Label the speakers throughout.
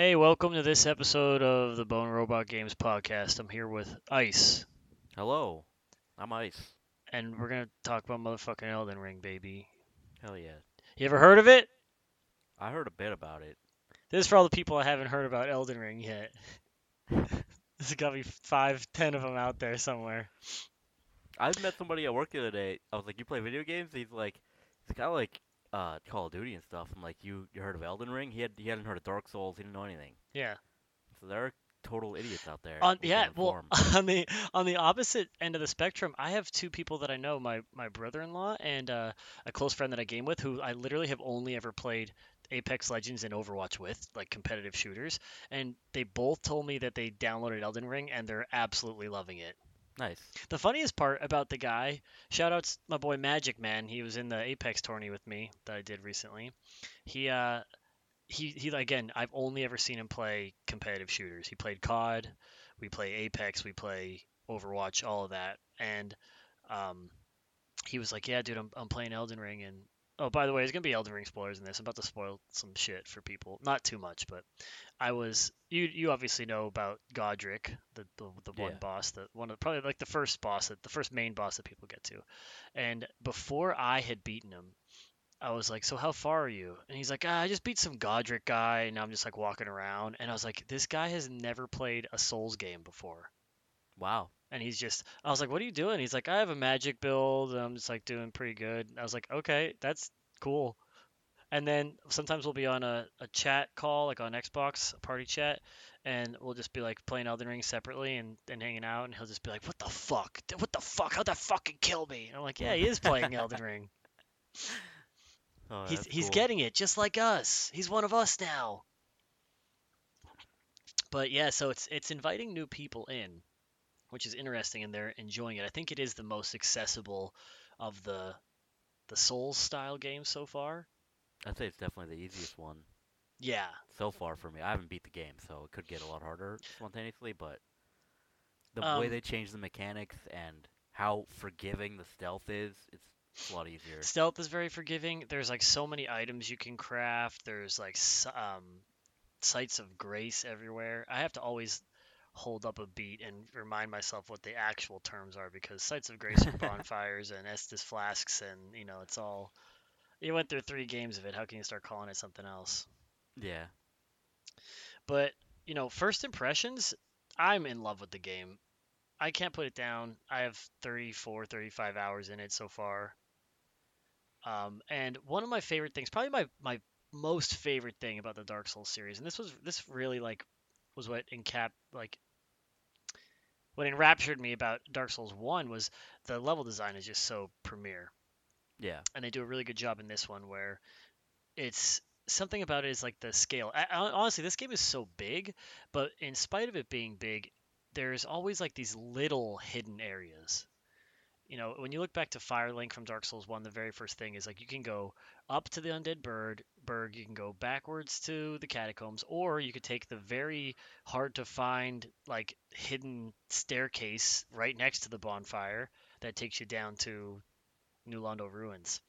Speaker 1: Hey, welcome to this episode of the Bone Robot Games podcast. I'm here with Ice,
Speaker 2: Hello, I'm Ice.
Speaker 1: and we're gonna talk about motherfucking Elden Ring, baby.
Speaker 2: Hell yeah.
Speaker 1: You ever heard of it?
Speaker 2: I heard a bit about it.
Speaker 1: This is for all the people I haven't heard about Elden Ring yet. There's gotta be five, ten of them out there somewhere.
Speaker 2: I met somebody at work the other day. I was like, "You play video games?" He's like, "He's kind of like uh, Call of Duty and stuff." I'm like, "You you heard of Elden Ring?" He had he hadn't heard of Dark Souls. He didn't know anything.
Speaker 1: Yeah.
Speaker 2: So there are total idiots out there.
Speaker 1: On yeah, well, on the on the opposite end of the spectrum, I have two people that I know, my my brother-in-law and uh, a close friend that I game with, who I literally have only ever played Apex Legends and Overwatch with, like competitive shooters, and they both told me that they downloaded Elden Ring and they're absolutely loving it.
Speaker 2: Nice.
Speaker 1: The funniest part about the guy, shout outs my boy Magic Man, he was in the Apex tourney with me that I did recently. He uh he he again, I've only ever seen him play competitive shooters. He played COD, we play Apex, we play Overwatch, all of that. And um he was like, "Yeah, dude, I'm I'm playing Elden Ring and Oh, by the way, there's gonna be Elden Ring spoilers in this. I'm about to spoil some shit for people. Not too much, but I was you you obviously know about Godrick, the the, the one
Speaker 2: Yeah.
Speaker 1: boss, the one of probably like the first boss that the first main boss that people get to. And before I had beaten him, I was like, "So how far are you?" And he's like, ah, "I just beat some Godrick guy, and I'm just like walking around." And I was like, "This guy has never played a Souls game before."
Speaker 2: Wow.
Speaker 1: And he's just, I was like, "What are you doing?" He's like, "I have a magic build. And I'm just like doing pretty good." I was like, "Okay, that's cool." And then sometimes we'll be on a, a chat call, like on Xbox, a party chat, and we'll just be like playing Elden Ring separately and, and hanging out. And he'll just be like, "What the fuck? What the fuck? How'd that fucking kill me?" And I'm like, "Yeah, he is playing Elden Ring.
Speaker 2: Oh,
Speaker 1: He's he's
Speaker 2: cool.
Speaker 1: getting it just like us. He's one of us now." But yeah, so it's it's inviting new people in, which is interesting, and they're enjoying it. I think it is the most accessible of the the Souls style games so far.
Speaker 2: I'd say it's definitely the easiest one
Speaker 1: Yeah,
Speaker 2: so far for me. I haven't beat the game, so it could get a lot harder spontaneously. But the way
Speaker 1: Um,
Speaker 2: they change the mechanics and how forgiving the stealth is, it's a lot easier.
Speaker 1: Stealth is very forgiving. There's like so many items you can craft. There's like um, sites of grace everywhere. I have to always hold up a beat and remind myself what the actual terms are because sites of grace are bonfires and Estus flasks and you know it's all. You went through three games of it. How can you start calling it something else?
Speaker 2: Yeah.
Speaker 1: But you know, first impressions, I'm in love with the game. I can't put it down. I have 34, 35 hours in it so far. Um, and one of my favorite things, probably my my most favorite thing about the Dark Souls series, and this was this really like was what encap like what enraptured me about Dark Souls 1 was the level design is just so premier
Speaker 2: Yeah.
Speaker 1: and they do a really good job in this one where it's something about it is like the scale. I, I- honestly, this game is so big, but in spite of it being big, there's always like these little hidden areas. You know, when you look back to Firelink from Dark Souls 1, the very first thing is like you can go up to the Undead Bird, Burg, you can go backwards to the catacombs, or you could take the very hard to find like hidden staircase right next to the bonfire that takes you down to New Londo ruins.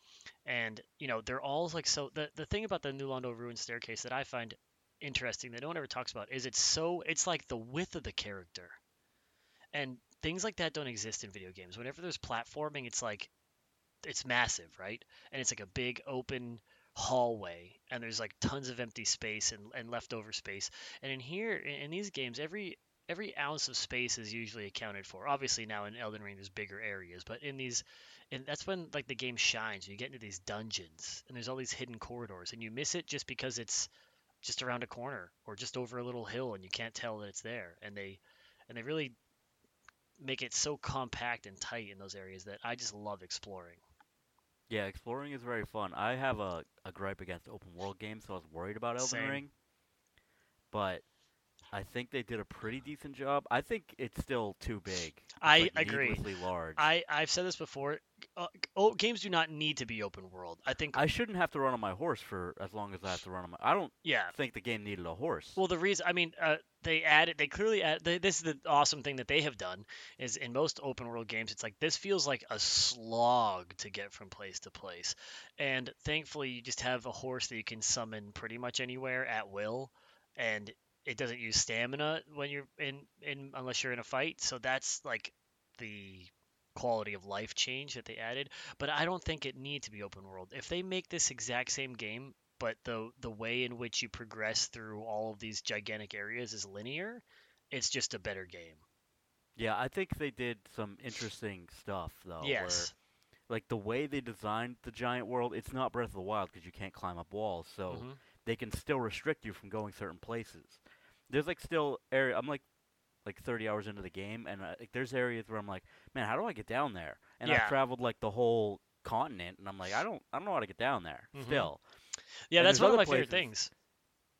Speaker 1: And you know, they're all like so the the thing about the New Londo ruin staircase that I find interesting that no one ever talks about is it's so it's like the width of the character. And things like that don't exist in video games. Whenever there's platforming, it's like it's massive, right? And it's like a big open hallway and there's like tons of empty space and, and leftover space. And in here in, in these games every every ounce of space is usually accounted for. Obviously now in Elden Ring there's bigger areas, but in these and that's when like the game shines. You get into these dungeons and there's all these hidden corridors and you miss it just because it's just around a corner or just over a little hill and you can't tell that it's there. And they and they really make it so compact and tight in those areas that I just love exploring.
Speaker 2: Yeah, exploring is very fun. I have a, a gripe against open world games, so I was worried about Elden
Speaker 1: Same.
Speaker 2: Ring. But I think they did a pretty decent job. I think it's still too big.
Speaker 1: I
Speaker 2: like,
Speaker 1: agree.
Speaker 2: large.
Speaker 1: I I've said this before. Uh, oh, games do not need to be open world. I think
Speaker 2: I shouldn't have to run on my horse for as long as I have to run on my. I don't
Speaker 1: yeah.
Speaker 2: think the game needed a horse.
Speaker 1: Well, the reason I mean, uh, they added, they clearly add. They, this is the awesome thing that they have done is in most open world games, it's like this feels like a slog to get from place to place, and thankfully you just have a horse that you can summon pretty much anywhere at will, and it doesn't use stamina when you're in in unless you're in a fight. So that's like the quality of life change that they added. But I don't think it needs to be open world. If they make this exact same game, but the the way in which you progress through all of these gigantic areas is linear, it's just a better game.
Speaker 2: Yeah, I think they did some interesting stuff though.
Speaker 1: yes.
Speaker 2: Where, like the way they designed the giant world, it's not Breath of the Wild because you can't climb up walls, so
Speaker 1: Mhm.
Speaker 2: they can still restrict you from going certain places. There's like still area. I'm like like 30 hours into the game, and uh, like, there's areas where I'm like, man, how do I get down there? And
Speaker 1: Yeah.
Speaker 2: I've traveled like the whole continent, and I'm like, I don't I don't know how to get down there.
Speaker 1: Mhm.
Speaker 2: Still,
Speaker 1: Yeah,
Speaker 2: And
Speaker 1: that's one of my
Speaker 2: other
Speaker 1: favorite things.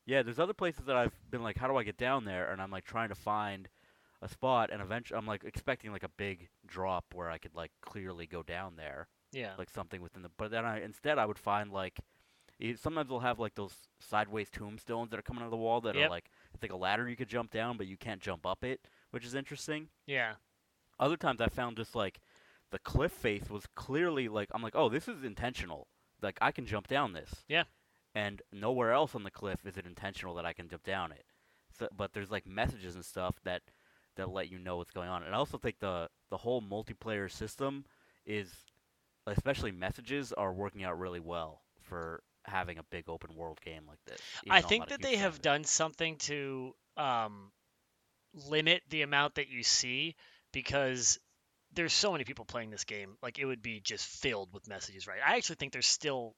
Speaker 2: Yeah, there's other places that I've been like, how do I get down there? And I'm like trying to find a spot, and eventually I'm like expecting like a big drop where I could like clearly go down there,
Speaker 1: Yeah.
Speaker 2: like something within the. But then I instead I would find like, e- sometimes they'll have like those sideways tombstones that are coming out of the wall that
Speaker 1: Yep.
Speaker 2: are like it's like a ladder you could jump down, but you can't jump up it, which is interesting.
Speaker 1: Yeah.
Speaker 2: Other times I found just like the cliff face was clearly like I'm like, oh, this is intentional. Like I can jump down this.
Speaker 1: Yeah.
Speaker 2: And nowhere else on the cliff is it intentional that I can jump down it. So, but there's like messages and stuff that that let you know what's going on. And I also think the the whole multiplayer system is, especially messages, are working out really well for having a big open world game like this.
Speaker 1: I think that they have done something to um, limit the amount that you see because there's so many people playing this game. Like it would be just filled with messages, right? I actually think there's still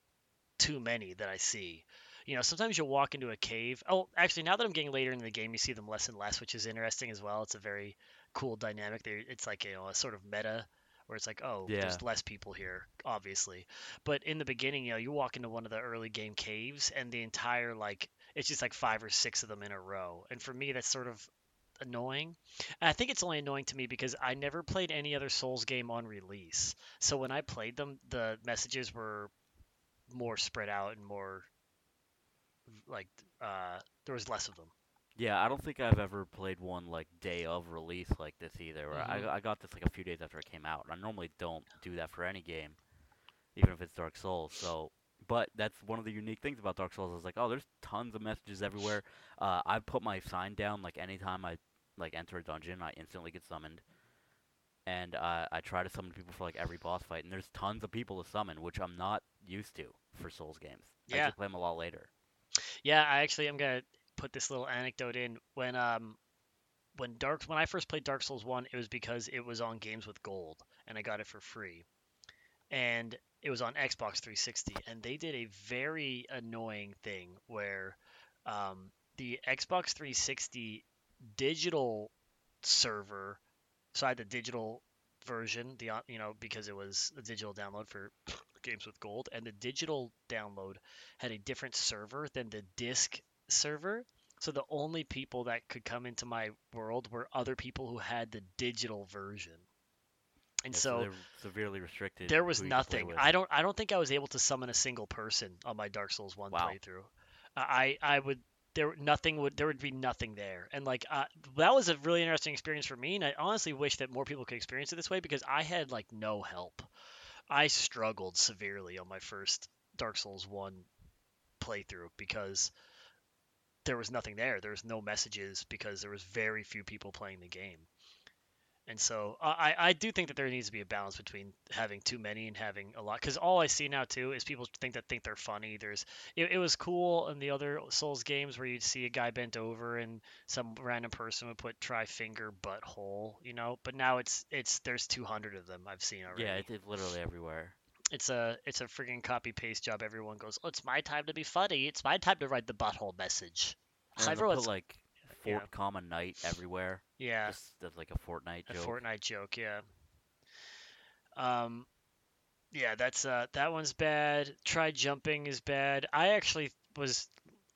Speaker 1: too many that I see. You know, sometimes you'll walk into a cave. Oh, actually, now that I'm getting later in the game, you see them less and less, which is interesting as well. It's a very cool dynamic. There, it's like you know a sort of meta where it's like, oh,
Speaker 2: Yeah.
Speaker 1: there's less people here, obviously. But in the beginning, you know, you walk into one of the early game caves, and the entire like it's just like five or six of them in a row. And for me, that's sort of annoying. And I think it's only annoying to me because I never played any other Souls game on release. So when I played them, the messages were more spread out and more like uh, there was less of them.
Speaker 2: Yeah, I don't think I've ever played one like day of release like this either. Where
Speaker 1: Mhm.
Speaker 2: I I got this like a few days after it came out. I normally don't do that for any game, even if it's Dark Souls. So, but that's one of the unique things about Dark Souls. Is like, oh, there's tons of messages everywhere. Uh, I put my sign down like anytime I like enter a dungeon, I instantly get summoned. And uh, I try to summon people for like every boss fight, and there's tons of people to summon, which I'm not used to for Souls games. I
Speaker 1: Yeah.
Speaker 2: usually play them a lot later.
Speaker 1: Yeah, I actually am gonna put this little anecdote in. When um when Dark when I first played Dark Souls one, it was because it was on Games with Gold and I got it for free, and it was on Xbox 360, and they did a very annoying thing where um, the Xbox 360 digital server, so I had the digital version, the you know because it was a digital download for Games with Gold, and the digital download had a different server than the disc server. So the only people that could come into my world were other people who had the digital version. And
Speaker 2: Yeah,
Speaker 1: so
Speaker 2: they're severely restricted.
Speaker 1: there was
Speaker 2: who you could play
Speaker 1: nothing. I don't I don't think I was able to summon a single person on my Dark Souls 1
Speaker 2: Wow.
Speaker 1: playthrough. I I would there nothing would there would be nothing there. And like uh, that was a really interesting experience for me and I honestly wish that more people could experience it this way because I had like no help. I struggled severely on my first Dark Souls 1 playthrough because there was nothing there. There was no messages because there was very few people playing the game. And so I, I do think that there needs to be a balance between having too many and having a lot. Because all I see now too is people think that think they're funny. There's it, it was cool in the other Souls games where you'd see a guy bent over and some random person would put try finger butthole, you know. But now it's it's there's 200 of them I've seen already.
Speaker 2: Yeah, it's literally everywhere.
Speaker 1: It's a it's a freaking copy paste job. Everyone goes, oh, it's my time to be funny. It's my time to write the butthole message.
Speaker 2: And
Speaker 1: Everyone's
Speaker 2: put like
Speaker 1: yeah.
Speaker 2: Fort Common Night everywhere.
Speaker 1: yeah.
Speaker 2: Just that's like a Fortnite joke. a.
Speaker 1: Fortnite joke, yeah. Um, yeah, that's uh, that one's bad. Try jumping is bad. I actually was,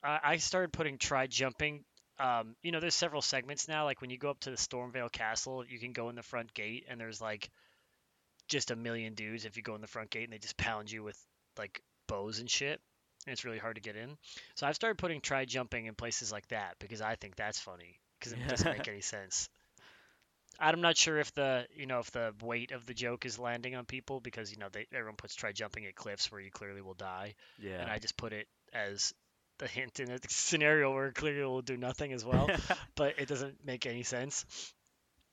Speaker 1: I, I started putting try jumping. Um, you know, there's several segments now. Like when you go up to the Stormveil Castle, you can go in the front gate, and there's like just a million dudes if you go in the front gate, and they just pound you with like bows and shit. And it's really hard to get in. So I've started putting try jumping in places like that because I think that's funny because it doesn't make any sense. I'm not sure if the you know if the weight of the joke is landing on people because you know they everyone puts try jumping at cliffs where you clearly will die,
Speaker 2: Yeah.
Speaker 1: and I just put it as the hint in a scenario where clearly it will do nothing as well, but it doesn't make any sense.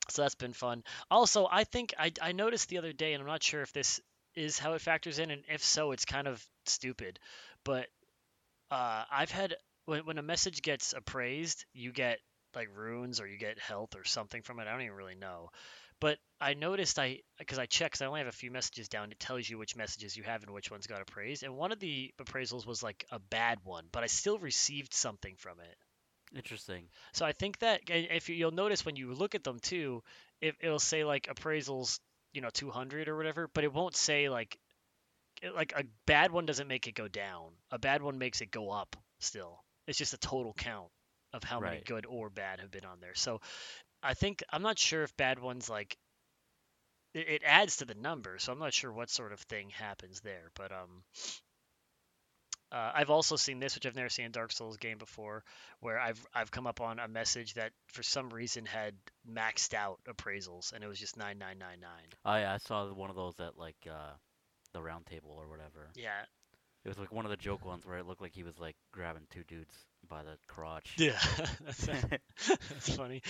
Speaker 1: So that's been fun. Also, I think I, I noticed the other day, and I'm not sure if this is how it factors in, and if so, it's kind of stupid. But uh, I've had when when a message gets appraised, you get like runes or you get health or something from it. I don't even really know. But I noticed I because I checked 'cause I only have a few messages down. It tells you which messages you have and which ones got appraised. And one of the appraisals was like a bad one, but I still received something from it.
Speaker 2: Interesting.
Speaker 1: So I think that if you, you'll notice when you look at them too, it, it'll say like appraisals, you know, 200 or whatever, but it won't say like like a bad one doesn't make it go down. A bad one makes it go up still. It's just a total count of how many good or bad have been on there. So I think I'm not sure if bad ones like it, it adds to the number, so I'm not sure what sort of thing happens there. But um, uh, I've also seen this, which I've never seen in Dark Souls game before, where I've I've come up on a message that for some reason had maxed out appraisals, and it was just nine nine nine nine.
Speaker 2: Oh yeah, I saw one of those at like uh, the round table or whatever.
Speaker 1: Yeah,
Speaker 2: It was like one of the joke ones where it looked like he was like grabbing two dudes by the crotch.
Speaker 1: yeah, that's, that's funny.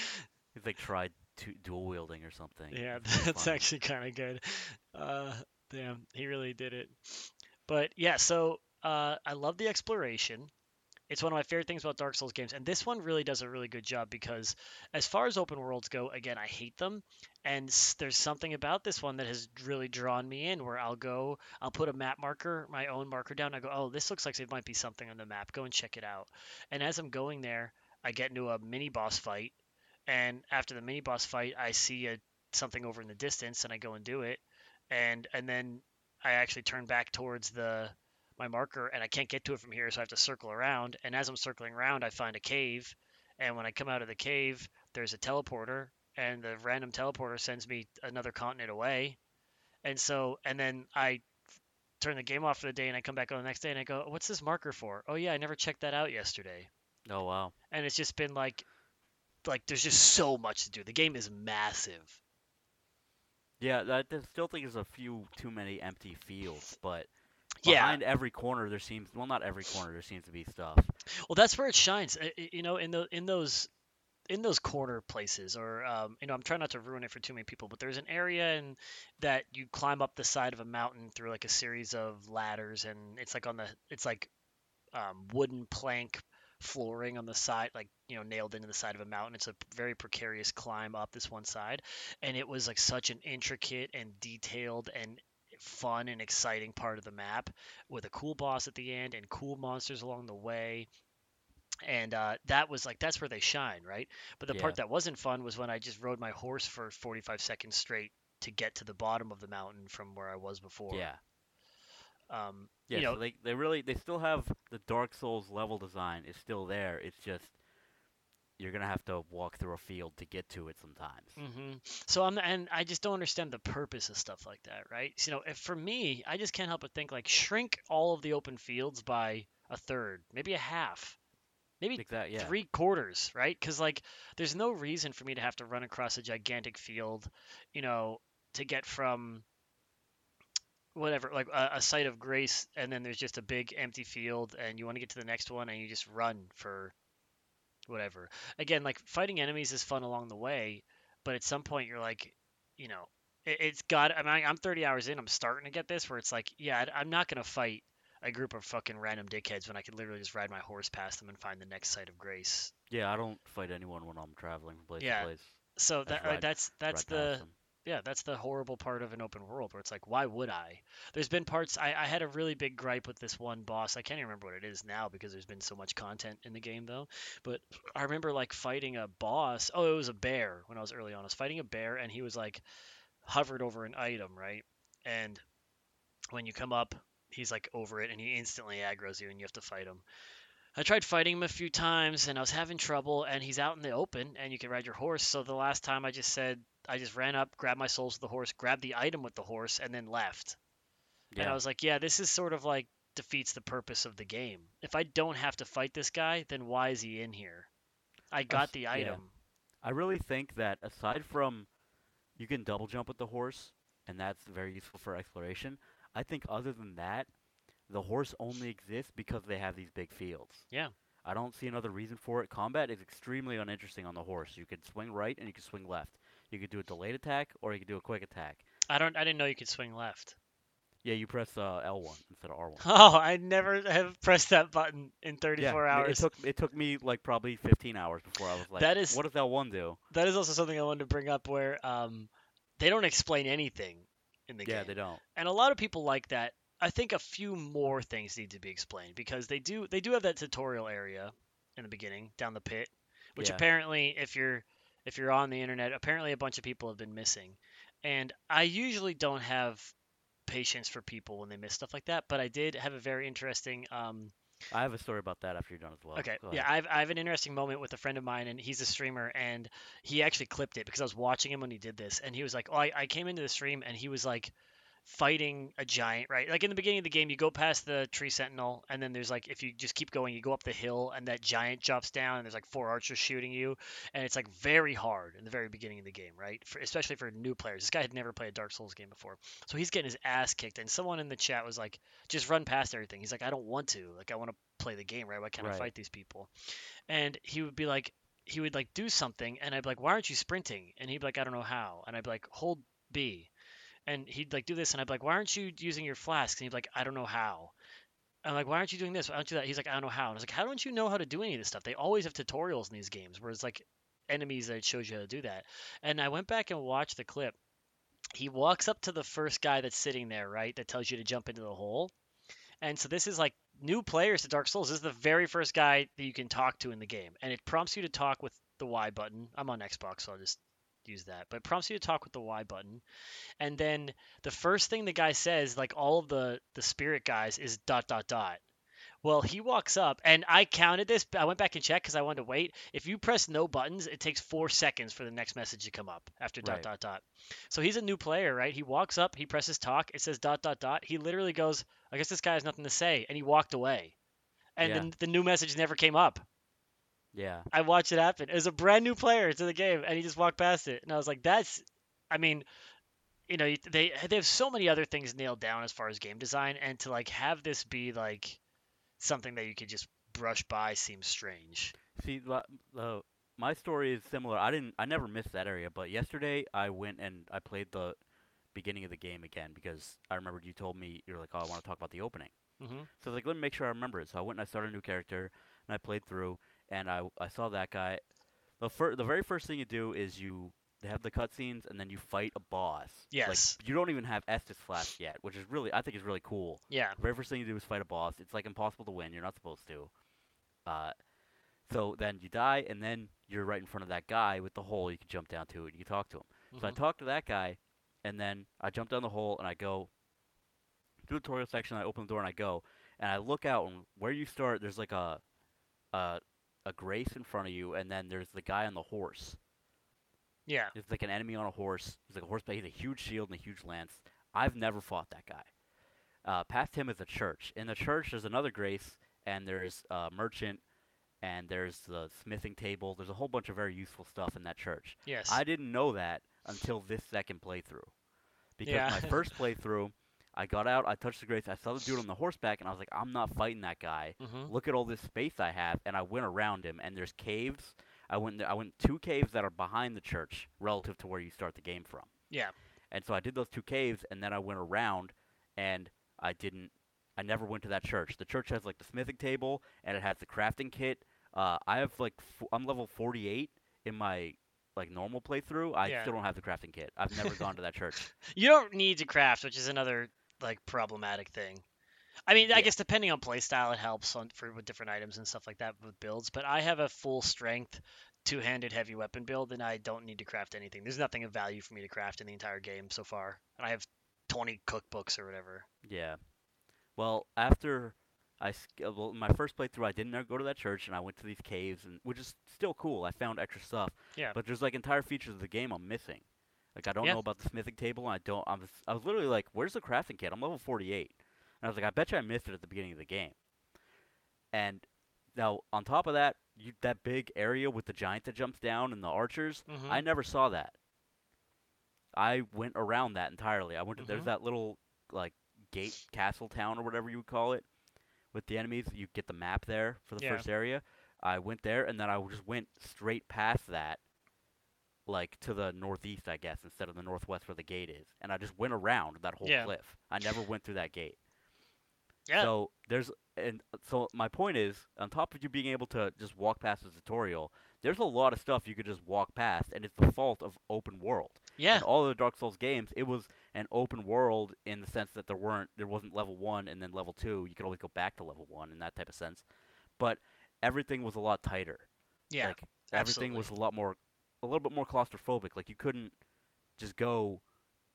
Speaker 2: He's like tried to dual wielding or something.
Speaker 1: Yeah, that's
Speaker 2: funny.
Speaker 1: actually kind of good. Uh, damn, he really did it. But yeah, so uh, I love the exploration. It's one of my favorite things about Dark Souls games, and this one really does a really good job because, as far as open worlds go, again, I hate them, and there's something about this one that has really drawn me in. Where I'll go, I'll put a map marker, my own marker down. I go, oh, this looks like it might be something on the map. Go and check it out. And as I'm going there, I get into a mini boss fight, and after the mini boss fight, I see a something over in the distance, and I go and do it, and and then I actually turn back towards the my marker, and I can't get to it from here, so I have to circle around. And as I'm circling around, I find a cave, and when I come out of the cave, there's a teleporter, and the random teleporter sends me another continent away, and so and then I turn the game off for the day, and I come back on the next day, and I go, "What's this marker for?" Oh yeah, I never checked that out yesterday
Speaker 2: Oh wow.
Speaker 1: and it's just been like like there's just so much to do. The game is massive.
Speaker 2: Yeah, I still think there's a few too many empty fields, but
Speaker 1: Yeah.
Speaker 2: behind every corner there seems well not every corner there seems to be stuff.
Speaker 1: Well, that's where it shines. You know, in the in those in those corner places, or um, you know, I'm trying not to ruin it for too many people, but there's an area and that you climb up the side of a mountain through like a series of ladders, and it's like on the it's like um, wooden plank flooring on the side, like you know, nailed into the side of a mountain. It's a very precarious climb up this one side, and it was like such an intricate and detailed and fun and exciting part of the map with a cool boss at the end and cool monsters along the way and uh, that was like that's where they shine right but the
Speaker 2: Yeah.
Speaker 1: part that wasn't fun was when i just rode my horse for 45 seconds straight to get to the bottom of the mountain from where i was before
Speaker 2: Yeah.
Speaker 1: um
Speaker 2: Yeah,
Speaker 1: you know
Speaker 2: so they they really they still have the Dark Souls level design is still there. It's just you're gonna have to walk through a field to get to it sometimes.
Speaker 1: hmm So I'm, and I just don't understand the purpose of stuff like that, right? So, you know, if for me, I just can't help but think like shrink all of the open fields by a third, maybe a half, maybe
Speaker 2: like that, Yeah.
Speaker 1: three quarters, right? Because like, there's no reason for me to have to run across a gigantic field, you know, to get from whatever, like a, a site of grace, and then there's just a big empty field, and you want to get to the next one, and you just run for whatever. Again, like fighting enemies is fun along the way, but at some point you're like, you know, it, it's got. I mean, I'm 30 hours in. I'm starting to get this where it's like, yeah, I'm not gonna fight a group of fucking random dickheads when I could literally just ride my horse past them and find the next site of grace.
Speaker 2: Yeah, I don't fight anyone when I'm traveling from place
Speaker 1: Yeah,
Speaker 2: to place.
Speaker 1: So that like,
Speaker 2: ride-
Speaker 1: that's that's the. Yeah that's the horrible part of an open world where it's like why would I? There's been parts I, I had a really big gripe with this one boss. I can't even remember what it is now because there's been so much content in the game though. But I remember like fighting a boss. Oh, it was a bear when I was early on. I was fighting a bear and he was like hovered over an item, right? And when you come up, he's like over it and he instantly aggroes you and you have to fight him. I tried fighting him a few times and I was having trouble and he's out in the open and you can ride your horse. So the last time I just said I just ran up, grabbed my souls with the horse, grabbed the item with the horse and then left. And I was like, yeah, this is sort of like defeats the purpose of the game. If I don't have to fight this guy, then why is he in here? I got the
Speaker 2: yeah.
Speaker 1: item.
Speaker 2: I really think that aside from you can double jump with the horse, and that's very useful for exploration. I think other than that, the horse only exists because they have these big fields.
Speaker 1: Yeah.
Speaker 2: I don't see another reason for it. Combat is extremely uninteresting on the horse. You can swing right and you can swing left. You could do a delayed attack or you could do a quick attack.
Speaker 1: I don't. I didn't know you could swing left.
Speaker 2: Yeah, you press uh, L1 instead of R1.
Speaker 1: Oh, I never have pressed that button in 34
Speaker 2: yeah,
Speaker 1: hours.
Speaker 2: It took it took me like probably 15 hours before I was like,
Speaker 1: That is-
Speaker 2: what does L1 do?
Speaker 1: that is also something I wanted to bring up where um, they don't explain anything in the
Speaker 2: Yeah,
Speaker 1: game.
Speaker 2: Yeah, they don't.
Speaker 1: and a lot of people like that. I think a few more things need to be explained because they do they do have that tutorial area in the beginning down the pit, which
Speaker 2: Yeah.
Speaker 1: apparently if you're if you're on the internet, apparently a bunch of people have been missing. And I usually don't have patience for people when they miss stuff like that, but I did have a very interesting um,
Speaker 2: I have a story about that after you're done as well.
Speaker 1: Okay. Yeah. I have, I have an interesting moment with a friend of mine, and he's a streamer, and he actually clipped it because I was watching him when he did this, and he was like, "Oh, I, I came into the stream, and he was like fighting a giant, right? Like in the beginning of the game, you go past the tree sentinel, and then there's like, if you just keep going, you go up the hill, and that giant drops down, and there's like four archers shooting you, and it's like very hard in the very beginning of the game, right? For, especially for new players. This guy had never played a Dark Souls game before, so he's getting his ass kicked, and someone in the chat was like, "Just run past everything." He's like, "I don't want to. Like, I want to play the game, right? Why can't I fight these people?" And he would be like, he would like do something, and I'd be like, "Why aren't you sprinting?" And he'd be like, "I don't know how." And I'd be like, "Hold B." And he'd like do this, and I'd be like, "Why aren't you using your flasks?" And he'd be like, "I don't know how." I'm like, "Why aren't you doing this? Why don't you do that?" He's like, "I don't know how." And I was like, "How don't you know how to do any of this stuff? They always have tutorials in these games, where it's like enemies that shows you how to do that." And I went back and watched the clip. He walks up to the first guy that's sitting there, right, that tells you to jump into the hole. And so this is like new players to Dark Souls. This is the very first guy that you can talk to in the game, and it prompts you to talk with the Y button. I'm on Xbox, so I'll just use that. But it prompts you to talk with the Y button, and then the first thing the guy says, like all of the the spirit guys, is dot dot dot. Well, he walks up, and I counted this. I went back and checked because I wanted to wait. If you press no buttons, it takes four seconds for the next message to come up after dot
Speaker 2: Right.
Speaker 1: dot dot. So he's a new player, right? He walks up, he presses talk, it says dot dot dot. He literally goes, "I guess this guy has nothing to say," and he walked away. And
Speaker 2: Yeah.
Speaker 1: then the new message never came up.
Speaker 2: Yeah.
Speaker 1: I watched it happen. It was a brand new player to the game, and he just walked past it, and I was like, "That's," I mean, you know, they they have so many other things nailed down as far as game design, and to like have this be like something that you could just brush by seems strange.
Speaker 2: See, uh, my story is similar. I didn't, I never missed that area, but yesterday I went and I played the beginning of the game again because I remembered you told me you're like, oh, I want to talk about the opening.
Speaker 1: hmm
Speaker 2: So I was like, let me make sure I remember it. So I went and I started a new character and I played through and I I saw that guy. The fir- the very first thing you do is you they have the cutscenes and then you fight a boss.
Speaker 1: Yes.
Speaker 2: Like you don't even have Estus Flask yet, which is really I think is really cool.
Speaker 1: Yeah.
Speaker 2: The very first thing you do is fight a boss. It's like impossible to win. You're not supposed to. Uh, so then you die, and then you're right in front of that guy with the hole. You can jump down to, and you can talk to him. So I
Speaker 1: Mhm.
Speaker 2: talk to that guy, and then I jump down the hole, and I go to the tutorial section. I open the door, and I go, and I look out, and where you start, there's like a a a grace in front of you, and then there's the guy on the horse.
Speaker 1: Yeah.
Speaker 2: It's like an enemy on a horse. He's like a horse, but he's a huge shield and a huge lance. I've never fought that guy. Uh, past him is a church. In the church, there's another grace, and there's a merchant, and there's the smithing table. There's a whole bunch of very useful stuff in that church.
Speaker 1: Yes.
Speaker 2: I didn't know that until this second playthrough. Because
Speaker 1: Yeah.
Speaker 2: my first playthrough, I got out, I touched the grace, I saw the dude on the horseback, and I was like, I'm not fighting that guy
Speaker 1: hmm
Speaker 2: look at all this space I have, and I went around him, and there's caves. I went, I went two caves that are behind the church relative to where you start the game from.
Speaker 1: Yeah.
Speaker 2: And so I did those two caves, and then I went around, and I didn't, I never went to that church. The church has like the smithing table, and it has the crafting kit. Uh, I have like, f- I'm level 48 in my like normal playthrough. I
Speaker 1: Yeah.
Speaker 2: still don't have the crafting kit. I've never gone to that church.
Speaker 1: You don't need to craft, which is another like problematic thing. I mean, I guess depending on playstyle, it helps on for with different items and stuff like that with builds. But I have a full strength, two-handed heavy weapon build, and I don't need to craft anything. There's nothing of value for me to craft in the entire game so far, and I have 20 cookbooks or whatever.
Speaker 2: Yeah. Well, after I uh, well, my first playthrough, I didn't go to that church, and I went to these caves, and which is still cool. I found extra stuff.
Speaker 1: Yeah.
Speaker 2: But there's like entire features of the game I'm missing. Like I don't
Speaker 1: Yeah.
Speaker 2: know about the smithing table, and I don't. I was I was literally like, "Where's the crafting kit?" I'm level 48, and I was like, "I bet you I missed it at the beginning of the game." And now on top of that, you, that big area with the giant that jumps down and the archers,
Speaker 1: Mhm.
Speaker 2: I never saw that. I went around that entirely. I went to there's
Speaker 1: Mhm.
Speaker 2: that little like gate castle town or whatever you would call it with the enemies. You get the map there for the
Speaker 1: Yeah.
Speaker 2: first area. I went there and then I just went straight past that, like to the northeast, I guess, instead of the northwest where the gate is. And I just went around that whole
Speaker 1: Yeah.
Speaker 2: cliff. I never went through that gate.
Speaker 1: Yeah.
Speaker 2: So there's and so my point is, on top of you being able to just walk past the tutorial, there's a lot of stuff you could just walk past, and it's the fault of open world.
Speaker 1: yeah.
Speaker 2: In all of the Dark Souls games, it was an open world in the sense that there weren't there wasn't level one and then level two. You could always go back to level one in that type of sense, but everything was a lot tighter.
Speaker 1: Yeah.
Speaker 2: like everything was a lot more, a little bit more claustrophobic. Like you couldn't just go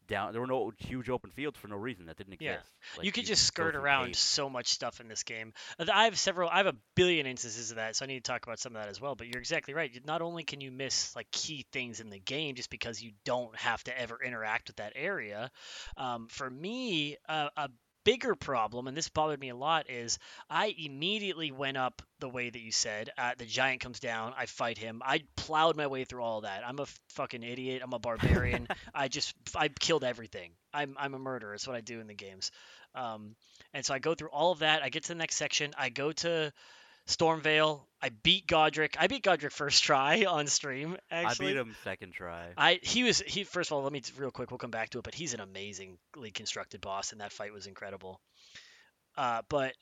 Speaker 2: down. There were no huge open fields for no reason that didn't
Speaker 1: Yeah.
Speaker 2: exist. Like,
Speaker 1: you could just skirt around
Speaker 2: caves.
Speaker 1: so much stuff in this game. Uh, I have several, I have a billion instances of that, so I need to talk about some of that as well. But you're exactly right. Not only can you miss like key things in the game just because you don't have to ever interact with that area. Um, for me, uh, a bigger problem, and this bothered me a lot, is I immediately went up the way that you said. Uh, the giant comes down, I fight him. I plowed my way through all that. I'm a fucking idiot. I'm a barbarian. I just I killed everything. I'm I'm a murderer. It's what I do in the games. Um, and so I go through all of that. I get to the next section. I go to Stormveil. I beat Godrick. I beat Godrick first try on stream. Actually,
Speaker 2: I beat him second try.
Speaker 1: I he was he first of all let me real quick we'll come back to it but he's an amazingly constructed boss and that fight was incredible. Uh, but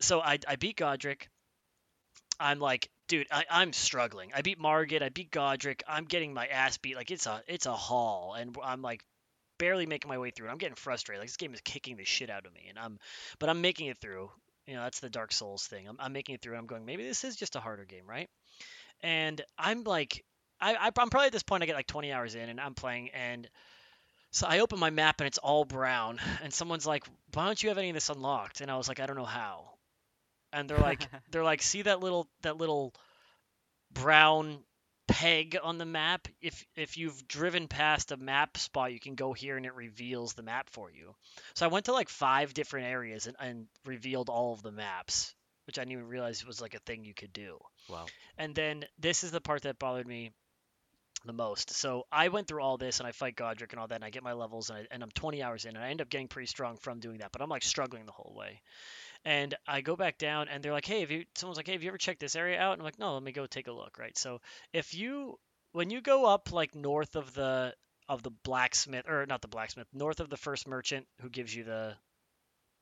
Speaker 1: so I I beat Godrick. I'm like dude I I'm struggling. I beat Margit. I beat Godrick. I'm getting my ass beat like it's a it's a haul and I'm like barely making my way through it. I'm getting frustrated. Like this game is kicking the shit out of me and I'm but I'm making it through. You know that's the Dark Souls thing. I'm I'm making it through. and I'm going maybe this is just a harder game right? And I'm like I, I I'm probably at this point I get like 20 hours in and I'm playing and so I open my map and it's all brown and someone's like, "Why don't you have any of this unlocked?" And I was like, "I don't know how." And they're like, they're like, "See that little that little brown peg on the map? If if you've driven past a map spot, you can go here and it reveals the map for you." So I went to like five different areas and, and revealed all of the maps, which I didn't even realize was like a thing you could do.
Speaker 2: wow.
Speaker 1: And then this is the part that bothered me the most. So I went through all this and I fight Godrick and all that, and I get my levels, and, I, and I'm 20 hours in, and I end up getting pretty strong from doing that. But I'm like struggling the whole way. And I go back down, and they're like, "Hey, have you?" Someone's like, "Hey, have you ever checked this area out?" And I'm like, "No, let me go take a look." Right. So if you when you go up like north of the of the blacksmith or not the blacksmith, north of the first merchant who gives you the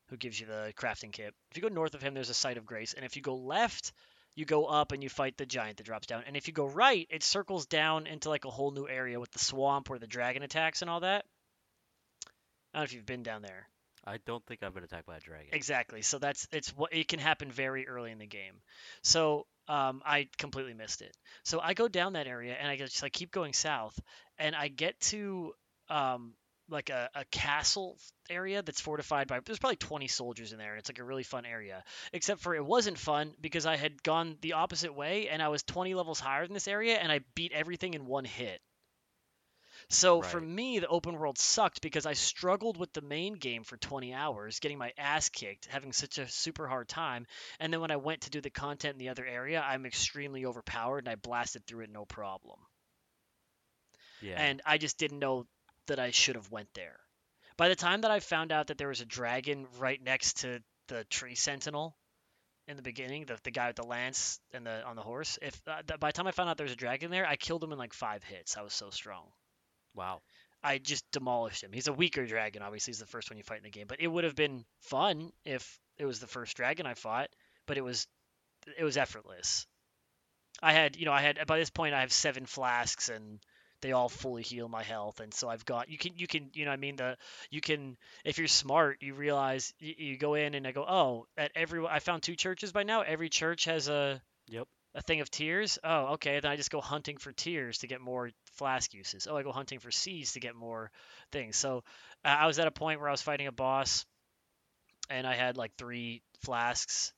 Speaker 1: who gives you the crafting kit. If you go north of him, there's a site of grace, and if you go left, you go up and you fight the giant that drops down. And if you go right, it circles down into like a whole new area with the swamp where the dragon attacks and all that. I don't know if you've been down there.
Speaker 2: I don't think I've been attacked by a dragon.
Speaker 1: Exactly. So that's it's what it can happen very early in the game. So um, I completely missed it. So I go down that area and I just like keep going south, and I get to um, like a, a castle area that's fortified by there's probably 20 soldiers in there and it's like a really fun area except for it wasn't fun because i had gone the opposite way and i was 20 levels higher than this area and i beat everything in one hit so for me the open world sucked because i struggled with the main game for 20 hours getting my ass kicked having such a super hard time and then when i went to do the content in the other area i'm extremely overpowered and i blasted through it no problem
Speaker 2: Yeah.
Speaker 1: and I just didn't know that I should have went there. By the time that I found out that there was a dragon right next to the tree sentinel in the beginning, the, the guy with the lance and the on the horse, if uh, by the time I found out there was a dragon there, I killed him in like five hits. I was so strong.
Speaker 2: Wow.
Speaker 1: I just demolished him. He's a weaker dragon, obviously. He's the first one you fight in the game, but it would have been fun if it was the first dragon I fought. But it was, it was effortless. I had, you know, I had by this point I have seven flasks and they all fully heal my health, and so I've got you can you can you know what I mean the you can if you're smart you realize you, you go in and I go oh at every I found two churches by now every church has a
Speaker 2: Yep.
Speaker 1: A thing of tears. Oh, okay. Then I just go hunting for tears to get more flask uses. Oh, I go hunting for seeds to get more things. So uh, I was at a point where I was fighting a boss, and I had like three flasks,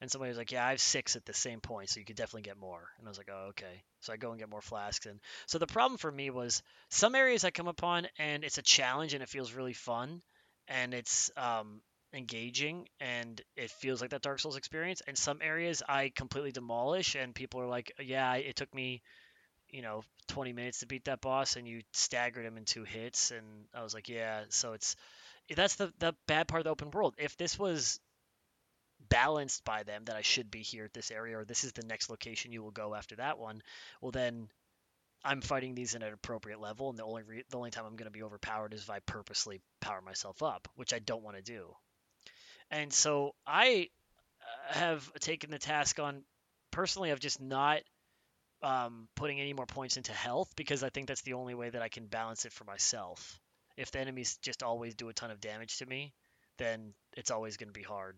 Speaker 1: and somebody was like, "Yeah, I have six at the same point, so you could definitely get more." And I was like, "Oh, okay." So I go and get more flasks, and so the problem for me was some areas I come upon, and it's a challenge, and it feels really fun, and it's um, engaging and it feels like that Dark Souls experience. And some areas I completely demolish, and people are like, "Yeah, it took me, you know, 20 minutes to beat that boss, and you staggered him in two hits." And I was like, "Yeah." So it's that's the the bad part of the open world. If this was balanced by them that I should be here at this area or this is the next location you will go after that one, well then I'm fighting these in an appropriate level, and the only re- the only time I'm going to be overpowered is if I purposely power myself up, which I don't want to do. And so I uh, have taken the task on personally of just not um, putting any more points into health because I think that's the only way that I can balance it for myself. If the enemies just always do a ton of damage to me, then it's always going to be hard.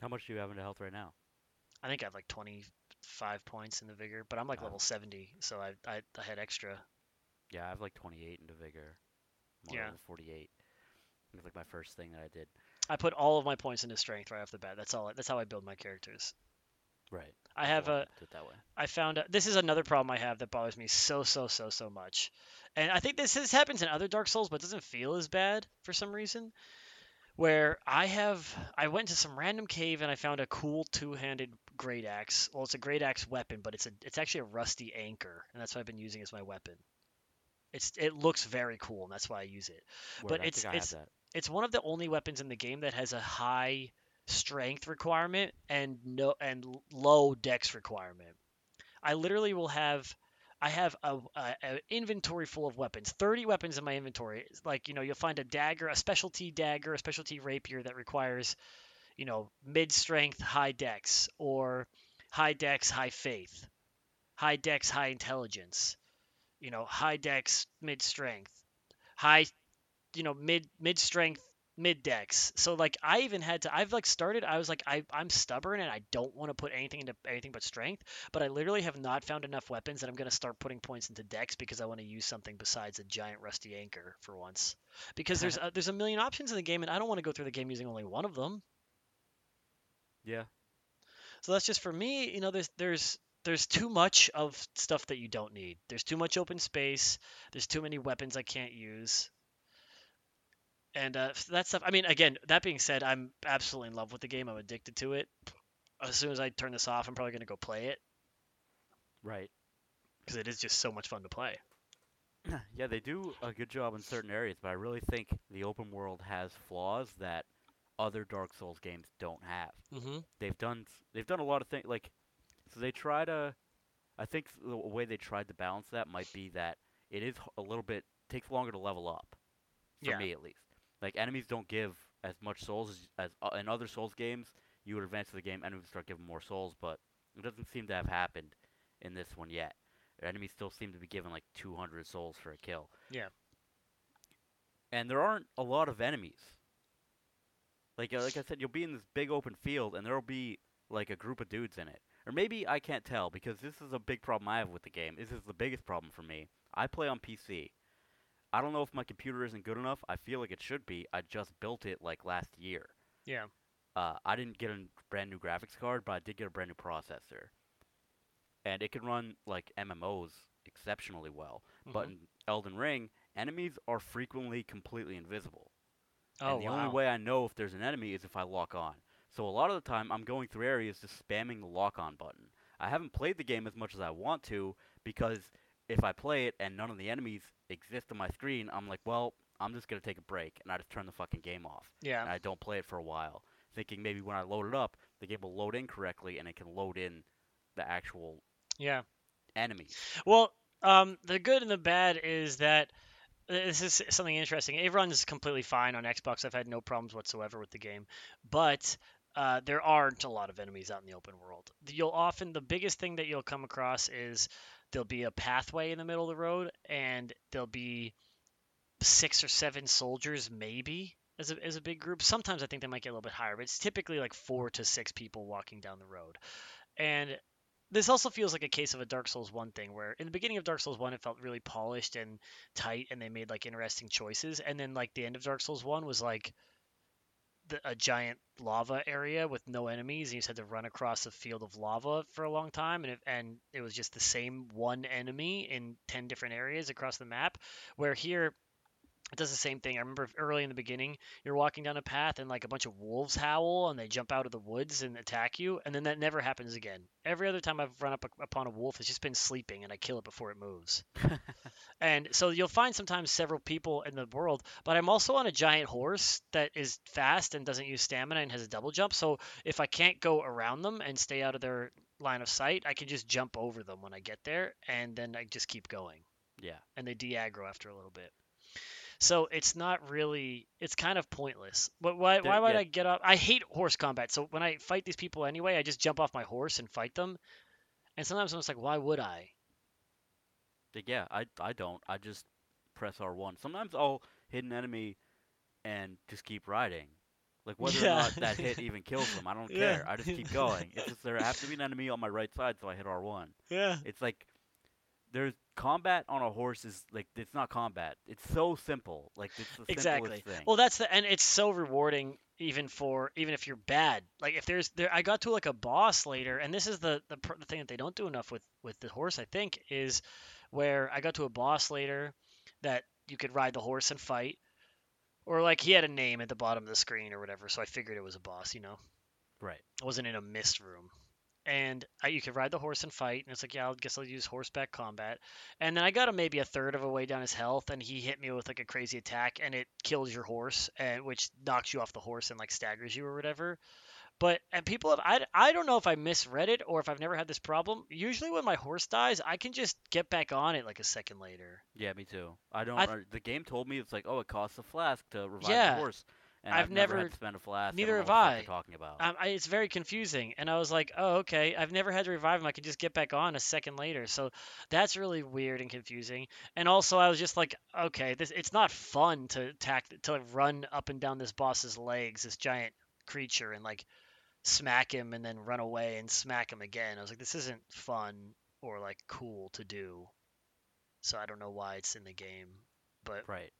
Speaker 2: How much do you have into health right now?
Speaker 1: I think I have like 25 points in the vigor, but I'm like
Speaker 2: Oh.
Speaker 1: level 70, so I, I I had extra.
Speaker 2: Yeah, I have like 28 into vigor.
Speaker 1: Yeah.
Speaker 2: level 48. It's like my first thing that I did.
Speaker 1: I put all of my points into strength right off the bat. That's all. That's how I build my characters.
Speaker 2: Right.
Speaker 1: I have a.
Speaker 2: did it that way.
Speaker 1: I found a, this is another problem I have that bothers me so so so so much, and I think this this happens in other Dark Souls, but doesn't feel as bad for some reason. Where I have, I went to some random cave and I found a cool two-handed great axe. Well, it's a great axe weapon, but it's a it's actually a rusty anchor, and that's what I've been using as my weapon. It's it looks very cool, and that's why I use it.
Speaker 2: Word,
Speaker 1: but
Speaker 2: I
Speaker 1: it's-
Speaker 2: I
Speaker 1: it's-. It's one of the only weapons in the game that has a high strength requirement and no and low dex requirement. I literally will have I have a, a, a inventory full of weapons, 30 weapons in my inventory. It's Like, you know, you'll find a dagger, a specialty dagger, a specialty rapier that requires, you know, mid strength, high dex, or high dex, high faith, high dex, high intelligence, you know, high dex, mid strength, high you know mid mid strength mid decks. so like i even had to i've like started i was like I, i'm stubborn and i don't want to put anything into anything but strength but i literally have not found enough weapons that i'm going to start putting points into decks because i want to use something besides a giant rusty anchor for once. Because there's a, uh, there's a million options in the game and i don't want to go through the game using only one of them.
Speaker 2: Yeah.
Speaker 1: so that's just for me you know there's there's there's too much of stuff that you don't need. There's too much open space. There's too many weapons i can't use and uh, that stuff i mean again that being said i'm absolutely in love with the game i'm addicted to it as soon as i turn this off i'm probably going to go play it
Speaker 2: Right.
Speaker 1: because it is just so much fun to play
Speaker 2: yeah, they do a good job in certain areas, but I really think the open world has flaws that other Dark Souls games don't have.
Speaker 1: mm-hmm.
Speaker 2: They've done they've done a lot of things like so they try to I think the way they tried to balance that might be that it is a little bit takes longer to level up for
Speaker 1: Yeah.
Speaker 2: me at least. Like enemies don't give as much souls as, as uh, in other Souls games. You would advance to the game, enemies start giving more souls, but it doesn't seem to have happened in this one yet. Enemies still seem to be given like 200 souls for a kill.
Speaker 1: Yeah.
Speaker 2: And there aren't a lot of enemies. Like uh, like I said, you'll be in this big open field, and there'll be like a group of dudes in it. Or maybe I can't tell because this is a big problem I have with the game. This is the biggest problem for me. I play on PC. I don't know if my computer isn't good enough. I feel like it should be. I just built it like last year.
Speaker 1: yeah
Speaker 2: Uh, I didn't get a brand new graphics card, but I did get a brand new processor. And it can run like MMOs exceptionally well. But
Speaker 1: Mhm.
Speaker 2: in Elden Ring, enemies are frequently completely invisible.
Speaker 1: oh
Speaker 2: and the
Speaker 1: wow
Speaker 2: only way I know if there's an enemy is if I lock on. So a lot of the time, I'm going through areas just spamming the lock on button. I haven't played the game as much as I want to because if I play it and none of the enemies exist on my screen, I'm like, well, I'm just gonna take a break and I just turn the fucking game off and
Speaker 1: yeah
Speaker 2: I don't play it for a while, thinking maybe when I load it up, the game will load in correctly and it can load in the actual
Speaker 1: yeah
Speaker 2: enemies.
Speaker 1: Well, um, the good and the bad is that uh, this is something interesting. It runs completely fine on Xbox. I've had no problems whatsoever with the game, but uh, there aren't a lot of enemies out in the open world. You'll often the biggest thing that you'll come across is there'll be a pathway in the middle of the road, and there'll be six or seven soldiers, maybe as a as a big group. Sometimes I think they might get a little bit higher, but it's typically like four to six people walking down the road, and this also feels like a case of a Dark Souls 1 thing where in the beginning of Dark Souls 1 it felt really polished and tight and they made like interesting choices and then like the end of Dark Souls 1 was like the, a giant lava area with no enemies and you just had to run across a field of lava for a long time and it, and it was just the same one enemy in 10 different areas across the map where here It does the same thing. I remember early in the beginning, you're walking down a path and like a bunch of wolves howl and they jump out of the woods and attack you, and then that never happens again. Every other time I've run up upon a wolf, it's just been sleeping and I kill it before it moves. and so you'll find sometimes several people in the world, but I'm also on a giant horse that is fast and doesn't use stamina and has a double jump. So if I can't go around them and stay out of their line of sight, I can just jump over them when I get there, and then I just keep going.
Speaker 2: Yeah.
Speaker 1: And they de-aggro after a little bit. So it's not really. It's kind of pointless. But why? Why would
Speaker 2: yeah.
Speaker 1: I get up? I hate horse combat. So when I fight these people anyway, I just jump off my horse and fight them. And sometimes I'm just like, why would I?
Speaker 2: Yeah, I I don't. I just press R1. Sometimes I'll hit an enemy and just keep riding. Like whether or not that hit even kills them, I don't
Speaker 1: Yeah.
Speaker 2: care. I just keep going. It's just there has to be an enemy on my right side, so I hit R1.
Speaker 1: Yeah.
Speaker 2: It's like there's combat on a horse is like it's not combat. It's so simple. Like it's the
Speaker 1: Exactly.
Speaker 2: simplest thing.
Speaker 1: Well, that's the and it's so rewarding even for even if you're bad. Like if there's there, I got to like a boss later, and this is the the, the thing that they don't do enough with with the horse. I think is where I got to a boss later that you could ride the horse and fight, or like he had a name at the bottom of the screen or whatever. So I figured it was a boss. You know,
Speaker 2: right.
Speaker 1: I wasn't in a mist room. And I, you could ride the horse and fight, and it's like, yeah, I guess I'll use horseback combat. And then I got him maybe a third of a way down his health, and he hit me with like a crazy attack, and it kills your horse, and which knocks you off the horse and like staggers you or whatever. But and people have I, I don't know if I misread it or if I've never had this problem. Usually when my horse dies, I can just get back on it like a second later.
Speaker 2: Yeah, me too. I don't.
Speaker 1: I-
Speaker 2: the game told me it's like, oh, it costs a flask to revive
Speaker 1: Yeah.
Speaker 2: the horse.
Speaker 1: I've
Speaker 2: I've, never,
Speaker 1: never-
Speaker 2: to a flask.
Speaker 1: neither
Speaker 2: I
Speaker 1: have
Speaker 2: what the fuck
Speaker 1: I.
Speaker 2: talking about.
Speaker 1: Um, I, it's very confusing, and I was like, "Oh, okay. I've never had to revive him. I could just get back on a second later." So that's really weird and confusing. And also, I was just like, "Okay, this it's not fun to attack to run up and down this boss's legs, this giant creature, and like smack him and then run away and smack him again." I was like, "This isn't fun or like cool to do." So I don't know why it's in the game, but
Speaker 2: Right.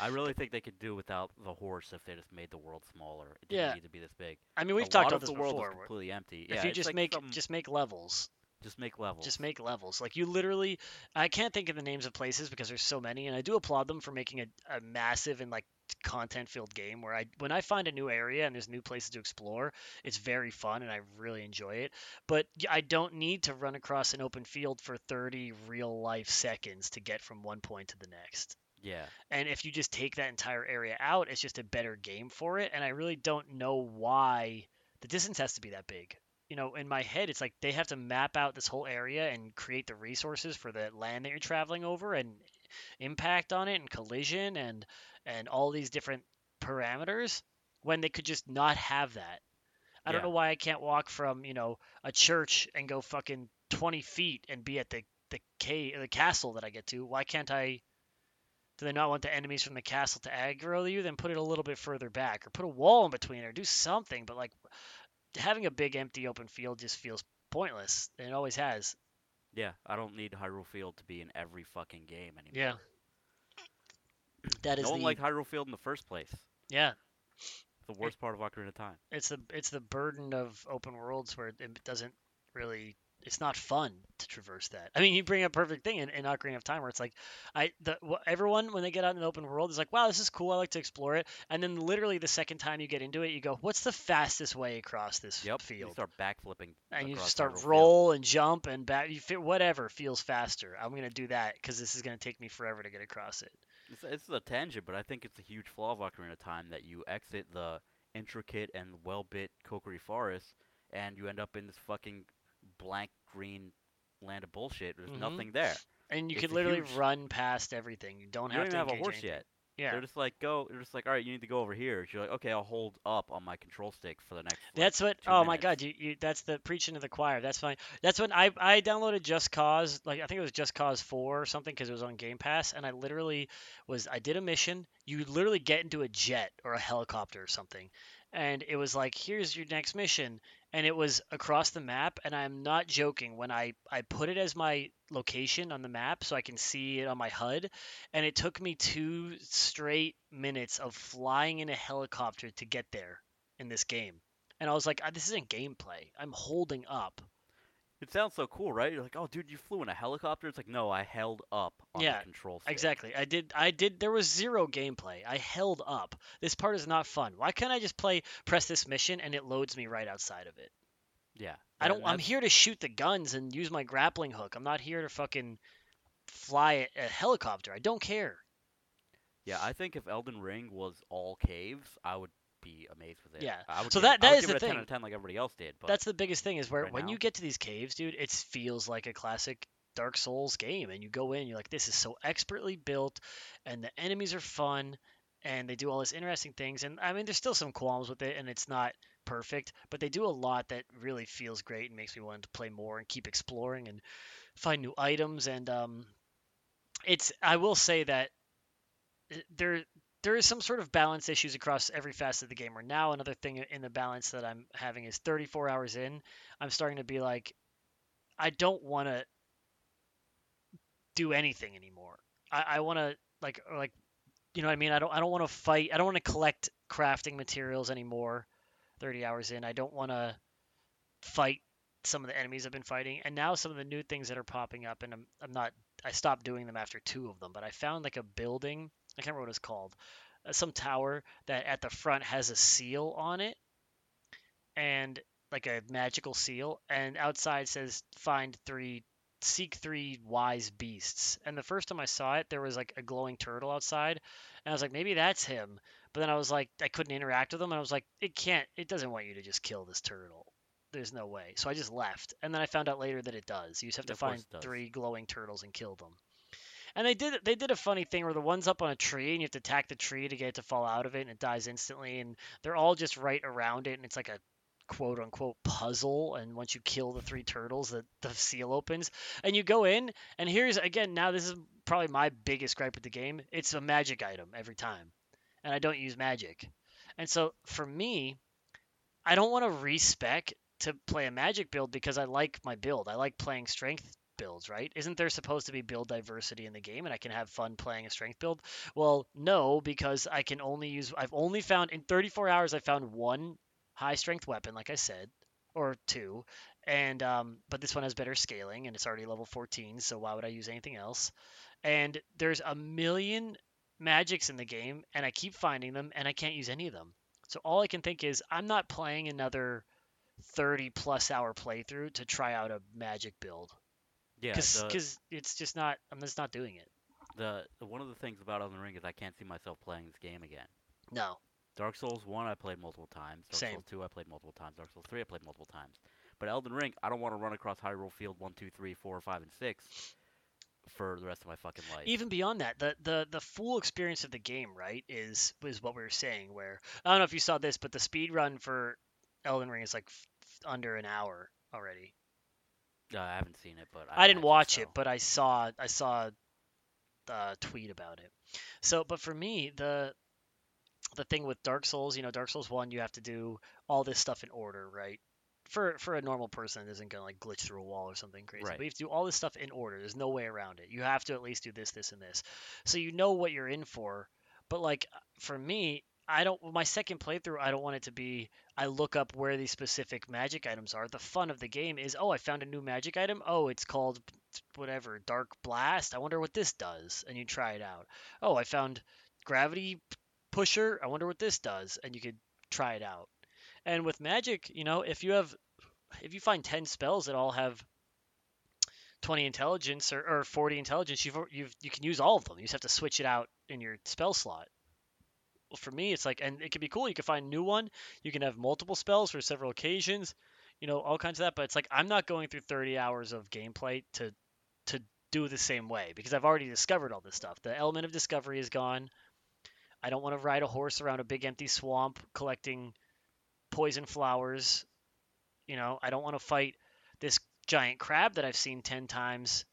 Speaker 2: I really think they could do without the horse if they just made the world smaller. It didn't
Speaker 1: Yeah.
Speaker 2: need to be this big.
Speaker 1: I mean, we've
Speaker 2: a
Speaker 1: talked
Speaker 2: lot
Speaker 1: about
Speaker 2: of
Speaker 1: this
Speaker 2: the world
Speaker 1: before.
Speaker 2: is completely empty.
Speaker 1: If
Speaker 2: yeah,
Speaker 1: you just
Speaker 2: like
Speaker 1: make
Speaker 2: some-
Speaker 1: just make levels,
Speaker 2: just make levels.
Speaker 1: just make levels. Like you literally, I can't think of the names of places because there's so many, and I do applaud them for making a, a massive and like content-filled game. Where I, when I find a new area and there's new places to explore, it's very fun and I really enjoy it. But I don't need to run across an open field for 30 real-life seconds to get from one point to the next.
Speaker 2: Yeah.
Speaker 1: And if you just take that entire area out, it's just a better game for it. And I really don't know why the distance has to be that big. You know, in my head, it's like they have to map out this whole area and create the resources for the land that you're traveling over and impact on it and collision and and all these different parameters when they could just not have that. I don't know why I can't walk from, you know, a church and go fucking 20 feet and be at the the cave, the castle that I get to. Why can't I do they not want the enemies from the castle to aggro you? Then put it a little bit further back, or put a wall in between, or do something. But like having a big empty open field just feels pointless, and it always has.
Speaker 2: Yeah. I don't need Hyrule Field to be in every fucking game anymore.
Speaker 1: Yeah, that is
Speaker 2: no
Speaker 1: the
Speaker 2: one liked Hyrule Field in the first place.
Speaker 1: yeah.
Speaker 2: The worst part of Ocarina of Time.
Speaker 1: It's the it's the burden of open worlds where it doesn't really. It's not fun to traverse that. I mean, you bring up a perfect thing in, in Ocarina of Time, where it's like, I the everyone when they get out in the open world is like, wow, this is cool. I like to explore it. And then literally the second time you get into it, you go, what's the fastest way across this
Speaker 2: Yep.
Speaker 1: field?
Speaker 2: You start backflipping.
Speaker 1: and you start
Speaker 2: Hyrule Field.
Speaker 1: roll and jump and back. You fit whatever feels faster. I'm gonna do that because this is gonna take me forever to get across it.
Speaker 2: It's, it's a tangent, but I think it's a huge flaw of Ocarina of Time that you exit the intricate and well-bit Kokiri Forest, and you end up in this fucking blank green land of bullshit. There's
Speaker 1: Mhm.
Speaker 2: nothing there.
Speaker 1: And you
Speaker 2: It's
Speaker 1: could literally
Speaker 2: huge-
Speaker 1: run past everything. You don't
Speaker 2: You
Speaker 1: have
Speaker 2: don't
Speaker 1: to
Speaker 2: have a horse
Speaker 1: anything.
Speaker 2: yet.
Speaker 1: Yeah.
Speaker 2: They're just like go. They're just like, all right, you need to go over here. You're like, okay, I'll hold up on my control stick for the next. like,
Speaker 1: That's what.
Speaker 2: two
Speaker 1: Oh my. God, you, you that's the preaching to the choir. That's fine. That's when I I downloaded Just Cause. Like I think it was Just Cause Four or something because it was on Game Pass, and I literally was I did a mission. You literally get into a jet or a helicopter or something, and it was like, here's your next mission, and it was across the map. And I'm not joking when I I put it as my location on the map so I can see it on my HUD, and it took me two straight minutes of flying in a helicopter to get there in this game. And I was like, "Ah, this isn't gameplay. I'm holding up.
Speaker 2: It sounds so cool, right? You're like, oh, dude, you flew in a helicopter. It's like, no, I held up on
Speaker 1: Yeah,
Speaker 2: the control stick.
Speaker 1: Exactly. I did. I did. There was zero gameplay. I held up. This part is not fun. Why can't I just play press this mission and it loads me right outside of it?
Speaker 2: Yeah.
Speaker 1: I don't. I'm here to shoot the guns and use my grappling hook. I'm not here to fucking fly a, a helicopter. I don't care.
Speaker 2: Yeah, I think if Elden Ring was all caves, I would be amazed with it.
Speaker 1: Yeah.
Speaker 2: I would
Speaker 1: So
Speaker 2: give,
Speaker 1: that- that is the
Speaker 2: a 10
Speaker 1: thing.
Speaker 2: out of 10 like everybody else did. But
Speaker 1: That's the biggest thing is where
Speaker 2: right
Speaker 1: when you get to these caves, dude, it feels like a classic Dark Souls game, and you go in, you're like, this is so expertly built, and the enemies are fun, and they do all these interesting things. And I mean, there's still some qualms with it, and it's not perfect, but they do a lot that really feels great and makes me want to play more and keep exploring and find new items. And um, it's I will say that uh, there there is some sort of balance issues across every facet of the game. Where now another thing in the balance that I'm having is 34 hours in, I'm starting to be like, I don't want to do anything anymore. I, I want to like or like, you know what I mean? I don't I don't want to fight. I don't want to collect crafting materials anymore. 30 hours in, I don't want to fight some of the enemies I've been fighting, and now some of the new things that are popping up, and I'm I'm not. I stopped doing them after two of them, but I found like a building. I can't remember what it's called. Uh, some tower that at the front has a seal on it, and like a magical seal, and outside says find three, seek three wise beasts. And the first time I saw it, there was like a glowing turtle outside, and I was like, maybe that's him. But then I was like, I couldn't interact with him, and I was like, it can't. It doesn't want you to just kill this turtle. There's no way. So I just left, and then I found out later that it does. You just have to
Speaker 2: Of
Speaker 1: find three glowing turtles and kill them. And they did they did a funny thing where the one's up on a tree and you have to attack the tree to get it to fall out of it and it dies instantly and they're all just right around it and it's like a quote unquote puzzle and once you kill the three turtles the, the seal opens and you go in and here's again now this is probably my biggest gripe with the game it's a magic item every time and I don't use magic. And so for me I don't want to respec to play a magic build because I like my build. I like playing strength builds, right? Isn't there supposed to be build diversity in the game and I can have fun playing a strength build? Well, no, because I can only use I've only found in 34 hours I found one high strength weapon like I said or two and um but this one has better scaling and it's already level 14, so why would I use anything else? And there's a million magics in the game and I keep finding them and I can't use any of them. So all I can think is I'm not playing another 30 plus hour playthrough to try out a magic build
Speaker 2: yeah,
Speaker 1: because it's just not I'm just not doing it.
Speaker 2: the the- one of the things about Elden Ring is I can't see myself playing this game again.
Speaker 1: No.
Speaker 2: Dark Souls 1 I played multiple times. Dark
Speaker 1: Same.
Speaker 2: Souls 2 I played multiple times. Dark Souls 3 I played multiple times. But Elden Ring, I don't want to run across Hyrule Field 1, 2, 3, 4, 5, and 6 for the rest of my fucking life.
Speaker 1: Even beyond that, the the the full experience of the game, right, is is what we were saying. Where I don't know if you saw this, but the speed run for Elden Ring is like f- under an hour already.
Speaker 2: Uh, I haven't seen it, but
Speaker 1: I, didn't watch
Speaker 2: so.
Speaker 1: it, but I saw I saw a tweet about it. So, but for me, the the thing with Dark Souls, you know, Dark Souls One, you have to do all this stuff in order, right? For for a normal person, it isn't gonna like glitch through a wall or something crazy.
Speaker 2: Right.
Speaker 1: But you have to do all this stuff in order. There's no way around it. You have to at least do this, this, and this, so you know what you're in for. But like for me, I don't. My second playthrough, I don't want it to be. I look up where these specific magic items are. The fun of the game is, oh, I found a new magic item. Oh, it's called whatever, Dark Blast. I wonder what this does, and you try it out. Oh, I found Gravity Pusher. I wonder what this does, and you could try it out. And with magic, you know, if you have, if you find ten spells that all have 20 intelligence or, or 40 intelligence, you've, you've you can use all of them. You just have to switch it out in your spell slot. For me, it's like, and it can be cool. You can find a new one. You can have multiple spells for several occasions. You know, all kinds of that. But it's like I'm not going through 30 hours of gameplay to to do the same way because I've already discovered all this stuff. The element of discovery is gone. I don't want to ride a horse around a big empty swamp collecting poison flowers. You know, I don't want to fight this giant crab that I've seen 10 times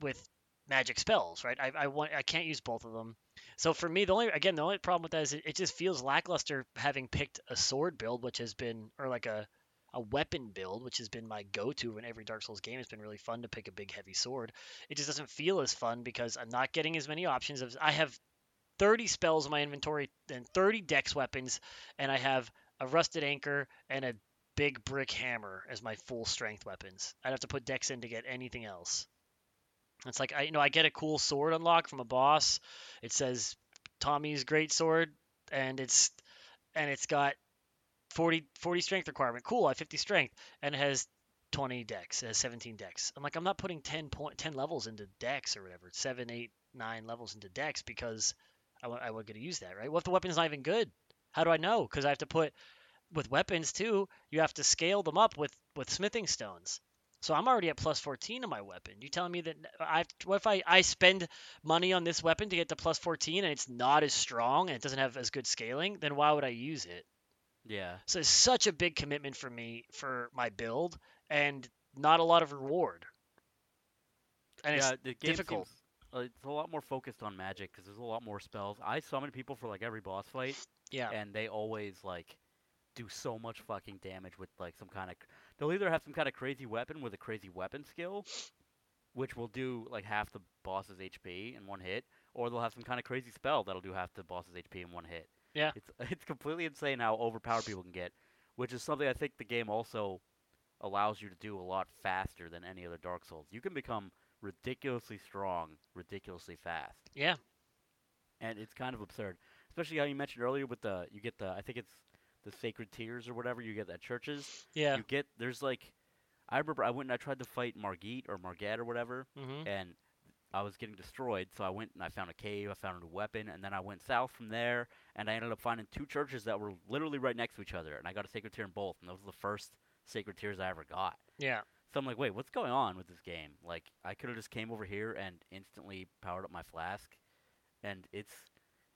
Speaker 1: with magic spells, right? I, I want I can't use both of them. So for me, the only again the only problem with that is it, it just feels lackluster having picked a sword build, which has been or like a a weapon build, which has been my go-to in every Dark Souls game. It's been really fun to pick a big heavy sword. It just doesn't feel as fun because I'm not getting as many options. Of, I have 30 spells in my inventory and 30 dex weapons, and I have a rusted anchor and a big brick hammer as my full strength weapons. I'd have to put dex in to get anything else. It's like I you know I get a cool sword unlock from a boss. It says Tommy's great sword and it's and it's got 40 40 strength requirement. Cool, I have 50 strength and it has 20 dex, it has 17 dex. I'm like I'm not putting 10 point 10 levels into dex or whatever. 7 8 9 levels into dex because I wa- I get to use that, right? What if the weapon's not even good? How do I know? Cuz I have to put with weapons too, you have to scale them up with with smithing stones. So I'm already at plus 14 on my weapon. You telling me that I what if I I spend money on this weapon to get to plus 14 and it's not as strong and it doesn't have as good scaling? Then why would I use it?
Speaker 2: Yeah.
Speaker 1: So it's such a big commitment for me for my build and not a lot of reward. And
Speaker 2: yeah,
Speaker 1: it's
Speaker 2: the game
Speaker 1: difficult.
Speaker 2: seems uh, it's a lot more focused on magic because there's a lot more spells. I summon people for like every boss fight,
Speaker 1: yeah.
Speaker 2: and they always like do so much fucking damage with like some kind of. They'll either have some kind of crazy weapon with a crazy weapon skill, which will do like half the boss's HP in one hit, or they'll have some kind of crazy spell that'll do half the boss's HP in one hit.
Speaker 1: Yeah.
Speaker 2: It's it's completely insane how overpowered people can get, which is something I think the game also allows you to do a lot faster than any other Dark Souls. You can become ridiculously strong, ridiculously fast,
Speaker 1: Yeah.
Speaker 2: and it's kind of absurd. Especially how you mentioned earlier with the you get the I think it's the sacred tears or whatever you get at churches.
Speaker 1: Yeah.
Speaker 2: You get there's like I remember I went and I tried to fight Margit or Margette or whatever,
Speaker 1: Mhm.
Speaker 2: and I was getting destroyed. So I went and I found a cave, I found a weapon, and then I went south from there, and I ended up finding two churches that were literally right next to each other, and I got a sacred tear in both, and those were the first sacred tears I ever got.
Speaker 1: Yeah.
Speaker 2: So I'm like, wait, what's going on with this game? Like, I could have just came over here and instantly powered up my flask, and it's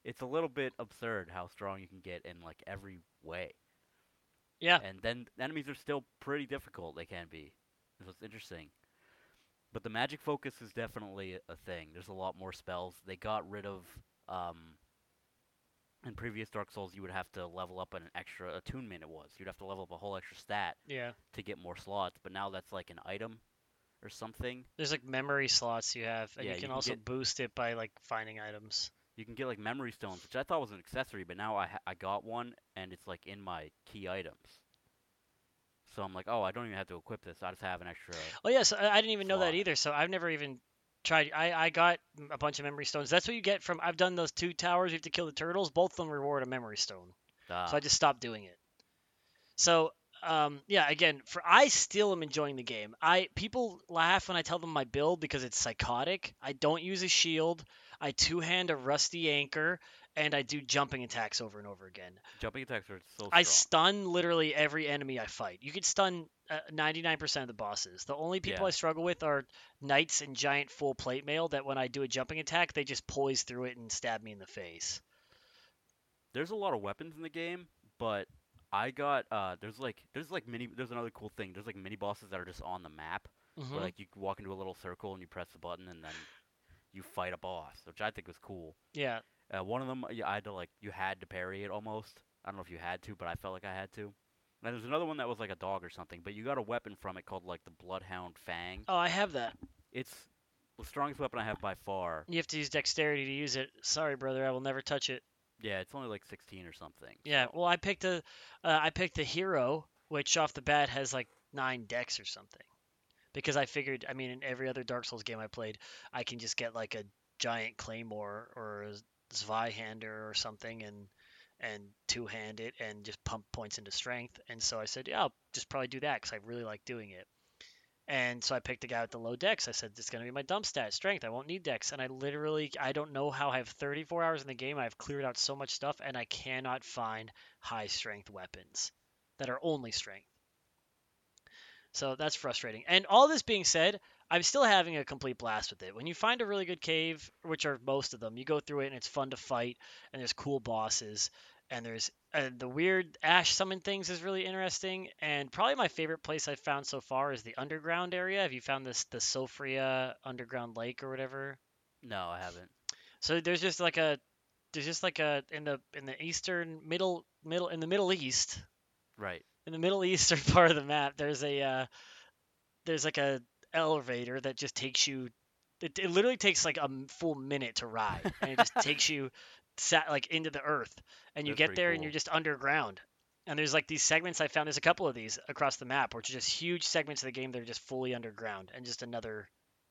Speaker 2: it's a little bit absurd how strong you can get in like every way.
Speaker 1: Yeah.
Speaker 2: And then the enemies are still pretty difficult. They can be. So it's interesting. But the magic focus is definitely a- thing. There's a lot more spells. They got rid of um in previous Dark Souls you would have to level up an extra attunement it was. You'd have to level up a whole extra stat
Speaker 1: Yeah.
Speaker 2: to get more slots, but now that's like an item or something.
Speaker 1: There's like memory slots you have, and
Speaker 2: Yeah,
Speaker 1: you
Speaker 2: you
Speaker 1: can
Speaker 2: can
Speaker 1: also
Speaker 2: get-
Speaker 1: boost it by like finding items.
Speaker 2: You can get like memory stones, which I thought was an accessory, but now I ha- I got one and it's like in my key items. So I'm like, oh, I don't even have to equip this. I just have an extra.
Speaker 1: Oh yes, I, I didn't even know that either. So I've never even tried. I I got a bunch of memory stones. That's what you get from. I've done those two towers. You have to kill the turtles. Both of them reward a memory stone.
Speaker 2: Uh,
Speaker 1: So I just stopped doing it. So um, yeah, again, for I still am enjoying the game. I people laugh when I tell them my build because it's psychotic. I don't use a shield. I two hand a rusty anchor, and I do jumping attacks over and over again.
Speaker 2: jumping attacks are so strong.
Speaker 1: I stun literally every enemy I fight. You can stun uh, 99% of the bosses. The only people
Speaker 2: Yeah.
Speaker 1: I struggle with are knights and giant full plate mail that when I do a jumping attack, they just poise through it and stab me in the face.
Speaker 2: there's a lot of weapons in the game, but I got uh there's like there's like mini there's another cool thing. There's like mini bosses that are just on the map.
Speaker 1: Mhm.
Speaker 2: Where like you walk into a little circle and you press the button and then you fight a boss, which I think was cool.
Speaker 1: yeah.
Speaker 2: Uh, one of them yeah, I had to like you had to parry it almost. I don't know if you had to, but I felt like I had to. And there's another one that was like a dog or something, but you got a weapon from it called like the Bloodhound Fang.
Speaker 1: Oh, I have that.
Speaker 2: It's the strongest weapon I have by far.
Speaker 1: You have to use dexterity to use it. Sorry, brother, I will never touch it.
Speaker 2: Yeah, it's only like 16 or something.
Speaker 1: Yeah. Well, I picked a, uh, I picked the hero, which off the bat has like nine dex or something, because I figured, I mean, in every other Dark Souls game I played, I can just get like a giant claymore or a Zweihander or something and and two hand it and just pump points into strength. And so I said, yeah, I'll just probably do that because I really like doing it. And so I picked a guy with the low dex. I said, it's going to be my dump stat, strength. I won't need dex. And I literally, I don't know how I have 34 hours in the game. I've cleared out so much stuff and I cannot find high strength weapons that are only strength. So that's frustrating. And all this being said, I'm still having a complete blast with it. When you find a really good cave, which are most of them, you go through it and it's fun to fight, and there's cool bosses, and there's uh, the weird ash summon things is really interesting. And probably my favorite place I've found so far is the underground area. Have you found this the Siofra underground lake or whatever?
Speaker 2: No, I haven't.
Speaker 1: So there's just like a there's just like a in the in the eastern middle middle in the Middle East
Speaker 2: Right.
Speaker 1: in the Middle Eastern part of the map, there's a uh, there's like a elevator that just takes you. It, it literally takes like a full minute to ride, and it just takes you sat like into the earth, and you
Speaker 2: That's
Speaker 1: get there and you're just underground, And there's like these segments I found. There's a couple of these across the map, which are just huge segments of the game that are just fully underground and just another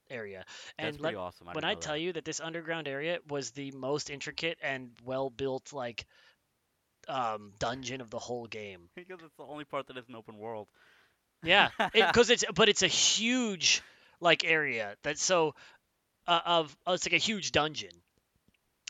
Speaker 1: area. And let,
Speaker 2: awesome. I
Speaker 1: when I tell
Speaker 2: that.
Speaker 1: you that this underground area was the most intricate and well built like um, dungeon of the whole game.
Speaker 2: because it's the only part that is an open world.
Speaker 1: Yeah, because it's but it's a huge like area that's so uh, of oh, it's like a huge dungeon,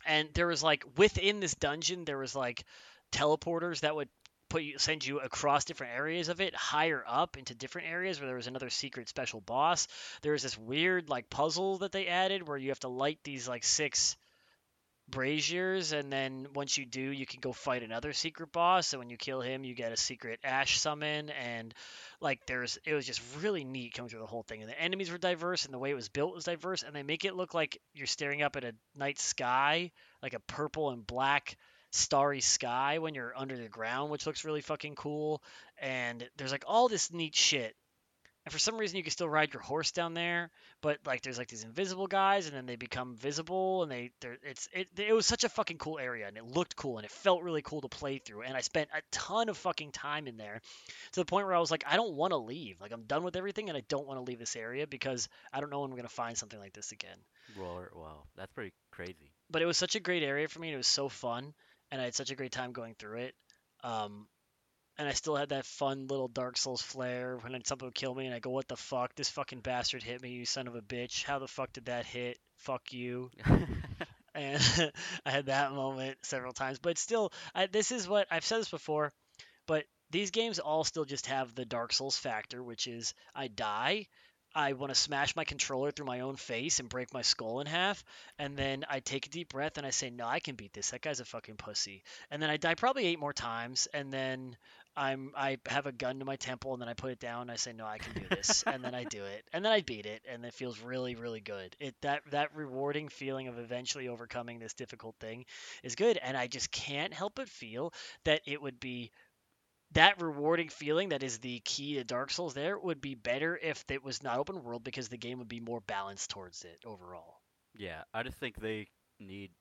Speaker 1: and there was like within this dungeon there was like teleporters that would put you send you across different areas of it higher up into different areas where there was another secret special boss. There was this weird like puzzle that they added where you have to light these like six braziers and then once you do you can go fight another secret boss so when you kill him you get a secret ash summon and like there's it was just really neat coming through the whole thing and the enemies were diverse and the way it was built was diverse and they make it look like you're staring up at a night sky like a purple and black starry sky when you're under the ground which looks really fucking cool and there's like all this neat shit and for some reason you can still ride your horse down there but like there's like these invisible guys and then they become visible and they they're it's it, it was such a fucking cool area and it looked cool and it felt really cool to play through and i spent a ton of fucking time in there to the point where i was like i don't want to leave. Like i'm done with everything and i don't want to leave this area because i don't know when i'm going to find something like this again.
Speaker 2: Well, wow, that's pretty crazy.
Speaker 1: but it was such a great area for me and it was so fun and i had such a great time going through it. Um and I still had that fun little Dark Souls flair when something would kill me, and I go, "What the fuck? This fucking bastard hit me, you son of a bitch! How the fuck did that hit? Fuck you!" And I had that moment several times. But still, I, this is what I've said this before, but these games all still just have the Dark Souls factor, which is I die. I want to smash my controller through my own face and break my skull in half. And then I take a deep breath and I say, No, I can beat this. That guy's a fucking pussy. And then I die probably eight more times. And then I'm I have a gun to my temple and then I put it down and I say, No, I can do this. and then I do it. And then I beat it. And it feels really, really good. It that that rewarding feeling of eventually overcoming this difficult thing is good. And I just can't help but feel that it would be that rewarding feeling that is the key to Dark Souls there would be better if it was not open world because the game would be more balanced towards it overall.
Speaker 2: yeah, I just think they need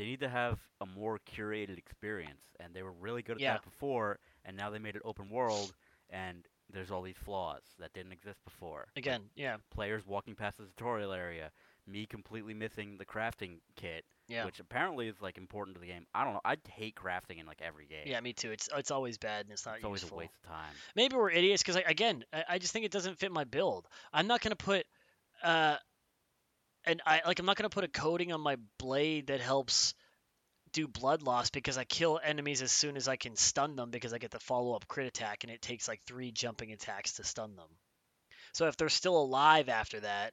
Speaker 2: they need to have a more curated experience, and they were really good at
Speaker 1: Yeah.
Speaker 2: that before, and now they made it open world, and there's all these flaws that didn't exist before. Like
Speaker 1: Again, yeah,
Speaker 2: players walking past the tutorial area, me completely missing the crafting kit,
Speaker 1: yeah.
Speaker 2: which apparently is like important to the game. I don't know. I hate crafting in like every game.
Speaker 1: Yeah, me too. It's it's always bad and it's not
Speaker 2: it's always a waste of time.
Speaker 1: Maybe we're idiots because like, again, I, I just think it doesn't fit my build. I'm not gonna put uh, and I like I'm not gonna put a coating on my blade that helps do blood loss because I kill enemies as soon as I can stun them because I get the follow up crit attack and it takes like three jumping attacks to stun them. So if they're still alive after that,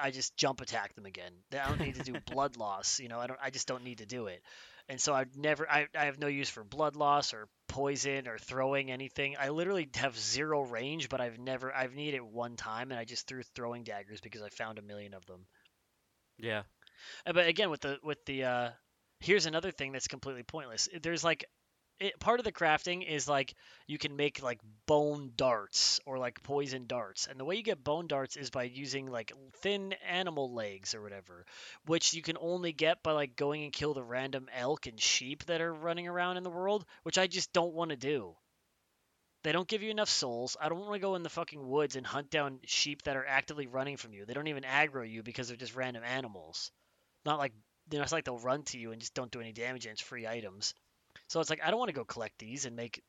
Speaker 1: I just jump attack them again. I don't need to do blood loss. You know, I don't. I just don't need to do it. And so I've never. I, I have no use for blood loss or poison or throwing anything. I literally have zero range, but I've never. I've needed it one time, and I just threw throwing daggers because I found a million of them.
Speaker 2: Yeah.
Speaker 1: Uh, But again, with the with the uh, here's another thing that's completely pointless. There's like it, part of the crafting is like you can make like bone darts or like poison darts, and the way you get bone darts is by using like thin animal legs or whatever, which you can only get by like going and kill the random elk and sheep that are running around in the world, which I just don't want to do. They don't give you enough souls. I don't want to go in the fucking woods and hunt down sheep that are actively running from you. They don't even aggro you because they're just random animals. Not like you know, it's like they'll run to you and just don't do any damage and it's free items. So it's like I don't want to go collect these and make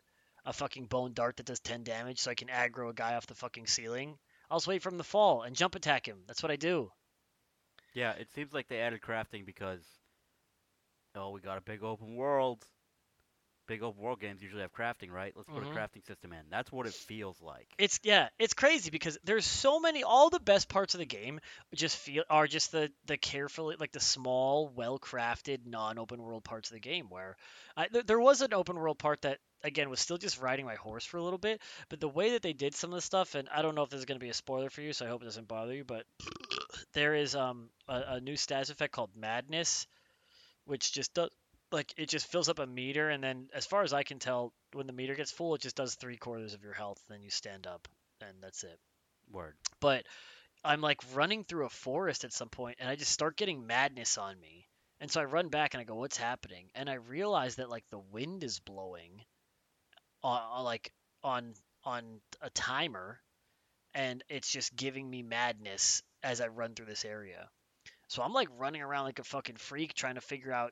Speaker 1: a fucking bone dart that does 10 damage so I can aggro a guy off the fucking ceiling. I'll just wait for him to fall and jump attack him. That's what I do.
Speaker 2: Yeah, it seems like they added crafting because oh, we got a big open world. Big open world games usually have crafting, right? Let's put
Speaker 1: Mhm.
Speaker 2: a crafting system in. That's what it feels like.
Speaker 1: It's yeah, it's crazy because there's so many. All the best parts of the game just feel are just the the carefully like the small, well crafted, non open world parts of the game. Where I, th- there was an open world part that again was still just riding my horse for a little bit, but the way that they did some of the stuff, and I don't know if this is going to be a spoiler for you, so I hope it doesn't bother you, but there is um a, a new status effect called Madness, which just does like it just fills up a meter, and then as far as I can tell, when the meter gets full, it just does three quarters of your health, then you stand up, and that's it.
Speaker 2: Word.
Speaker 1: But I'm like running through a forest at some point, and I just start getting madness on me. And so I run back and I go, "What's happening?" And I realize that like the wind is blowing, on, on like on on a timer, and it's just giving me madness as I run through this area. So I'm like running around like a fucking freak trying to figure out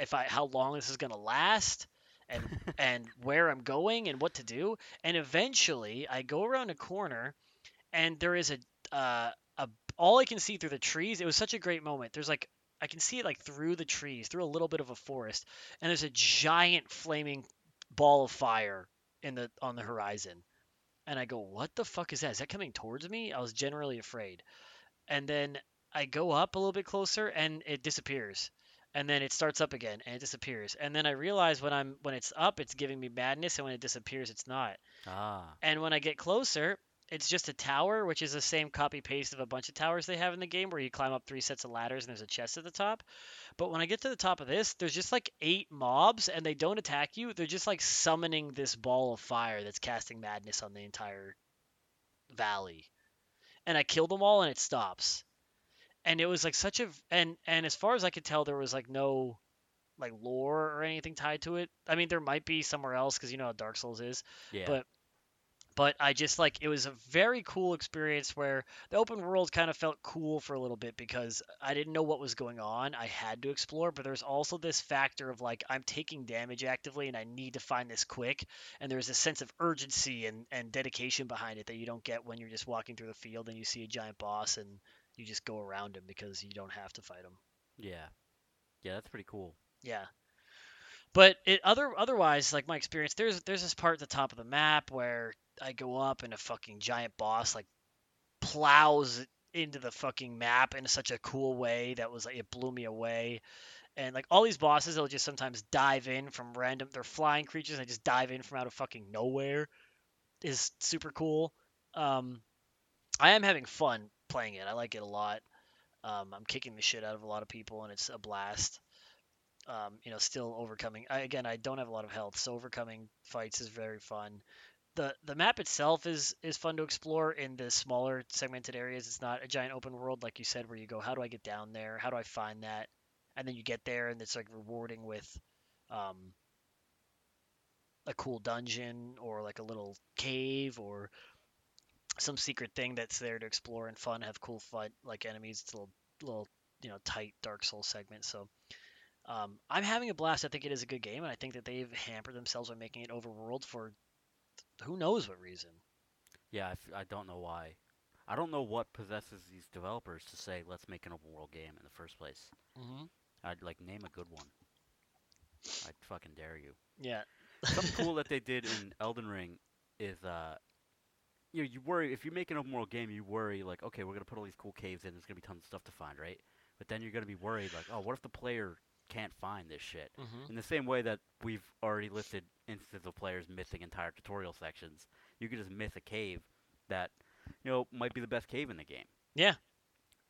Speaker 1: if I how long this is gonna last and and where I'm going and what to do. And eventually I go around a corner and there is a uh, a all I can see through the trees. It was such a great moment. There's like I can see it like through the trees, through a little bit of a forest, and there's a giant flaming ball of fire in the on the horizon. And I go, "What the fuck is that? Is that coming towards me?" I was generally afraid. And then I go up a little bit closer and it disappears. And then it starts up again and it disappears. And then I realize when I'm when it's up, it's giving me madness, and when it disappears, it's not.
Speaker 2: Ah.
Speaker 1: And when I get closer, it's just a tower, which is the same copy paste of a bunch of towers they have in the game where you climb up three sets of ladders and there's a chest at the top. But when I get to the top of this, there's just like eight mobs and they don't attack you. They're just like summoning this ball of fire that's casting madness on the entire valley. And I kill them all and it stops. And it was like such a and and as far as I could tell there was like no like lore or anything tied to it. I mean there might be somewhere else cuz you know how Dark Souls is
Speaker 2: Yeah.
Speaker 1: but but I just like it was a very cool experience where the open world kind of felt cool for a little bit because I didn't know what was going on. I had to explore, but there's also this factor of like I'm taking damage actively and I need to find this quick. And there's a sense of urgency and, and dedication behind it that you don't get when you're just walking through the field and you see a giant boss and you just go around him because you don't have to fight him.
Speaker 2: yeah. Yeah, that's pretty cool.
Speaker 1: Yeah. But it other otherwise, like my experience, there's there's this part at the top of the map where I go up and a fucking giant boss like plows into the fucking map in such a cool way that was like it blew me away. And like all these bosses, they'll just sometimes dive in from random. They're flying creatures. They just dive in from out of fucking nowhere. Is super cool. Um, I am having fun playing it. I like it a lot. Um, I'm kicking the shit out of a lot of people, and it's a blast um, you know, still overcoming. I, again, I don't have a lot of health, so overcoming fights is very fun. the The map itself is is fun to explore in the smaller segmented areas. It's not a giant open world like you said, where you go, how do I get down there? How do I find that? And then you get there, and it's like rewarding with um, a cool dungeon or like a little cave or some secret thing that's there to explore and fun. Have cool fight like enemies. It's a little little you know tight Dark Souls segment. So um, I'm having a blast. I think it is a good game, and I think that they've hampered themselves by making it overworld for who knows what reason.
Speaker 2: Yeah, I, f- I don't know why. I don't know what possesses these developers to say let's make an overworld game in the first place.
Speaker 1: Mm-hmm.
Speaker 2: I'd like name a good one. I'd fucking dare you.
Speaker 1: Yeah.
Speaker 2: Something cool that they did in Elden Ring is uh you know, you worry if you make an open world game, you worry like, okay, we're gonna put all these cool caves in, there's gonna be tons of stuff to find, right? But then you're gonna be worried like, oh, what if the player can't find this shit?
Speaker 1: Mm-hmm.
Speaker 2: In the same way that we've already listed instances of players missing entire tutorial sections, you could just miss a cave that, you know, might be the best cave in the game.
Speaker 1: Yeah.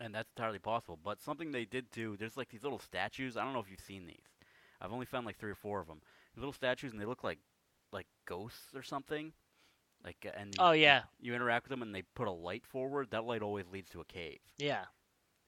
Speaker 2: And that's entirely possible. But something they did do, there's like these little statues. I don't know if you've seen these. I've only found like three or four of them. Little statues, and they look like like ghosts or something. Like, uh, and
Speaker 1: Oh
Speaker 2: you-
Speaker 1: yeah.
Speaker 2: you interact with them, and they put a light forward. That light always leads to a cave.
Speaker 1: Yeah.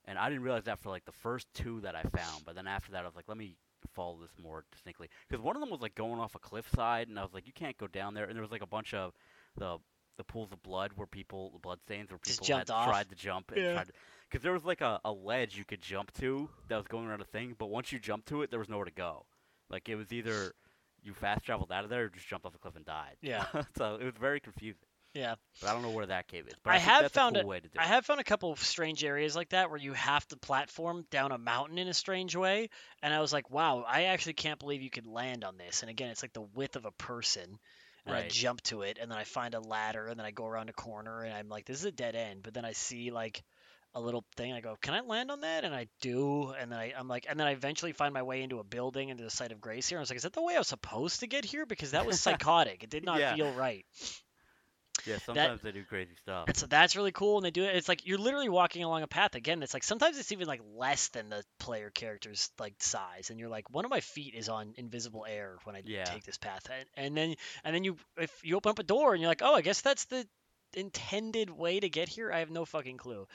Speaker 2: And I didn't realize that for like the first two that I found, but then after that I was like, let me follow this more distinctly because one of them was like going off a cliffside, and I was like, you can't go down there. And there was like a bunch of the the pools of blood where people, the blood stains where people had
Speaker 1: off.
Speaker 2: tried to jump and
Speaker 1: Yeah.
Speaker 2: tried because there was like a, a ledge you could jump to that was going around a thing, but once you jumped to it, there was nowhere to go. Like it was either you fast traveled out of there or just jumped off the cliff and died.
Speaker 1: Yeah.
Speaker 2: so it was very confusing.
Speaker 1: Yeah.
Speaker 2: But I don't know where that cave is. But
Speaker 1: I
Speaker 2: I,
Speaker 1: have found
Speaker 2: a cool way to do
Speaker 1: I have found a couple of strange areas like that where you have to platform down a mountain in a strange way, and I was like, "Wow, I actually can't believe you could land on this." And again, it's like the width of a person, and I jump to it, and then I find a ladder, and then I go around a corner, and I'm like, "This is a dead end." But then I see like a little thing, I go, "Can I land on that?" And I do, and then I, I'm like, and then I eventually find my way into a building into the site of grace here. I was like, "Is that the way I was supposed to get here?" Because that was psychotic. It did not
Speaker 2: Yeah.
Speaker 1: feel right.
Speaker 2: Yeah, sometimes they do crazy stuff.
Speaker 1: And so that's really cool. And they do it. It's like you're literally walking along a path. Again, it's like sometimes it's even like less than the player character's like size, and you're like, one of my feet is on invisible air when I
Speaker 2: Yeah.
Speaker 1: take this path. And, and then and then you if you open up a door and you're like, oh, I guess that's the intended way to get here? I have no fucking clue.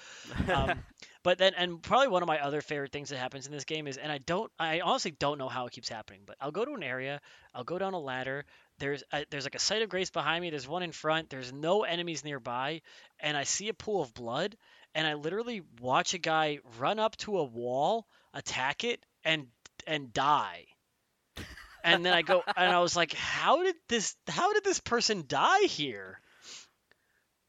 Speaker 1: Um, but then, and probably one of my other favorite things that happens in this game is, and I don't, I honestly don't know how it keeps happening, but I'll go to an area, I'll go down a ladder. There's a, there's like a site of grace behind me. There's one in front. There's no enemies nearby, and I see a pool of blood, and I literally watch a guy run up to a wall, attack it, and and die. And then I go, and I was like, how did this, how did this person die here?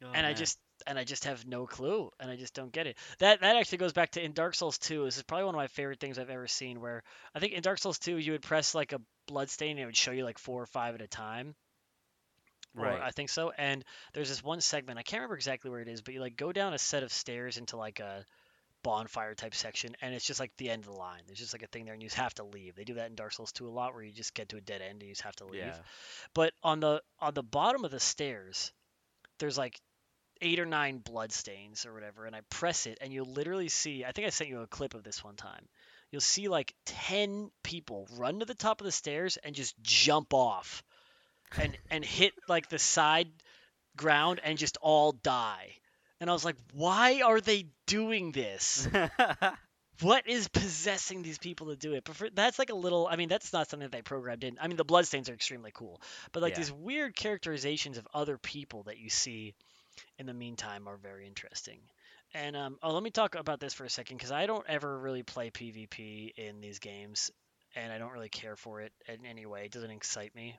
Speaker 2: Oh,
Speaker 1: and I just and I just have no clue, and I just don't get it. That that actually goes back to in Dark Souls 2. This is probably one of my favorite things I've ever seen. Where I think in Dark Souls 2, you would press like a blood stain, and it would show you like four or five at a time. Or
Speaker 2: right.
Speaker 1: I think so. And there's this one segment I can't remember exactly where it is, but you like go down a set of stairs into like a bonfire type section, and it's just like the end of the line. There's just like a thing there, and you just have to leave. They do that in Dark Souls 2 a lot, where you just get to a dead end and you just have to leave.
Speaker 2: yeah.
Speaker 1: But on the on the bottom of the stairs, there's like eight or nine blood stains or whatever, and I press it, and you'll literally see. I think I sent you a clip of this one time. You'll see like ten people run to the top of the stairs and just jump off, and and hit like the side ground and just all die. And I was like, why are they doing this? what is possessing these people to do it? But for, that's like a little. I mean, that's not something that they programmed in. I mean, the bloodstains are extremely cool, but like
Speaker 2: Yeah.
Speaker 1: these weird characterizations of other people that you see in the meantime are very interesting. And um, oh, let me talk about this for a second because I don't ever really play PvP in these games, and I don't really care for it in any way. It doesn't excite me.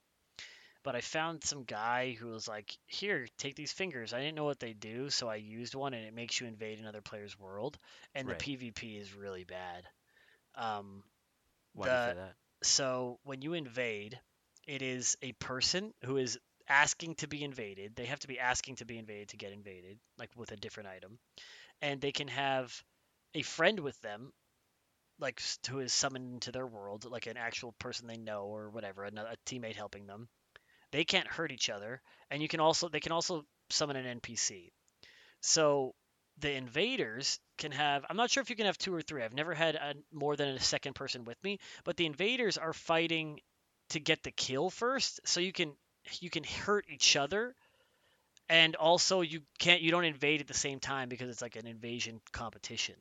Speaker 1: But I found some guy who was like, "Here, take these fingers." I didn't know what they do, so I used one, and it makes you invade another player's world. And
Speaker 2: Right.
Speaker 1: the PvP is really bad. Um,
Speaker 2: Why do you say that?
Speaker 1: so when you invade, it is a person who is asking to be invaded. They have to be asking to be invaded to get invaded, like with a different item. And they can have a friend with them, like who is summoned into their world, like an actual person they know or whatever, another, a teammate helping them. They can't hurt each other, and you can also they can also summon an NPC. So the invaders can have I'm not sure if you can have two or three. I've never had a, more than a second person with me, but the invaders are fighting to get the kill first, so you can you can hurt each other, and also you can't you don't invade at the same time because it's like an invasion competition.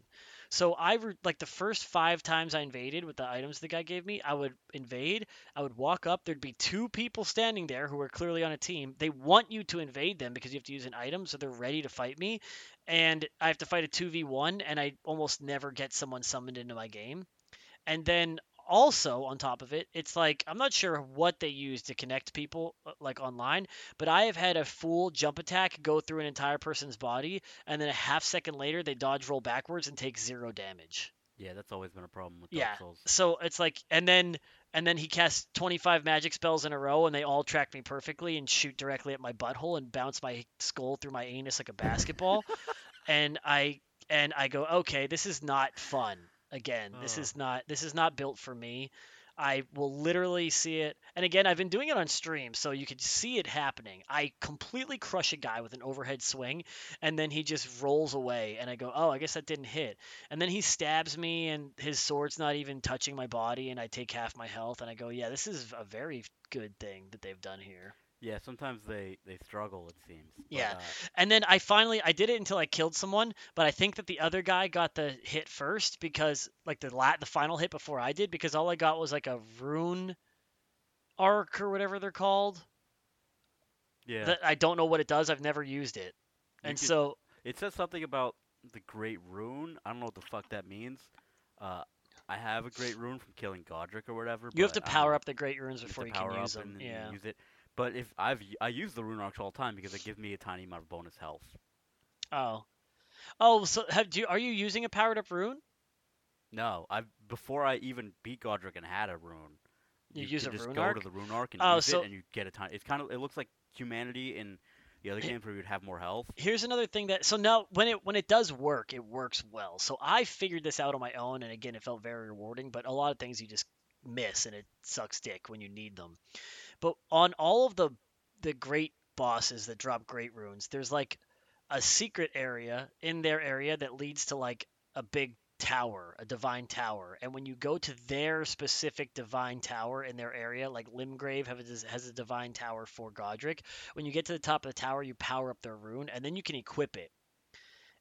Speaker 1: So I re- like the first five times I invaded with the items the guy gave me, I would invade, I would walk up, there'd be two people standing there who are clearly on a team. They want you to invade them because you have to use an item, so they're ready to fight me. And I have to fight a 2v1 and I almost never get someone summoned into my game. And then also on top of it, it's like I'm not sure what they use to connect people uh, like online, but I have had a full jump attack go through an entire person's body, and then a half second later they dodge roll backwards and take zero damage.
Speaker 2: Yeah, that's always been a problem with
Speaker 1: Yeah.
Speaker 2: Dark Souls.
Speaker 1: So it's like, and then and then he casts 25 magic spells in a row, and they all track me perfectly and shoot directly at my butthole and bounce my skull through my anus like a basketball. and I and I go, okay, this is not fun. Again, this
Speaker 2: oh.
Speaker 1: is not this is not built for me. I will literally see it. And again, I've been doing it on stream, so you can see it happening. I completely crush a guy with an overhead swing, and then he just rolls away. And I go, oh, I guess that didn't hit. And then he stabs me, and his sword's not even touching my body, and I take half my health. And I go, yeah, this is a very good thing that they've done here.
Speaker 2: Yeah, sometimes they they struggle. It seems. But,
Speaker 1: Yeah.
Speaker 2: uh,
Speaker 1: And then I finally I did it until I killed someone, but I think that the other guy got the hit first because like the lat the final hit before I did because all I got was like a rune arc or whatever they're called.
Speaker 2: yeah.
Speaker 1: That I don't know what it does. I've never used it.
Speaker 2: you
Speaker 1: And
Speaker 2: could-
Speaker 1: so
Speaker 2: It says something about the Great Rune. I don't know what the fuck that means. Uh, I have a Great Rune from killing Godrick or whatever.
Speaker 1: you have to
Speaker 2: but I don't
Speaker 1: power up the great runes
Speaker 2: You
Speaker 1: before you
Speaker 2: power
Speaker 1: can use them.
Speaker 2: and
Speaker 1: Yeah.
Speaker 2: use it. But if I've I use the rune arcs all the time because it gives me a tiny amount of bonus health.
Speaker 1: Oh. Oh, so have do you, are you using a powered up rune?
Speaker 2: No, I before I even beat Godrick and had a rune.
Speaker 1: You
Speaker 2: could
Speaker 1: use a
Speaker 2: just
Speaker 1: rune
Speaker 2: go
Speaker 1: arc?
Speaker 2: to the rune arc and
Speaker 1: Oh,
Speaker 2: use
Speaker 1: so-
Speaker 2: it, and you get a tiny. It's kind of it looks like humanity in the other games where you'd have more health.
Speaker 1: here's another thing that so now when it when it does work it works well so i figured this out on my own and again it felt very rewarding but a lot of things you just miss and it sucks dick when you need them but on all of the the great bosses that drop great runes there's like a secret area in their area that leads to like a big tower, a divine tower, and when you go to their specific divine tower in their area, like Limgrave has a divine tower for Godrick, when you get to the top of the tower, you power up their rune, and then you can equip it,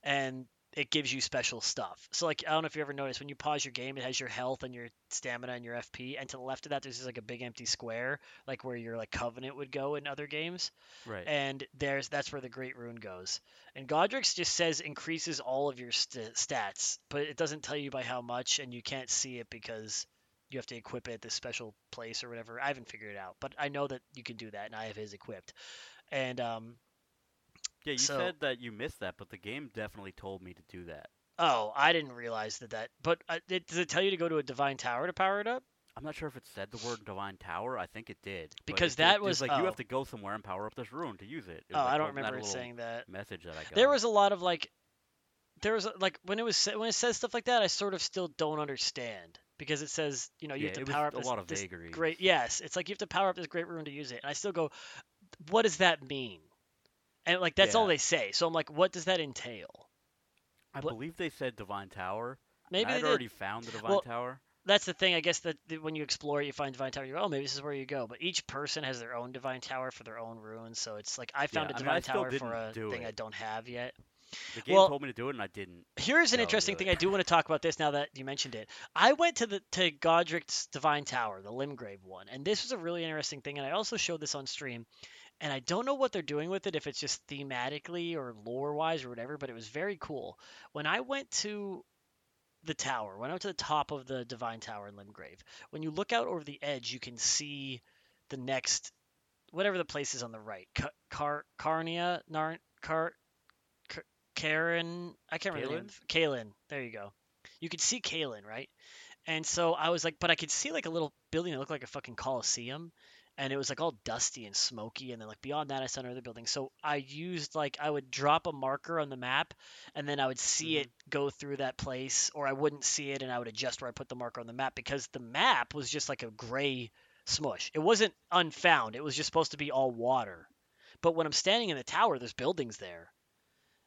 Speaker 1: and it gives you special stuff. So like I don't know if you ever noticed when you pause your game, it has your health and your stamina and your FP, and to the left of that, there's just like a big empty square, like where your like Covenant would go in other games
Speaker 2: Right.
Speaker 1: and there's that's where the great rune goes and Godrick's just says increases all of your st- stats but it doesn't tell you by how much and you can't see it because you have to equip it at this special place or whatever i haven't figured it out but i know that you can do that and i have his equipped and um
Speaker 2: yeah, you
Speaker 1: so-
Speaker 2: said that you missed that, but the game definitely told me to do that.
Speaker 1: oh i didn't realize that that but uh, it, does it tell you to go to a divine tower to power it up
Speaker 2: I'm not sure if it said the word divine tower. I think it did.
Speaker 1: Because
Speaker 2: it
Speaker 1: that
Speaker 2: it
Speaker 1: was-
Speaker 2: like you
Speaker 1: oh.
Speaker 2: have to go somewhere and power up this rune to use it.
Speaker 1: Oh
Speaker 2: like,
Speaker 1: i don't
Speaker 2: that
Speaker 1: remember it saying that
Speaker 2: message that I got.
Speaker 1: there was a lot of like there was like when it was when it says stuff like that i sort of still don't understand because it says you know you
Speaker 2: yeah,
Speaker 1: have to power up
Speaker 2: a
Speaker 1: this,
Speaker 2: lot of
Speaker 1: this
Speaker 2: vagaries.
Speaker 1: great yes it's like you have to power up this great rune to use it and i still go what does that mean and like that's all they say so i'm like what does that entail
Speaker 2: I
Speaker 1: what-
Speaker 2: believe they said divine tower.
Speaker 1: maybe
Speaker 2: I
Speaker 1: they
Speaker 2: had
Speaker 1: did
Speaker 2: already found the divine
Speaker 1: Well,
Speaker 2: tower.
Speaker 1: that's the thing i guess that when you explore it, you find divine tower you go oh maybe this is where you go but each person has their own divine tower for their own runes so it's like i found
Speaker 2: Yeah,
Speaker 1: a
Speaker 2: I mean, I
Speaker 1: divine
Speaker 2: still
Speaker 1: tower for a thing i don't have yet
Speaker 2: The game
Speaker 1: well-
Speaker 2: told me to do it, and I didn't.
Speaker 1: Here's an interesting thing I do want to talk about this now that you mentioned it. I went to the to Godrick's Divine Tower, the Limgrave one, and this was a really interesting thing. And I also showed this on stream, and I don't know what they're doing with it, if it's just thematically or lore wise or whatever, but it was very cool. When I went to the tower, when I went to the top of the Divine Tower in Limgrave, when you look out over the edge, you can see the next whatever the place is on the right. Car, Car Carnia, Nar, Car, Car, Karen, I can't remember the Caelid, there you go. You could see Caelid, right? And so I was like, but I could see like a little building that looked like a fucking coliseum, and it was like all dusty and smoky. And then like beyond that, I saw another building. So I used like I would drop a marker on the map, and then I would see
Speaker 2: Mhm.
Speaker 1: it go through that place, or I wouldn't see it, and I would adjust where I put the marker on the map because the map was just like a gray smush. It wasn't unfound. It was just supposed to be all water. But when I'm standing in the tower, there's buildings there.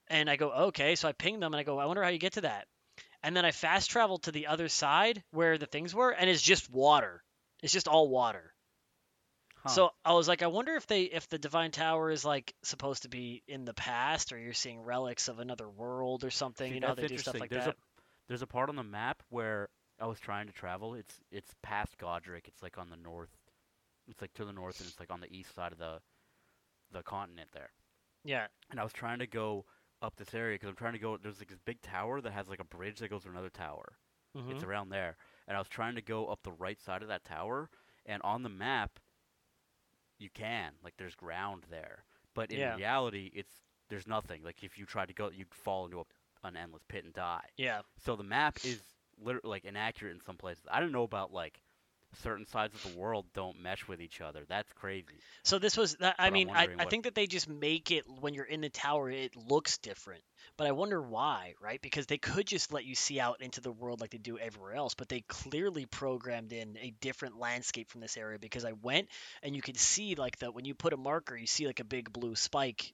Speaker 1: And I go, okay. So I ping them and I go, I wonder how you get to that. And then I fast travel to the other side where the things were, and it's just water. It's just all water.
Speaker 2: Huh.
Speaker 1: So I was like, I wonder if they, if the Divine Tower is like supposed to be in the past, or you're seeing relics of another world or something.
Speaker 2: See,
Speaker 1: you know, they do stuff like
Speaker 2: there's
Speaker 1: that.
Speaker 2: A, there's a part on the map where I was trying to travel. It's it's past Godrick. It's like on the north. It's like to the north, and it's like on the east side of the the continent there.
Speaker 1: Yeah.
Speaker 2: And I was trying to go up this area because I'm trying to go. There's like this big tower that has like a bridge that goes to another tower.
Speaker 1: hmm
Speaker 2: It's around there, and I was trying to go up the right side of that tower. And on the map, you can like there's ground there, but in
Speaker 1: Yeah.
Speaker 2: reality, it's there's nothing. Like if you try to go, you'd fall into a, an endless pit and die.
Speaker 1: Yeah.
Speaker 2: So the map is literally like inaccurate in some places. I don't know about like certain sides of the world don't mesh with each other. That's crazy.
Speaker 1: So this was that. I
Speaker 2: But
Speaker 1: mean, I,
Speaker 2: wondering
Speaker 1: I think that they just make it when you're in the tower, it looks different. But I wonder why, right? Because they could just let you see out into the world like they do everywhere else, but they clearly programmed in a different landscape from this area. Because I went and you could see like the when you put a marker, you see like a big blue spike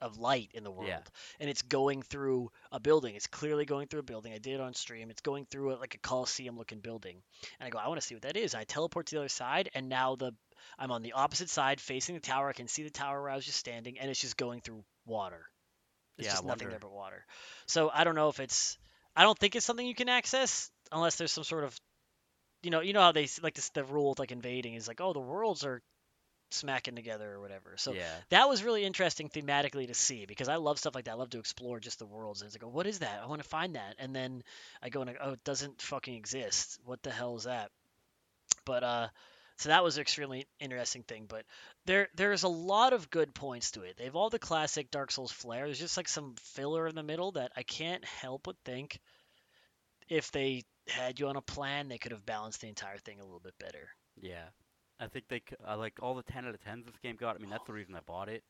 Speaker 1: of light in the world,
Speaker 2: Yeah.
Speaker 1: and it's going through a building. It's clearly going through a building. I did it on stream. It's going through a, like a coliseum looking building, and I go, I want to see what that is. I teleport to the other side, and now the I'm on the opposite side facing the tower. I can see the tower where I was just standing, and it's just going through water. It's
Speaker 2: Yeah,
Speaker 1: just nothing there but water. So I don't know if it's. I don't think it's something you can access unless there's some sort of. You know, you know how they like this. The rule like invading is like, oh, the worlds are smacking together or whatever. So
Speaker 2: yeah.
Speaker 1: that was really interesting thematically to see because I love stuff like that. I love to explore just the worlds. And it's like, oh, what is that? I want to find that. And then I go and I, oh, it doesn't fucking exist. What the hell is that? But uh, so that was an extremely interesting thing. But there there's a lot of good points to it. They have all the classic Dark Souls flair. There's just like some filler in the middle that I can't help but think if they had you on a plan, they could have balanced the entire thing a little bit better.
Speaker 2: Yeah, I think they. c- I like all the ten out of tens this game got. I mean, that's the reason I bought it,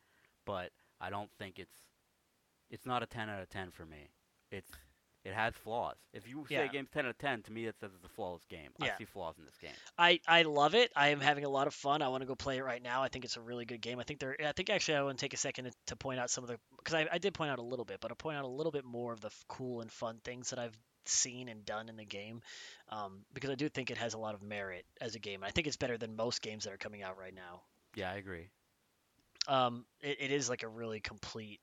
Speaker 2: but I don't think it's. It's not a ten out of ten for me. It's. It has flaws. If you say
Speaker 1: Yeah.
Speaker 2: a game's ten out of ten, to me it says it's a flawless game.
Speaker 1: Yeah.
Speaker 2: I see flaws in this game.
Speaker 1: I, I love it. I am having a lot of fun. I want to go play it right now. I think it's a really good game. I think there. I think actually I want to take a second to, to point out some of the because I, I did point out a little bit, but I'll point out a little bit more of the f- cool and fun things that I've seen and done in the game, um, because I do think it has a lot of merit as a game. I think it's better than most games that are coming out right now.
Speaker 2: Yeah, I agree.
Speaker 1: Um, it, it is like a really complete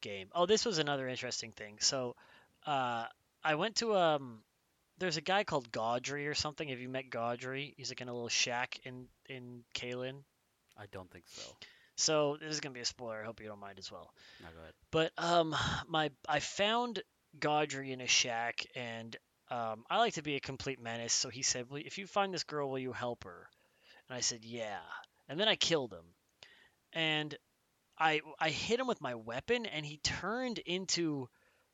Speaker 1: game. Oh, this was another interesting thing. So, uh, I went to um, there's a guy called Gowry or something. Have you met Gowry? He's like in a little shack in in Caelid.
Speaker 2: I don't think so.
Speaker 1: So this is gonna be a spoiler. I hope you don't mind as well.
Speaker 2: No, go ahead.
Speaker 1: But um, my I found Gowry in a shack, and um, I like to be a complete menace. So he said, well, "If you find this girl, will you help her?" And I said, "Yeah." And then I killed him, and I I hit him with my weapon, and he turned into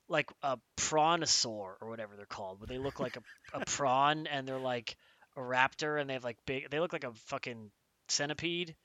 Speaker 1: like a prawnosaur or whatever they're called, where they look like a, a prawn and they're like a raptor and they have like big. They look like a fucking centipede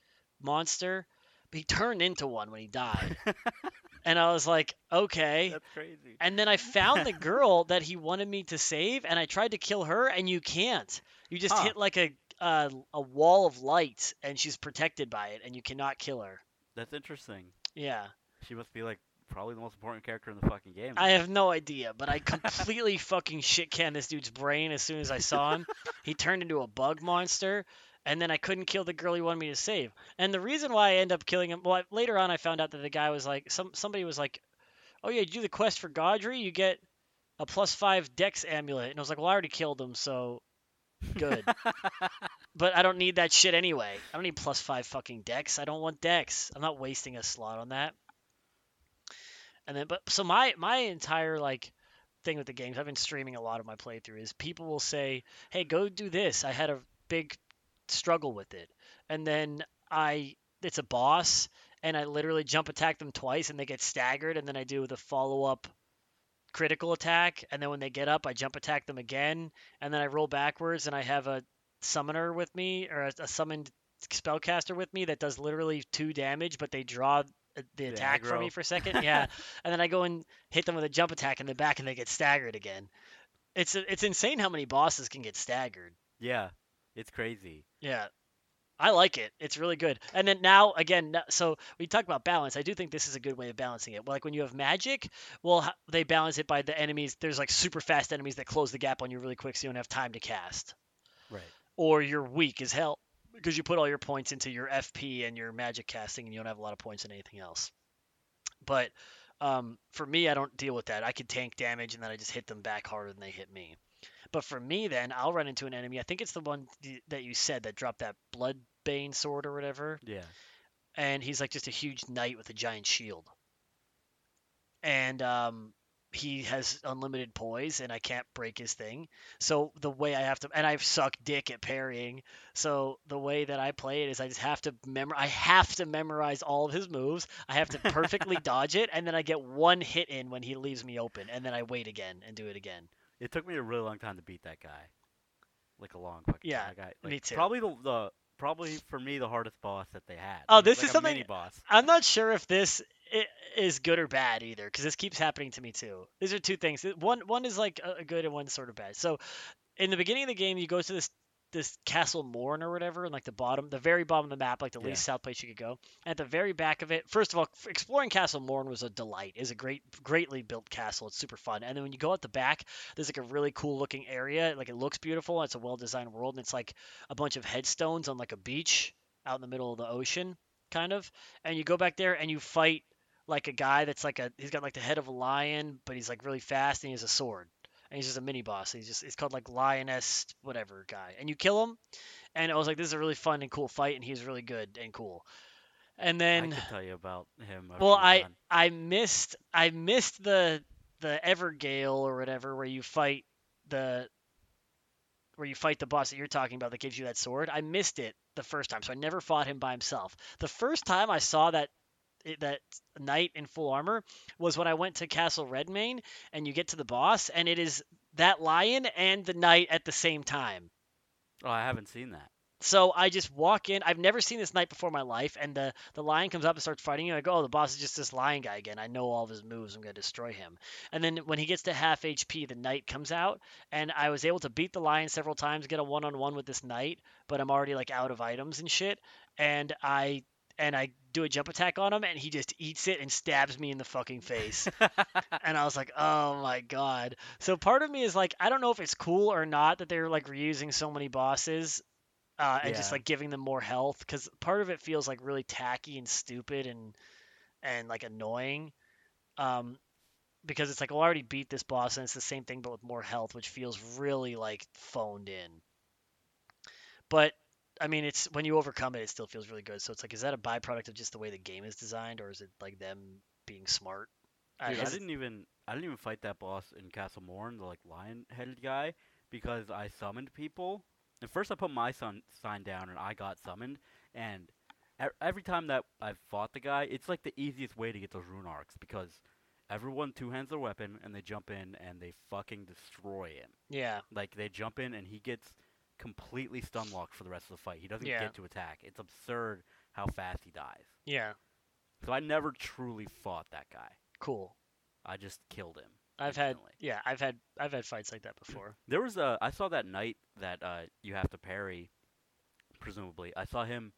Speaker 1: monster. But he turned into one when he died, and I was like, okay.
Speaker 2: That's crazy.
Speaker 1: And then I found the girl that he wanted me to save, and I tried to kill her, and you can't. You just
Speaker 2: Huh.
Speaker 1: hit like a uh, a wall of light, and she's protected by it, and you cannot kill her.
Speaker 2: That's interesting.
Speaker 1: Yeah,
Speaker 2: She must be like probably the most important character in the fucking game.
Speaker 1: I have no idea, but I completely fucking shit canned this dude's brain as soon as I saw him. he turned into a bug monster, and then I couldn't kill the girl he wanted me to save. And the reason why I end up killing him, well, I- later on I found out that the guy was like, some somebody was like, "Oh yeah, you do the quest for Gowry, you get a plus five Dex amulet," and I was like, "Well, I already killed him, so good." but I don't need that shit anyway. I don't need plus five fucking Dex. I don't want Dex. I'm not wasting a slot on that. And then, but so my my entire like thing with the games, I've been streaming a lot of my playthrough is people will say, "Hey, go do this." I had a big struggle with it, and then I it's a boss, and I literally jump attack them twice, and they get staggered, and then I do the follow up critical attack, and then when they get up, I jump attack them again, and then I roll backwards, and I have a summoner with me or a, a summoned spellcaster with me that does literally two damage, but they draw the
Speaker 2: The
Speaker 1: attack from me for a second. Yeah, and then I go and hit them with a jump attack in the back, and they get staggered again. It's it's insane how many bosses can get staggered.
Speaker 2: yeah, it's crazy.
Speaker 1: Yeah. I like it. It's really good. And then now again, so we talk about balance. I do think this is a good way of balancing it. Like when you have magic, well, they balance it by the enemies. There's like super fast enemies that close the gap on you really quick, so you don't have time to cast.
Speaker 2: Right.
Speaker 1: Or you're weak as hell because you put all your points into your FP and your magic casting, and you don't have a lot of points in anything else. But um, for me, I don't deal with that. I can tank damage, and then I just hit them back harder than they hit me. But for me, then I'll run into an enemy. I think it's the one th- that you said that dropped that bloodbane sword or whatever,
Speaker 2: Yeah.
Speaker 1: and he's like just a huge knight with a giant shield. And um, he has unlimited poise, and I can't break his thing. So the way I have to, and I've sucked dick at parrying. So the way that I play it is, I just have to memor. I have to memorize all of his moves. I have to perfectly dodge it, and then I get one hit in when he leaves me open, and then I wait again and do it again.
Speaker 2: It took me a really long time to beat that guy. Like a long fucking
Speaker 1: Yeah,
Speaker 2: guy,
Speaker 1: me
Speaker 2: like,
Speaker 1: too.
Speaker 2: Probably the, the probably for me the hardest boss that they had.
Speaker 1: Oh, this
Speaker 2: like
Speaker 1: is something-
Speaker 2: boss.
Speaker 1: I'm not sure if this is good or bad either, because this keeps happening to me too. These are two things. One one is like a a good and one sort of bad. So, in the beginning of the game, you go to this this Castle Morne or whatever, in like the bottom, the very bottom of the map, like the
Speaker 2: Yeah.
Speaker 1: least south place you could go. And at the very back of it, first of all, exploring Castle Morne was a delight. It's a great, greatly built castle. It's super fun. And then when you go at the back, there's like a really cool looking area. Like it looks beautiful. It's a well designed world, and it's like a bunch of headstones on like a beach out in the middle of the ocean, kind of. And you go back there and you fight like a guy that's like a he's got like the head of a lion, but he's like really fast and he has a sword. And he's just a mini boss. He's just it's called like lioness whatever guy. And you kill him, and I was like, this is a really fun and cool fight, and he's really good and cool. And then I
Speaker 2: could tell you about him.
Speaker 1: well, I. I missed I missed the the Evergaol or whatever where you fight the where you fight the boss that you're talking about that gives you that sword. I missed it the first time, so I never fought him by himself. The first time I saw that that knight in full armor was when I went to Castle Redmane and you get to the boss and it is that lion and the knight at the same time.
Speaker 2: Oh, I haven't seen that.
Speaker 1: So I just walk in. I've never seen this knight before in my life, and the the lion comes up and starts fighting you. I go, "Oh, the boss is just this lion guy again. I know all of his moves. I'm gonna destroy him." And then when he gets to half HP, the knight comes out, and I was able to beat the lion several times, get a one on one with this knight, but I'm already like out of items and shit. And I and I do a jump attack on him, and he just eats it and stabs me in the fucking face. and I was like, oh my god. So part of me is like, I don't know if it's cool or not that they're like reusing so many bosses. Uh, and just like giving them more health because part of it feels like really tacky and stupid and and like annoying um because it's like well, I already beat this boss and it's the same thing but with more health which feels really like phoned in but I mean it's when you overcome it it still feels really good so it's like is that a byproduct of just the way the game is designed or is it like them being smart
Speaker 2: Dude, I
Speaker 1: it-
Speaker 2: didn't even I didn't even fight that boss in Castle Morne, the like lion-headed guy, because I summoned people. And first I put my son sign down and I got summoned. And every time that I've fought the guy, it's like the easiest way to get those rune arcs because everyone two hands their weapon and they jump in and they fucking destroy him.
Speaker 1: yeah
Speaker 2: Like they jump in and he gets completely stun locked for the rest of the fight. He doesn't
Speaker 1: Yeah.
Speaker 2: get to attack. It's absurd how fast he dies.
Speaker 1: yeah
Speaker 2: So I never truly fought that guy.
Speaker 1: cool
Speaker 2: I just killed him.
Speaker 1: I've had yeah I've had I've had fights like that before
Speaker 2: There was a I saw that knight that uh you have to parry presumably. I saw him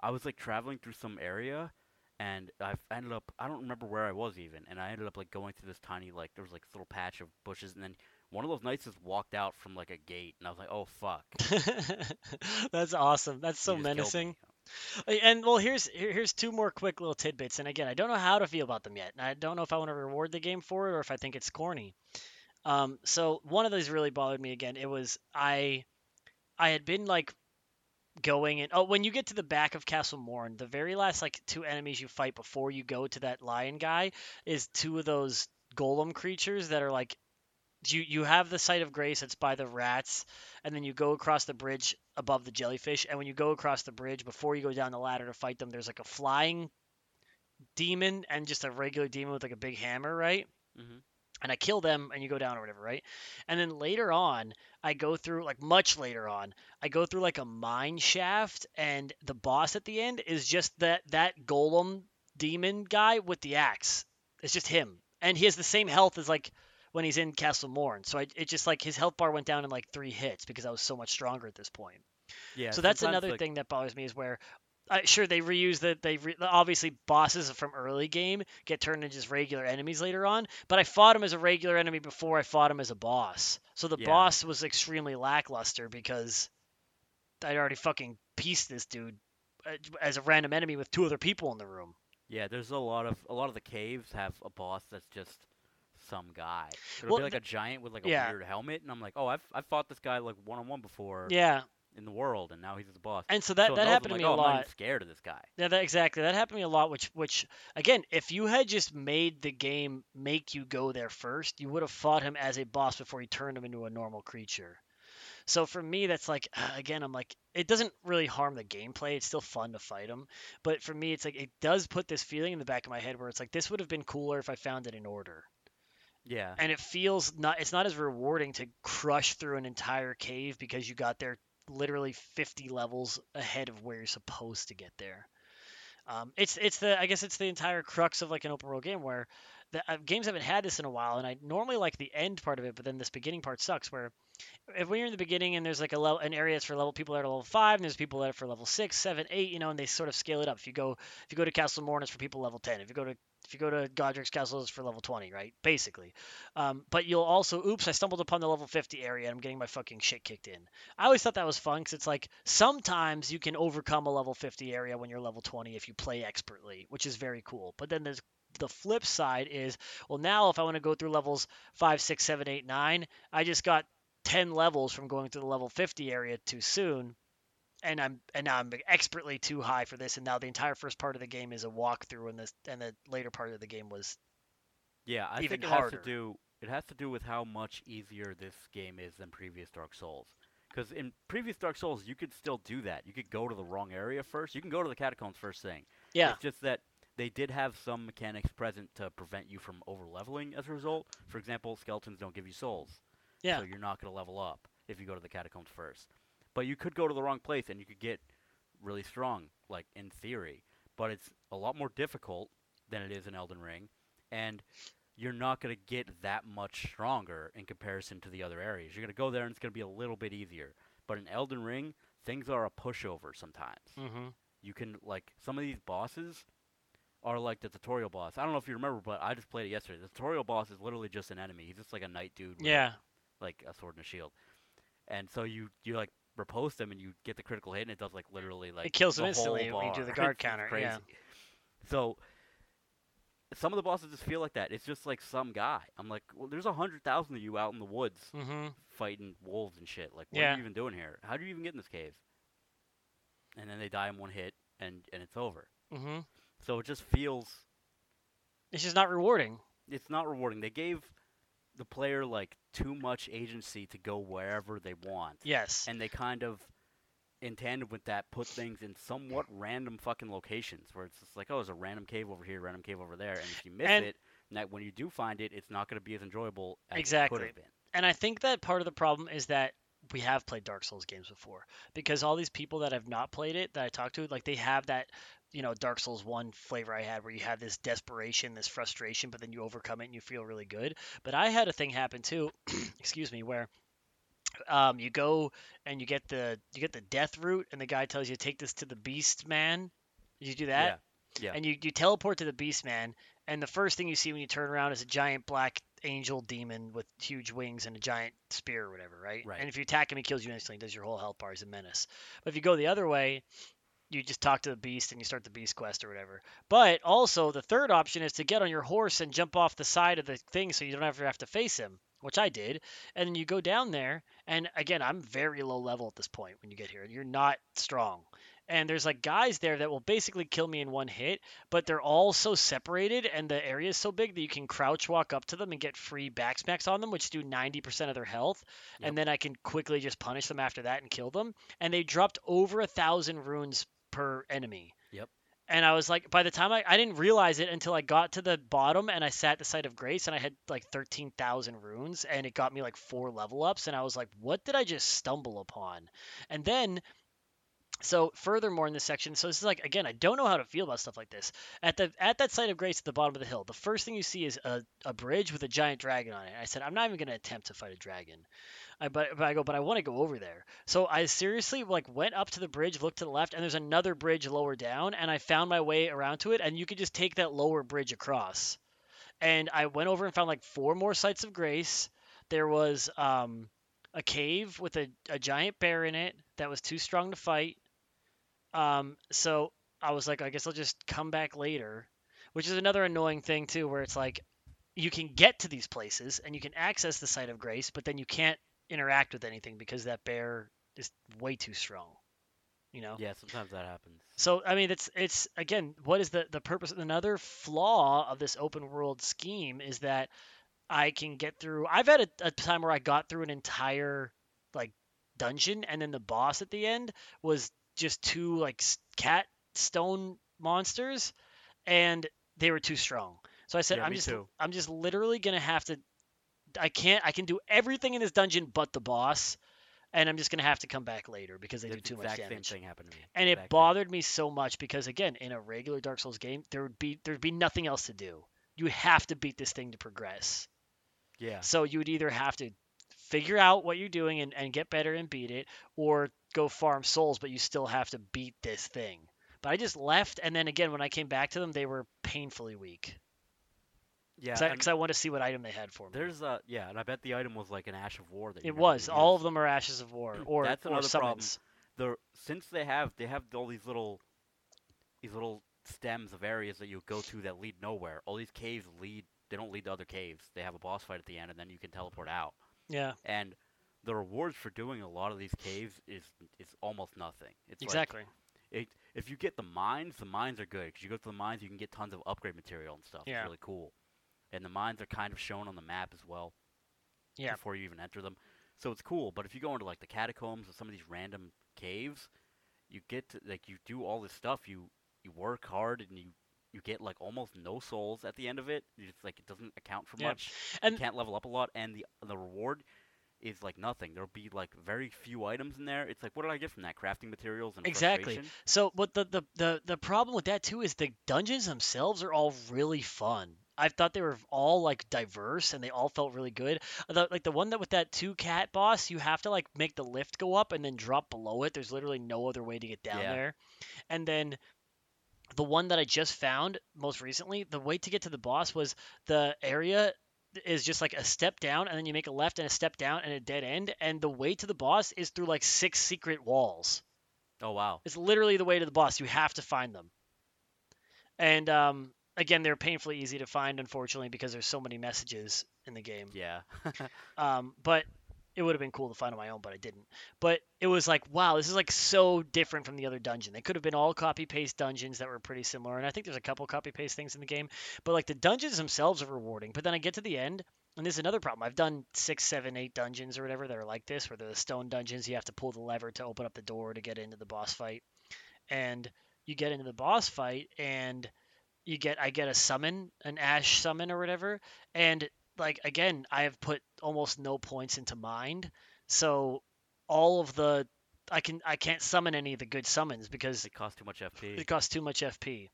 Speaker 2: I was like traveling through some area and I ended up I don't remember where I was even and I ended up like going through this tiny like there was like this little patch of bushes and then one of those knights just walked out from like a gate and I was like, "Oh fuck."
Speaker 1: That's awesome. That's so
Speaker 2: just killed me.
Speaker 1: menacing. And well, here's here, here's two more quick little tidbits. And again, I don't know how to feel about them yet. I don't know if I want to reward the game for it or if I think it's corny. Um, so one of those really bothered me again. It was I I had been like going and oh when you get to the back of Castle Morne, the very last like two enemies you fight before you go to that lion guy is two of those golem creatures that are like you you have the site of grace it's by the rats and then you go across the bridge above the jellyfish and when you go across the bridge before you go down the ladder to fight them there's like a flying demon and just a regular demon with like a big hammer right
Speaker 2: Mhm.
Speaker 1: and I kill them and you go down or whatever, right? And then later on, I go through like much later on, I go through like a mine shaft and the boss at the end is just that that golem demon guy with the axe. It's just him. And he has the same health as like when he's in Castle Morne. So I, it just like his health bar went down in like 3 hits because I was so much stronger at this point.
Speaker 2: Yeah.
Speaker 1: so that's another
Speaker 2: like,
Speaker 1: thing that bothers me is where uh, sure they reuse the they re, obviously bosses from early game get turned into just regular enemies later on but i fought him as a regular enemy before i fought him as a boss so the
Speaker 2: Yeah.
Speaker 1: boss was extremely lackluster because i'd already fucking pieced this dude uh, as a random enemy with two other people in the room
Speaker 2: Yeah, there's a lot of a lot of the caves have a boss that's just some guy. It'll
Speaker 1: Well,
Speaker 2: be like
Speaker 1: the-
Speaker 2: a giant with like a
Speaker 1: yeah.
Speaker 2: weird helmet, and I'm like, oh, I've I've fought this guy like one on one before
Speaker 1: yeah
Speaker 2: in the world, and now he's the boss.
Speaker 1: and so that,
Speaker 2: So
Speaker 1: that happened oh,
Speaker 2: I'm
Speaker 1: to
Speaker 2: like,
Speaker 1: me a
Speaker 2: oh, I'm
Speaker 1: lot
Speaker 2: scared of this guy.
Speaker 1: Yeah, that, exactly. That happened to me a lot. Which, which again, if you had just made the game make you go there first, you would have fought him as a boss before he turned him into a normal creature. So for me, that's like again, I'm like, it doesn't really harm the gameplay. It's still fun to fight him, but for me, it's like it does put this feeling in the back of my head where it's like this would have been cooler if I found it in order,
Speaker 2: Yeah.
Speaker 1: and it feels not. It's not as rewarding to crush through an entire cave because you got there literally 50 levels ahead of where you're supposed to get there. Um, it's it's the I guess it's the entire crux of like an open world game where the uh, games haven't had this in a while, and I normally like the end part of it, but then this beginning part sucks. Where if you're in the beginning and there's like a level, an area that's for level people that are level five, and there's people that are for level six, seven, eight, you know, and they sort of scale it up. If you go if you go to Castle Morne, it's for people level ten. If you go to if you go to Godrick's Castle, it's for level 20, right? Basically. Um, but you'll also, oops, I stumbled upon the level 50 area and I'm getting my fucking shit kicked in. I always thought that was fun because it's like sometimes you can overcome a level 50 area when you're level 20 if you play expertly, which is very cool. But then there's the flip side is, well, now if I want to go through levels 5, 6, 7, 8, 9, I just got 10 levels from going through the level 50 area too soon. And I'm and now I'm expertly too high for this, and now the entire first part of the game is a walkthrough, and this and the later part of the game was
Speaker 2: Yeah, I
Speaker 1: even
Speaker 2: think it
Speaker 1: harder.
Speaker 2: has to do it has to do with how much easier this game is than previous Dark Souls. Because in previous Dark Souls, you could still do that. You could go to the wrong area first. You can go to the catacombs first thing.
Speaker 1: yeah
Speaker 2: It's just that they did have some mechanics present to prevent you from over leveling as a result. For example, skeletons don't give you souls.
Speaker 1: Yeah.
Speaker 2: So you're not going to level up if you go to the catacombs first. But you could go to the wrong place and you could get really strong, like in theory. But it's a lot more difficult than it is in Elden Ring. And you're not going to get that much stronger in comparison to the other areas. You're going to go there and it's going to be a little bit easier. But in Elden Ring, things are a pushover sometimes
Speaker 1: mm-hmm.
Speaker 2: you can like some of these bosses are like the tutorial boss. I don't know if you remember, but I just played it yesterday. The tutorial boss is literally just an enemy. He's just like a knight dude. With,
Speaker 1: Yeah.
Speaker 2: Like a sword and a shield. And so you you like riposte him and you get the critical hit and it does like literally like
Speaker 1: It kills
Speaker 2: the
Speaker 1: him instantly when you do the guard counter,
Speaker 2: Crazy.
Speaker 1: yeah.
Speaker 2: So some of the bosses just feel like that. It's just like some guy. I'm like, well, there's a hundred thousand of you out in the woods
Speaker 1: Mm-hmm.
Speaker 2: fighting wolves and shit. Like, what
Speaker 1: Yeah.
Speaker 2: are you even doing here? How do you even get in this cave? And then they die in one hit, and and it's over.
Speaker 1: Mm-hmm.
Speaker 2: So it just feels
Speaker 1: It's just not rewarding.
Speaker 2: it's not rewarding. They gave the player like too much agency to go wherever they want,
Speaker 1: Yes.
Speaker 2: and they kind of, in tandem with that, put things in somewhat random fucking locations where it's just like, oh, there's a random cave over here, random cave over there, and if you miss
Speaker 1: And-
Speaker 2: it, that when you do find it, it's not going to be as enjoyable as it
Speaker 1: Exactly.
Speaker 2: could have been.
Speaker 1: and I think that part of the problem is that we have played Dark Souls games before because all these people that have not played it that I talked to, like they have that, you know, Dark Souls one flavor I had where you have this desperation, this frustration, but then you overcome it and you feel really good. But I had a thing happen too, excuse me, where um, you go and you get the you get the Deathroot and the guy tells you take this to the beast man. Did you do that?
Speaker 2: Yeah.
Speaker 1: And you, you teleport to the beast man and the first thing you see when you turn around is a giant black angel demon with huge wings and a giant spear or whatever, right?
Speaker 2: Right.
Speaker 1: And if you attack him, he kills you instantly. Does your whole health bar. He's a menace. But if you go the other way, you just talk to the beast and you start the beast quest or whatever. But also, the third option is to get on your horse and jump off the side of the thing so you don't ever have to face him, which I did. And then you go down there, and again, I'm very low level at this point when you get here. You're not strong. And there's like guys there that will basically kill me in one hit, but they're all so separated and the area is so big that you can crouch walk up to them and get free backsmacks on them, which do 90% of their health.
Speaker 2: Yep.
Speaker 1: And then I can quickly just punish them after that and kill them. And they dropped over a thousand runes per enemy.
Speaker 2: Yep.
Speaker 1: And I was like, by the time I, I didn't realize it until I got to the bottom and I sat the site of grace and I had like 13,000 runes and it got me like four level ups. And I was like, what did I just stumble upon? And then so furthermore in this section, so this is like again, I don't know how to feel about stuff like this. At the at that site of grace at the bottom of the hill, the first thing you see is a, a bridge with a giant dragon on it. I said, I'm not even gonna attempt to fight a dragon. I but, but I go, but I want to go over there. So I seriously like went up to the bridge, looked to the left, and there's another bridge lower down, and I found my way around to it, and you could just take that lower bridge across. And I went over and found like four more sites of grace. There was um, a cave with a, a giant bear in it that was too strong to fight. Um, so I was like, I guess I'll just come back later, which is another annoying thing too, where it's like you can get to these places and you can access the site of grace, but then you can't interact with anything because that bear is way too strong. You know.
Speaker 2: Yeah, sometimes that happens.
Speaker 1: So I mean, it's it's again, what is the the purpose? Another flaw of this open world scheme is that I can get through. I've had a, a time where I got through an entire like dungeon, and then the boss at the end was just two like cat stone monsters, and they were too strong. So I said,
Speaker 2: Yeah,
Speaker 1: I'm just
Speaker 2: too.
Speaker 1: I'm just literally gonna have to. I can't. I can do everything in this dungeon but the boss, and I'm just gonna have to come back later because they
Speaker 2: the
Speaker 1: do too much damage
Speaker 2: same thing happened to me.
Speaker 1: and it bothered me so much because again in a regular dark souls game there would be there'd be nothing else to do you have to beat this thing to progress
Speaker 2: Yeah.
Speaker 1: so you would either have to figure out what you're doing and, and get better and beat it or go farm souls but you still have to beat this thing but i just left and then again when i came back to them they were painfully weak
Speaker 2: Yeah.
Speaker 1: because
Speaker 2: and
Speaker 1: I, want to see what item they had for me
Speaker 2: there's a yeah, and I bet the item was like an Ash of War that
Speaker 1: it was all of them are ashes of war or,
Speaker 2: That's
Speaker 1: or
Speaker 2: another problem. the since they have they have all these little these little stems of areas that you go to that lead nowhere. All these caves lead they don't lead to other caves. They have a boss fight at the end and then you can teleport out.
Speaker 1: Yeah
Speaker 2: And the rewards for doing a lot of these caves is is almost nothing. It's like,
Speaker 1: exactly
Speaker 2: it, if you get the mines, the mines are good because you go to the mines, you can get tons of upgrade material and stuff.
Speaker 1: Yeah.
Speaker 2: It's really cool. And the mines are kind of shown on the map as well
Speaker 1: yeah
Speaker 2: before you even enter them. So it's cool. But if you go into like the catacombs or some of these random caves, you get to like you do all this stuff. You you work hard and you you get like almost no souls at the end of it. It's like it doesn't account for
Speaker 1: Yeah.
Speaker 2: much.
Speaker 1: And-
Speaker 2: you can't level up a lot, and the the reward is like nothing. There'll be like very few items in there. It's like what did I get from that? Crafting materials and
Speaker 1: Exactly. So, but the, the the the problem with that too is the dungeons themselves are all really fun. I thought they were all like diverse and they all felt really good. The, like the one that with that two cat boss, you have to like make the lift go up and then drop below it. There's literally no other way to get down
Speaker 2: Yeah.
Speaker 1: there. And then the one that I just found most recently, the way to get to the boss was the area is just like a step down and then you make a left and a step down and a dead end and the way to the boss is through like six secret walls.
Speaker 2: Oh wow.
Speaker 1: It's literally the way to the boss. You have to find them. And um, again, they're painfully easy to find, unfortunately, because there's so many messages in the game.
Speaker 2: Yeah.
Speaker 1: Um, but it would have been cool to find on my own, but I didn't. But it was like, wow, this is like so different from the other dungeon. They could have been all copy paste dungeons that were pretty similar, and I think there's a couple copy paste things in the game. But like the dungeons themselves are rewarding. But then I get to the end, and there's another problem. I've done six, seven, eight dungeons or whatever that are like this, where the stone dungeons. You have to pull the lever to open up the door to get into the boss fight, and you get into the boss fight, and you get I get a summon, an ash summon or whatever, and like again, I have put almost no points into mind, so all of the I can I can't summon any of the good summons because
Speaker 2: It costs too much FP.
Speaker 1: it costs too much FP.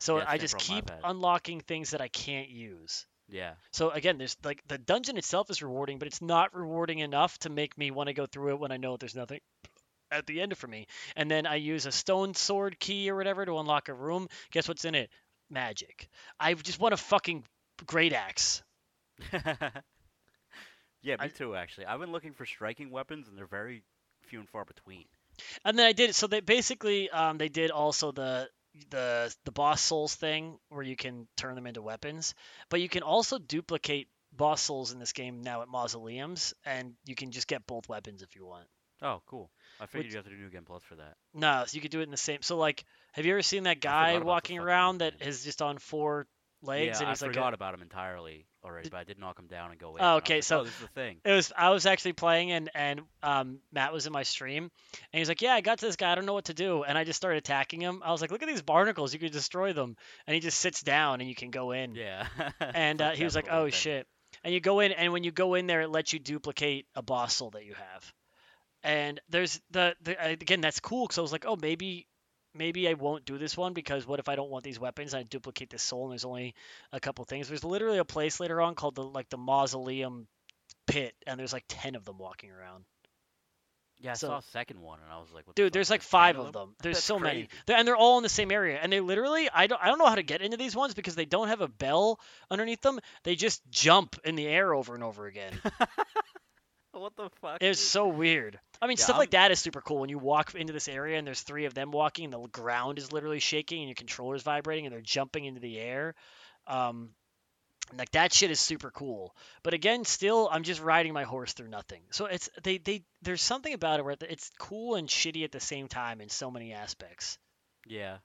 Speaker 1: So
Speaker 2: Yeah,
Speaker 1: I just keep unlocking things that I can't use.
Speaker 2: Yeah.
Speaker 1: So again, there's like the dungeon itself is rewarding, but it's not rewarding enough to make me want to go through it when I know there's nothing at the end for me. And then I use a stone sword key or whatever to unlock a room. Guess what's in it? Magic. I just want a fucking great axe.
Speaker 2: yeah, me
Speaker 1: I-
Speaker 2: too. Actually, I've been looking for striking weapons, and they're very few and far between.
Speaker 1: And then I did so they basically um, they did also the the the boss souls thing where you can turn them into weapons, but you can also duplicate boss souls in this game now at mausoleums, and you can just get both weapons if you want.
Speaker 2: Oh, cool. I figured
Speaker 1: Which-
Speaker 2: you have to do New Game Plus for that.
Speaker 1: No, so you could do it in the same. So like, have you ever seen that guy walking around that is just on four legs
Speaker 2: yeah,
Speaker 1: and he's
Speaker 2: I
Speaker 1: like?
Speaker 2: forgot
Speaker 1: A,
Speaker 2: about him entirely already, but I did knock him down and go in.
Speaker 1: Oh,
Speaker 2: and I was
Speaker 1: okay,
Speaker 2: like,
Speaker 1: so-
Speaker 2: oh, this is the thing.
Speaker 1: it was I was actually playing and and um Matt was in my stream and he's like, yeah, I got to this guy, I don't know what to do, and I just started attacking him. I was like, look at these barnacles, you could destroy them, and he just sits down and you can go in.
Speaker 2: Yeah.
Speaker 1: And uh, he was like, oh
Speaker 2: weapon.
Speaker 1: shit, and you go in and when you go in there, it lets you duplicate a boss soul that you have. And there's the, the again that's cool because I was like, oh maybe maybe I won't do this one because what if I don't want these weapons? I duplicate this soul and there's only a couple things. There's literally a place later on called the like the mausoleum pit, and there's like ten of them walking around.
Speaker 2: Yeah, I
Speaker 1: so-
Speaker 2: saw a second one, and I was like, what the
Speaker 1: Dude,
Speaker 2: fuck,
Speaker 1: there's like five of them. There's
Speaker 2: That's
Speaker 1: so many. They're- and they're all in the same area. And they literally, I don't, I don't know how to get into these ones because they don't have a bell underneath them. They just jump in the air over and over again.
Speaker 2: What the fuck?
Speaker 1: It's so weird. I mean,
Speaker 2: Yeah,
Speaker 1: stuff like
Speaker 2: I'm-
Speaker 1: that is super cool when you walk into this area and there's three of them walking, and the ground is literally shaking, and your controller's vibrating, and they're jumping into the air. Um, like that shit is super cool. But again, still, I'm just riding my horse through nothing. So it's they they there's something about it where it's cool and shitty at the same time in so many aspects.
Speaker 2: Yeah.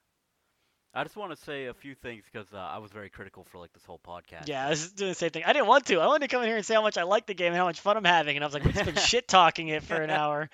Speaker 2: I just want to say a few things because uh, I was very critical for like this whole podcast.
Speaker 1: Yeah, I was doing the same thing. I didn't want to. I wanted to come in here and say how much I like the game and how much fun I'm having, and I was like, we've been shit talking it for an hour.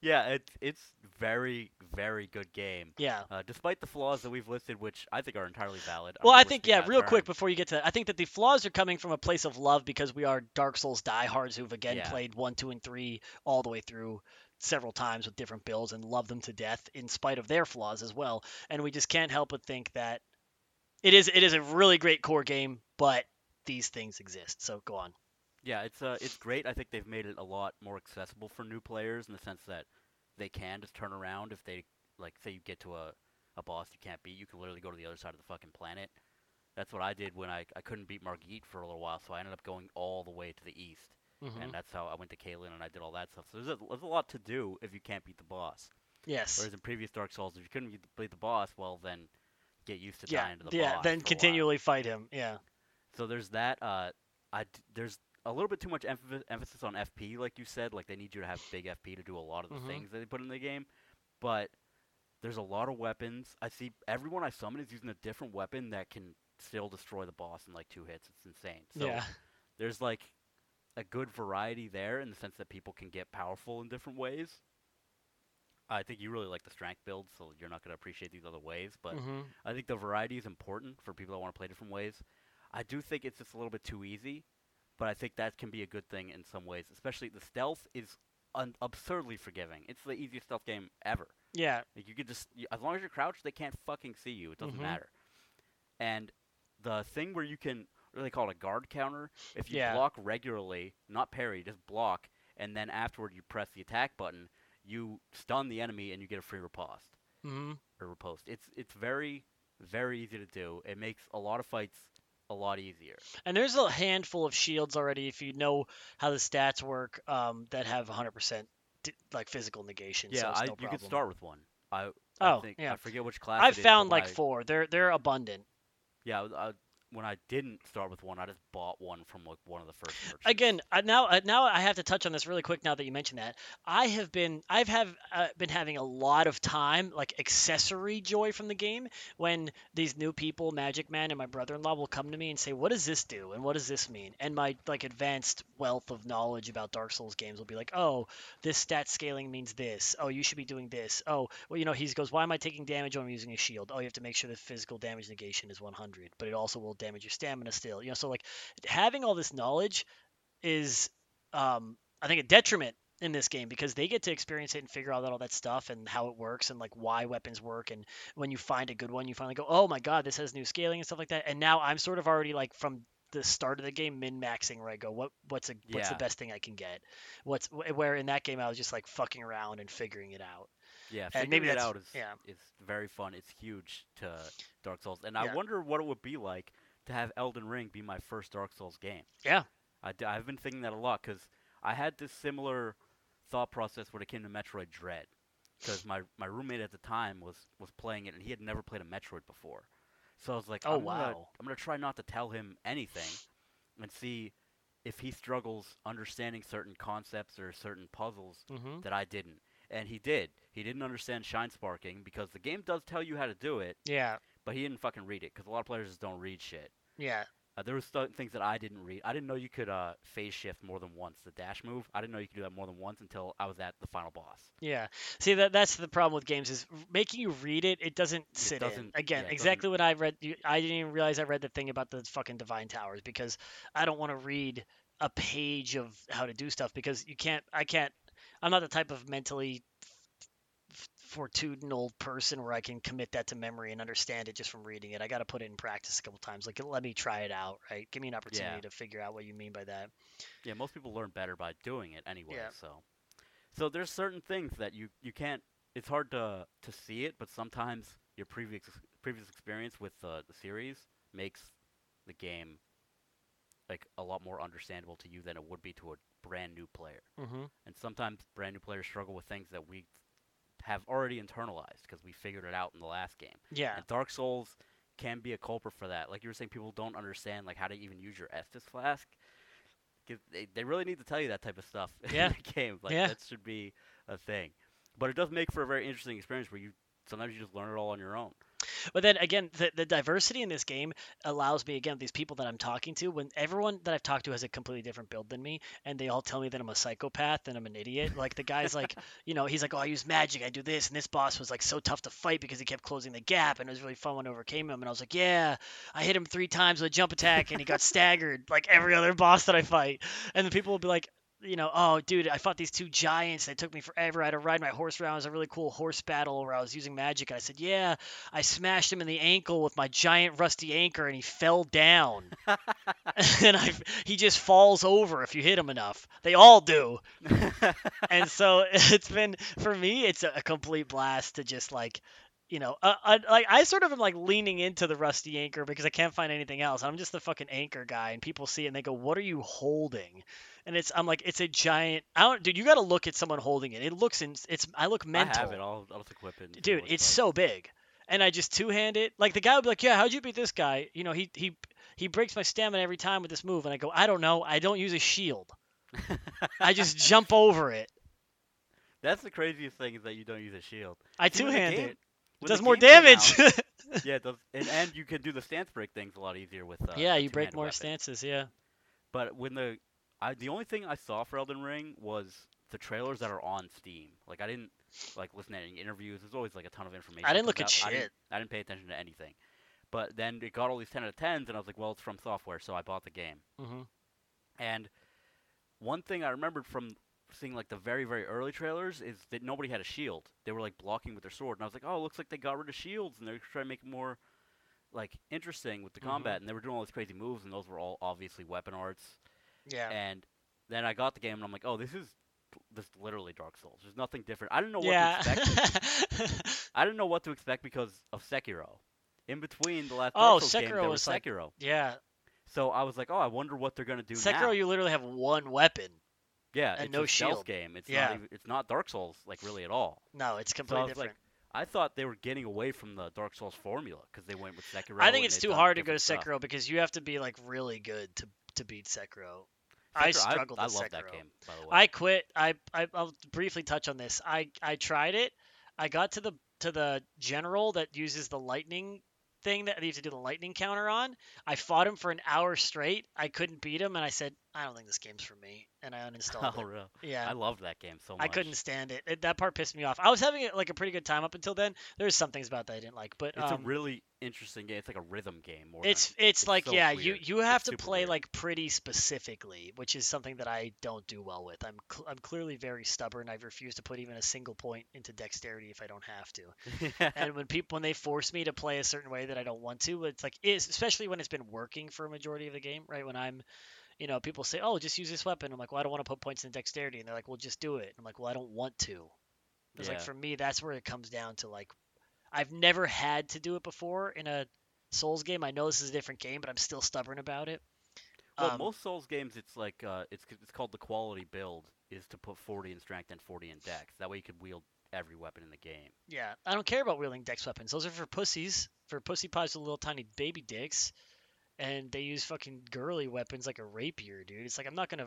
Speaker 2: Yeah, it's it's very very good game.
Speaker 1: Yeah.
Speaker 2: Uh, despite the flaws that we've listed, which I think are entirely valid.
Speaker 1: Well, I think yeah, real
Speaker 2: term.
Speaker 1: quick before you get to that, I think that the flaws are coming from a place of love because we are Dark Souls diehards who've again
Speaker 2: Yeah.
Speaker 1: played one, two, and three all the way through several times with different builds and love them to death in spite of their flaws as well. And we just can't help but think that it is it is a really great core game, but these things exist. So go on.
Speaker 2: Yeah, it's uh, it's great. I think they've made it a lot more accessible for new players in the sense that they can just turn around if they like say you get to a a boss you can't beat, you can literally go to the other side of the fucking planet. That's what I did when I I couldn't beat Margit for a little while, so I ended up going all the way to the east,
Speaker 1: Mhm.
Speaker 2: and that's how I went to Caelid and I did all that stuff. So there's a, there's a lot to do if you can't beat the boss.
Speaker 1: Yes.
Speaker 2: Whereas in previous Dark Souls, if you couldn't beat the, beat the boss, well then get used to
Speaker 1: Yeah.
Speaker 2: dying to the boss.
Speaker 1: Yeah.
Speaker 2: boss.
Speaker 1: Then
Speaker 2: a while.
Speaker 1: continually fight him. Yeah.
Speaker 2: So there's that. Uh, I there's a little bit too much emph- emphasis on FP, like you said. Like they need you to have big FP to do a lot of the
Speaker 1: Mhm.
Speaker 2: things that they put in the game. But there's a lot of weapons. I see everyone I summon is using a different weapon that can still destroy the boss in like two hits. It's insane. So
Speaker 1: yeah.
Speaker 2: there's like a good variety there in the sense that people can get powerful in different ways. I think you really like the strength build, so you're not going to appreciate these other ways. But
Speaker 1: Mhm.
Speaker 2: I think the variety is important for people that want to play different ways. I do think it's just a little bit too easy, but I think that can be a good thing in some ways. Especially the stealth is un- absurdly forgiving. It's the easiest stealth game ever.
Speaker 1: Yeah.
Speaker 2: Like you could just y- as long as you're crouched, they can't fucking see you. It doesn't
Speaker 1: Mhm.
Speaker 2: matter. And the thing where you can what they call it, a guard counter. If you
Speaker 1: Yeah.
Speaker 2: block regularly, not parry, just block, and then afterward you press the attack button, you stun the enemy and you get a free riposte
Speaker 1: hmm
Speaker 2: or riposte. It's it's very very easy to do. It makes a lot of fights a lot easier.
Speaker 1: And there's a handful of shields already, if you know how the stats work, um, that have 100% d- like physical negation.
Speaker 2: Yeah,
Speaker 1: so
Speaker 2: I
Speaker 1: no
Speaker 2: you could start with one. I
Speaker 1: Oh,
Speaker 2: think
Speaker 1: yeah.
Speaker 2: I forget which class.
Speaker 1: I've found like
Speaker 2: I-
Speaker 1: four. They're they're abundant.
Speaker 2: Yeah, I, when I didn't start with one, I just bought one from like one of the first merchants.
Speaker 1: Again, now now I have to touch on this really quick. Now that you mentioned that, I have been I've have uh, been having a lot of time like accessory joy from the game when these new people, Magic Man and my brother-in-law, will come to me and say, "What does this do?" and "What does this mean?" And my like advanced wealth of knowledge about Dark Souls games will be like, "Oh, this stat scaling means this. Oh, you should be doing this. Oh, well, you know, he goes, "Why am I taking damage when I'm using a shield?" Oh, you have to make sure the physical damage negation is 100, but it also will damage your stamina still. You know, so like having all this knowledge is um, I think a detriment in this game because they get to experience it and figure out all that stuff and how it works and like why weapons work and when you find a good one you finally go oh my god this has new scaling and stuff like that and now I'm sort of already like from the start of the game min maxing where I go what what's a what's the best thing I can get what's where in that game I was just like fucking around and figuring it out
Speaker 2: Yeah,
Speaker 1: And
Speaker 2: figuring
Speaker 1: maybe
Speaker 2: it
Speaker 1: that's-
Speaker 2: out is
Speaker 1: yeah.
Speaker 2: is very fun. It's huge to Dark Souls, and
Speaker 1: Yeah.
Speaker 2: I wonder what it would be like to have Elden Ring be my first Dark Souls game.
Speaker 1: Yeah.
Speaker 2: I d- I've been thinking that a lot because I had this similar thought process when it came to Metroid Dread, because my my roommate at the time was was playing it and he had never played a Metroid before, so I was like,
Speaker 1: Oh,
Speaker 2: I'm gonna,
Speaker 1: wow.
Speaker 2: I'm gonna try not to tell him anything, and see if he struggles understanding certain concepts or certain puzzles
Speaker 1: mm-hmm.
Speaker 2: that I didn't. And he did. He didn't understand shine sparking because the game does tell you how to do it,
Speaker 1: yeah
Speaker 2: but he didn't fucking read it because a lot of players just don't read shit.
Speaker 1: Yeah
Speaker 2: Uh, there was th- things that I didn't read. I didn't know you could uh, phase shift more than once. The dash move, I didn't know you could do that more than once until I was at the final boss.
Speaker 1: Yeah. See that that's the problem with games is making you read it. It doesn't sit in.
Speaker 2: doesn't-
Speaker 1: Again,
Speaker 2: yeah, it
Speaker 1: exactly what I read. you- I didn't even realize I read the thing about the fucking divine towers because I don't want to read a page of how to do stuff because you can't. I can't. I'm not the type of mentally fortitudinal person where I can commit that to memory and understand it just from reading it. I got to put it in practice a couple times. Like let me try it out, right? Give me an opportunity
Speaker 2: Yeah.
Speaker 1: to figure out what you mean by that.
Speaker 2: Yeah, most people learn better by doing it anyway.
Speaker 1: Yeah.
Speaker 2: So, so there's certain things that you you can't. It's hard to to see it, but sometimes your previous previous experience with uh, the series makes the game like a lot more understandable to you than it would be to a brand new player.
Speaker 1: Mm-hmm.
Speaker 2: And sometimes brand new players struggle with things that we have already internalized because we figured it out in the last game.
Speaker 1: Yeah.
Speaker 2: And Dark Souls can be a culprit for that. Like you were saying, people don't understand like how to even use your Estus flask. They, they really need to tell you that type of stuff
Speaker 1: Yeah.
Speaker 2: in the game. Like
Speaker 1: Yeah.
Speaker 2: that should be a thing. But it does make for a very interesting experience where you sometimes you just learn it all on your own.
Speaker 1: But then again, the, the diversity in this game allows me again these people that I'm talking to. When everyone that I've talked to has a completely different build than me, and they all tell me that I'm a psychopath and I'm an idiot. Like the guy's like, you know, he's like, oh, I use magic, I do this, and this boss was like so tough to fight because he kept closing the gap, and it was really fun when I overcame him. And I was like, yeah, I hit him three times with a jump attack, and he got staggered like every other boss that I fight. And the people will be like, you know, oh, dude, I fought these two giants. They took me forever. I had to ride my horse around. It was a really cool horse battle where I was using magic. And I said, yeah, I smashed him in the ankle with my giant rusty anchor, and he fell down. and I, he just falls over if you hit him enough. They all do. And so it's been for me, it's a, a complete blast to just like. You know, uh, I, like I sort of am like leaning into the rusty anchor because I can't find anything else. I'm just the fucking anchor guy, and people see it and they go, "What are you holding?" And it's I'm like, it's a giant. I don't, dude. You got to look at someone holding it. It looks in. It's I look mental.
Speaker 2: I have it. I'll, I'll equip it.
Speaker 1: dude it's
Speaker 2: like.
Speaker 1: so big and i just two-hand it like the guy would be like yeah how'd you beat this guy you know he he he breaks my stamina every time with this move and i go i don't know i don't use a shield i just jump over it
Speaker 2: That's the craziest thing is that you don't use a shield.
Speaker 1: i
Speaker 2: the
Speaker 1: two-hand it does more damage
Speaker 2: out- yeah, does, and, and you can do the stance break things a lot easier with. Uh,
Speaker 1: yeah you break more
Speaker 2: weapon.
Speaker 1: stances yeah
Speaker 2: But when the I the only thing I saw for Elden Ring was the trailers that are on Steam. Like I didn't like listen to any interviews. There's always like a ton of information.
Speaker 1: I didn't look at
Speaker 2: out. I didn't,
Speaker 1: shit.
Speaker 2: I didn't pay attention to anything. But then it got all these 10 out of 10s, and I was like, well, it's FromSoftware, so I bought the game.
Speaker 1: hmm
Speaker 2: And one thing I remembered from seeing like the very very early trailers is that nobody had a shield. They were like blocking with their sword, and I was like, oh, it looks like they got rid of shields, and they're trying to make it more like interesting with the
Speaker 1: Mhm.
Speaker 2: combat, and they were doing all these crazy moves, and those were all obviously weapon arts.
Speaker 1: Yeah.
Speaker 2: And then I got the game, and I'm like, oh, this is this is literally Dark Souls. There's nothing different. I didn't know what
Speaker 1: yeah.
Speaker 2: to expect. I didn't know what to expect because of Sekiro. In between the last
Speaker 1: Oh,
Speaker 2: Dark Souls
Speaker 1: Sekiro
Speaker 2: there
Speaker 1: was
Speaker 2: was
Speaker 1: like-
Speaker 2: Sekiro.
Speaker 1: yeah.
Speaker 2: So I was like, oh, I wonder what they're gonna do now.
Speaker 1: Sekiro,
Speaker 2: now.
Speaker 1: you literally have one weapon.
Speaker 2: yeah,
Speaker 1: and
Speaker 2: it's
Speaker 1: no
Speaker 2: a
Speaker 1: shield.
Speaker 2: game. It's
Speaker 1: Yeah.
Speaker 2: not even, it's not Dark Souls like really at all.
Speaker 1: No, it's
Speaker 2: So I
Speaker 1: completely
Speaker 2: was like,
Speaker 1: different.
Speaker 2: I thought they were getting away from the Dark Souls formula because they went with Sekiro.
Speaker 1: I think it's too hard to go to
Speaker 2: different stuff.
Speaker 1: Sekiro because you have to be like really good to to beat Sekiro. I struggled
Speaker 2: I,
Speaker 1: with
Speaker 2: love that game, by the way.
Speaker 1: I quit. I, I I'll briefly touch on this. I I tried it. I got to the to the general that uses the lightning thing that you have to do the lightning counter on. I fought him for an hour straight. I couldn't beat him, and I said, I don't think this game's for me, and I uninstalled
Speaker 2: oh,
Speaker 1: it.
Speaker 2: really?
Speaker 1: Yeah.
Speaker 2: I loved that game so much.
Speaker 1: I couldn't stand it. it. That part pissed me off. I was having like a pretty good time up until then. There's some things about that I didn't like, but
Speaker 2: It's
Speaker 1: um,
Speaker 2: a really interesting game. It's like a rhythm game more.
Speaker 1: it's
Speaker 2: than,
Speaker 1: it's
Speaker 2: it's
Speaker 1: like
Speaker 2: so
Speaker 1: yeah, you
Speaker 2: weird.
Speaker 1: you have
Speaker 2: It's
Speaker 1: to play
Speaker 2: weird.
Speaker 1: like pretty specifically, which is something that I don't do well with. I'm cl- I'm clearly very stubborn. I've refused to put even a single point into dexterity if I don't have to. and when people when they force me to play a certain way that I don't want to, it's like is especially when it's been working for a majority of the game, right? When I'm you know, people say, "Oh, just use this weapon." I'm like, "Well, I don't want to put points in dexterity," and they're like, "Well, just do it." I'm like, "Well, I don't want to." It's like for me, that's where it comes down to like, I've never had to do it before in a Souls game. I know this is a different game, but I'm still stubborn about it.
Speaker 2: well,
Speaker 1: Um,
Speaker 2: most Souls games, it's like uh, it's it's called the quality build is to put 40 in strength and 40 in dex. That way you could wield every weapon in the game.
Speaker 1: Yeah, I don't care about wielding dex weapons. Those are for pussies, for pussy pies with little tiny baby dicks, and they use fucking girly weapons like a rapier, dude. It's like I'm not gonna,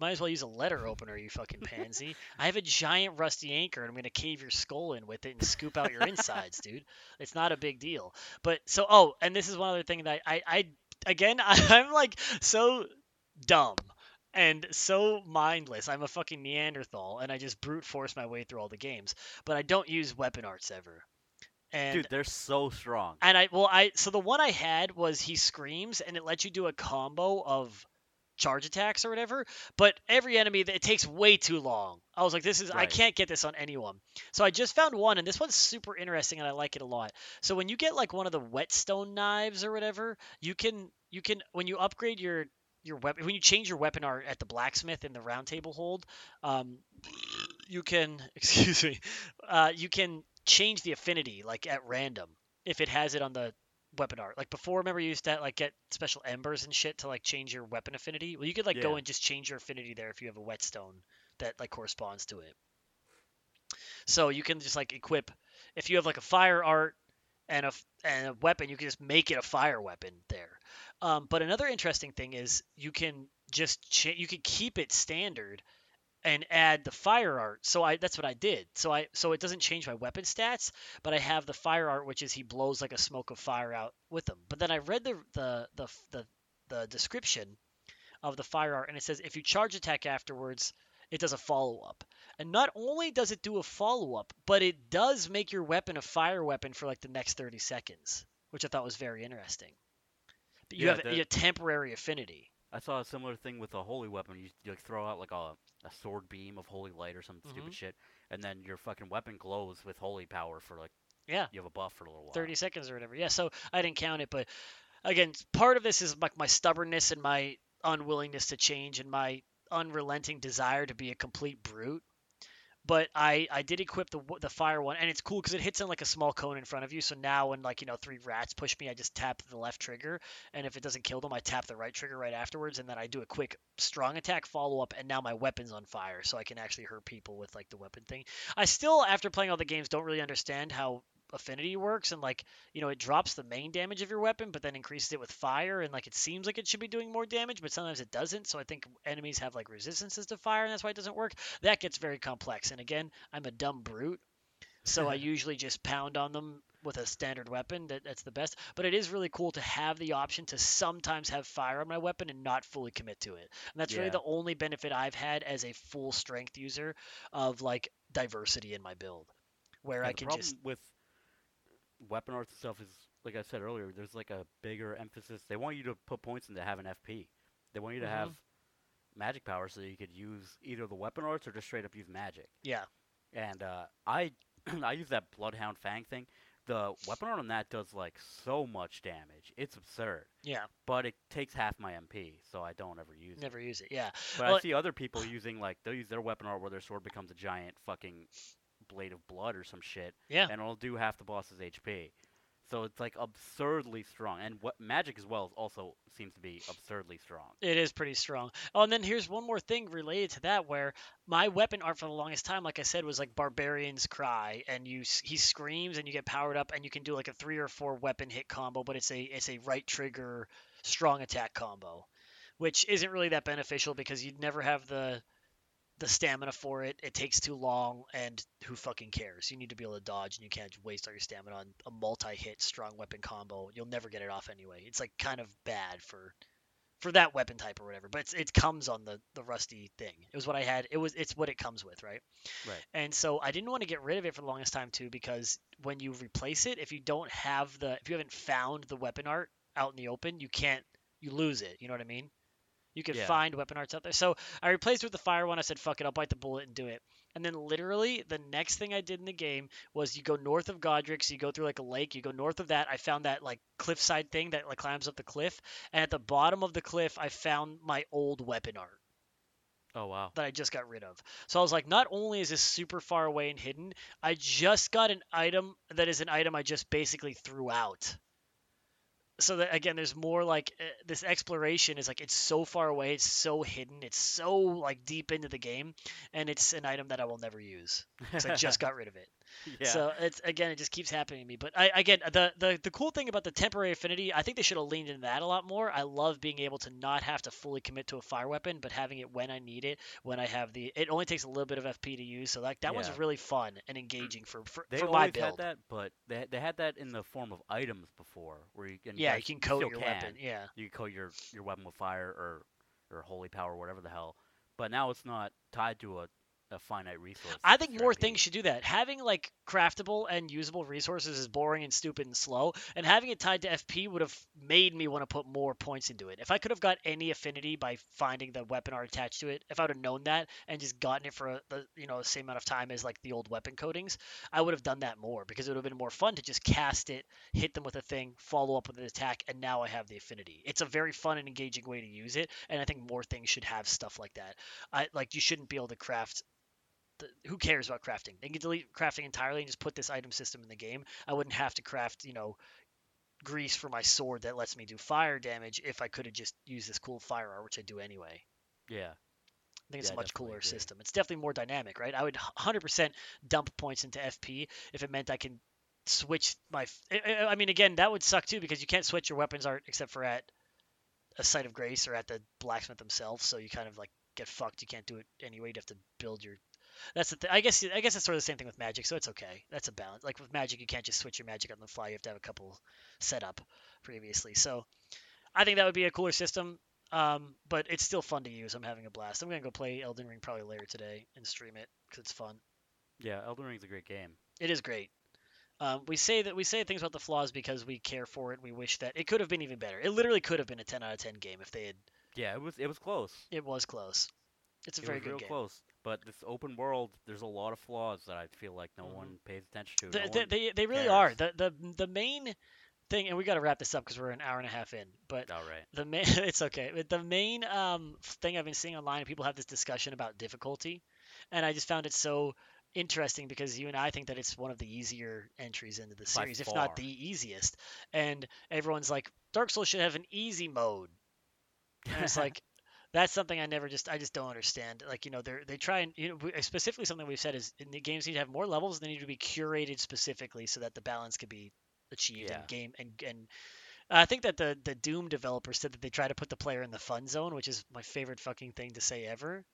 Speaker 1: might as well use a letter opener, you fucking pansy. I have a giant rusty anchor, and I'm gonna cave your skull in with it and scoop out your insides, dude. It's not a big deal. But so, oh, and this is one other thing that I, I, again, I'm like so dumb. And so mindless. I'm a fucking Neanderthal, and I just brute force my way through all the games. But I don't use weapon arts ever. And
Speaker 2: Dude, they're so strong.
Speaker 1: and I well I so the one I had was he screams and it lets you do a combo of charge attacks or whatever, but every enemy it takes way too long. I was like this is I can't get this on anyone. So I just found one and this one's super interesting and I like it a lot. So when you get like one of the whetstone knives or whatever, you can you can when you upgrade your your weapon when you change your weapon art at the blacksmith in the round table hold, um you can excuse me, uh you can change the affinity like at random if it has it on the weapon art. Like before, remember you used to like get special embers and shit to like change your weapon affinity. Well, you could like go and just change your affinity there if you have a whetstone that like corresponds to it. So you can just like equip if you have like a fire art and a and a weapon, you can just make it a fire weapon there. Um, but another interesting thing is you can just cha- you can keep it standard and add the fire art. So I that's what I did. So I so it doesn't change my weapon stats, but I have the fire art, which is he blows like a smoke of fire out with them. But then I read the the the the, the description of the fire art, and it says if you charge attack afterwards, it does a follow up. And not only does it do a follow up, but it does make your weapon a fire weapon for like the next 30 seconds, which I thought was very interesting. But you
Speaker 2: Yeah,
Speaker 1: have a temporary affinity.
Speaker 2: I saw a similar thing with a holy weapon. You, you like throw out like a, a sword beam of holy light or some
Speaker 1: Mhm.
Speaker 2: stupid shit, and then your fucking weapon glows with holy power for like
Speaker 1: Yeah.
Speaker 2: you have a buff for a little while.
Speaker 1: 30 seconds or whatever. Yeah, so I didn't count it, but again, part of this is like my stubbornness and my unwillingness to change and my unrelenting desire to be a complete brute. But I, I did equip the the fire one, and it's cool because it hits in like a small cone in front of you. So now when like you know three rats push me, I just tap the left trigger, and if it doesn't kill them, I tap the right trigger right afterwards, and then I do a quick strong attack follow up, and now my weapon's on fire, so I can actually hurt people with like the weapon thing. I still, after playing all the games, don't really understand how affinity works and like you know it drops the main damage of your weapon but then increases it with fire and like it seems like it should be doing more damage but sometimes it doesn't so i think enemies have like resistances to fire and that's why it doesn't work. That gets very complex and again i'm a dumb brute so i usually just pound on them with a standard weapon that, that's the best but it is really cool to have the option to sometimes have fire on my weapon and not fully commit to it and that's really the only benefit i've had as a full strength user of like diversity in my build where
Speaker 2: Yeah,
Speaker 1: i can just
Speaker 2: with weapon arts and stuff is like I said earlier. There's like a bigger emphasis. They want you to put points in to have an FP. They want you to
Speaker 1: Mhm.
Speaker 2: have magic power so you could use either the weapon arts or just straight up use magic.
Speaker 1: yeah
Speaker 2: And uh, I I use that Bloodhound Fang thing. the weapon art on that does like so much damage. It's absurd.
Speaker 1: Yeah,
Speaker 2: But it takes half my MP, so I don't ever use it.
Speaker 1: never use it. Yeah,
Speaker 2: But
Speaker 1: Well,
Speaker 2: I see other people using like they'll use their weapon art where their sword becomes a giant fucking blade of blood or some shit,
Speaker 1: yeah.
Speaker 2: and it'll do half the boss's HP. So it's like absurdly strong, and what magic as well also seems to be absurdly strong.
Speaker 1: It is pretty strong. Oh, and then here's one more thing related to that, where my weapon art for the longest time, like I said, was like Barbarian's Cry, and you he screams and you get powered up, and you can do like a three or four weapon hit combo, but it's a it's a right trigger strong attack combo, which isn't really that beneficial because you'd never have the the stamina for it. It takes too long, and who fucking cares? You need to be able to dodge, and you can't waste all your stamina on a multi-hit strong weapon combo. You'll never get it off anyway. It's like kind of bad for for that weapon type or whatever. But it's, it comes on the the rusty thing. It was what I had. It was it's what it comes with, right?
Speaker 2: Right.
Speaker 1: And so I didn't want to get rid of it for the longest time too, because when you replace it, if you don't have the if you haven't found the weapon art out in the open, you can't you lose it. You know what I mean? You can
Speaker 2: Yeah.
Speaker 1: find weapon arts out there. So I replaced it with the fire one. I said, fuck it, I'll bite the bullet and do it. And then literally the next thing I did in the game was you go north of Godrick's, you go through like a lake, you go north of that. I found that like cliffside thing that like climbs up the cliff. And at the bottom of the cliff, I found my old weapon art
Speaker 2: Oh wow.
Speaker 1: that I just got rid of. So I was like, not only is this super far away and hidden, I just got an item that is an item I just basically threw out. So that again, there's more like uh, this exploration is like it's so far away, it's so hidden, it's so like deep into the game, and it's an item that I will never use because I just got rid of it.
Speaker 2: yeah.
Speaker 1: So it's again, it just keeps happening to me. But I again, the the the cool thing about the temporary affinity, I think they should have leaned into that a lot more. I love being able to not have to fully commit to a fire weapon, but having it when I need it, when I have the. It only takes a little bit of FP to use, so like that one's
Speaker 2: Yeah.
Speaker 1: really fun and engaging for for,
Speaker 2: They
Speaker 1: for my
Speaker 2: had
Speaker 1: build.
Speaker 2: that, but they they had that in the form of items before, where you can
Speaker 1: yeah, you can coat your
Speaker 2: can.
Speaker 1: weapon. Yeah.
Speaker 2: You can coat your your weapon with fire or or holy power, whatever the hell. But now it's not tied to a, a finite resource.
Speaker 1: I think more things should do that. Having like craftable and usable resources is boring and stupid and slow, and having it tied to FP would have made me want to put more points into it. If I could have got any affinity by finding the weapon art attached to it, if I would have known that and just gotten it for a, the you know the same amount of time as like the old weapon coatings, I would have done that more because it would have been more fun to just cast it, hit them with a thing, follow up with an attack, and now I have the affinity. It's a very fun and engaging way to use it, and I think more things should have stuff like that. I like you shouldn't be able to craft the, who cares about crafting? They can delete crafting entirely and just put this item system in the game. I wouldn't have to craft, you know, grease for my sword that lets me do fire damage if I could have just used this cool fire art, which I do anyway.
Speaker 2: Yeah.
Speaker 1: I think it's
Speaker 2: Yeah,
Speaker 1: a much cooler
Speaker 2: agree.
Speaker 1: system. It's definitely more dynamic, right? I would 100% dump points into FP if it meant I can switch my. f- I- mean, again, that would suck too because you can't switch your weapons art except for at a site of grace or at the blacksmith themselves. So you kind of like get fucked. You can't do it anyway. You'd have to build your. That's the thing. I guess. I guess it's sort of the same thing with magic. So it's okay. That's a balance. Like with magic, you can't just switch your magic on the fly. You have to have a couple set up previously. So I think that would be a cooler system. Um, but it's still fun to use. I'm having a blast. I'm gonna go play Elden Ring probably later today and stream it because it's fun.
Speaker 2: Yeah. Elden Ring's a great game.
Speaker 1: It is great. Um, we say that we say things about the flaws because we care for it. We wish that it could have been even better. It literally could have been a 10 out of 10 game if they had.
Speaker 2: Yeah. It was it was close.
Speaker 1: It was close. It's a
Speaker 2: it
Speaker 1: very
Speaker 2: was
Speaker 1: good
Speaker 2: real
Speaker 1: game.
Speaker 2: close. But this open world, there's a lot of flaws that I feel like no
Speaker 1: Mhm.
Speaker 2: one pays attention to.
Speaker 1: The-
Speaker 2: no
Speaker 1: the- they they really are. The the the main thing, and we got to wrap this up because we're an hour and a half in. But
Speaker 2: All right.
Speaker 1: the main it's okay. But the main um thing I've been seeing online, people have this discussion about difficulty, and I just found it so interesting because you and I think that it's one of the easier entries into the series, if not the easiest. And everyone's like, Dark Souls should have an easy mode. And it's like that's something I never just I just don't understand. Like you know they they try and you know specifically something we've said is the games need to have more levels. And they need to be curated specifically so that the balance can be achieved in
Speaker 2: Yeah.
Speaker 1: game and and. I think that the the Doom developers said that they try to put the player in the fun zone, which is my favorite fucking thing to say ever.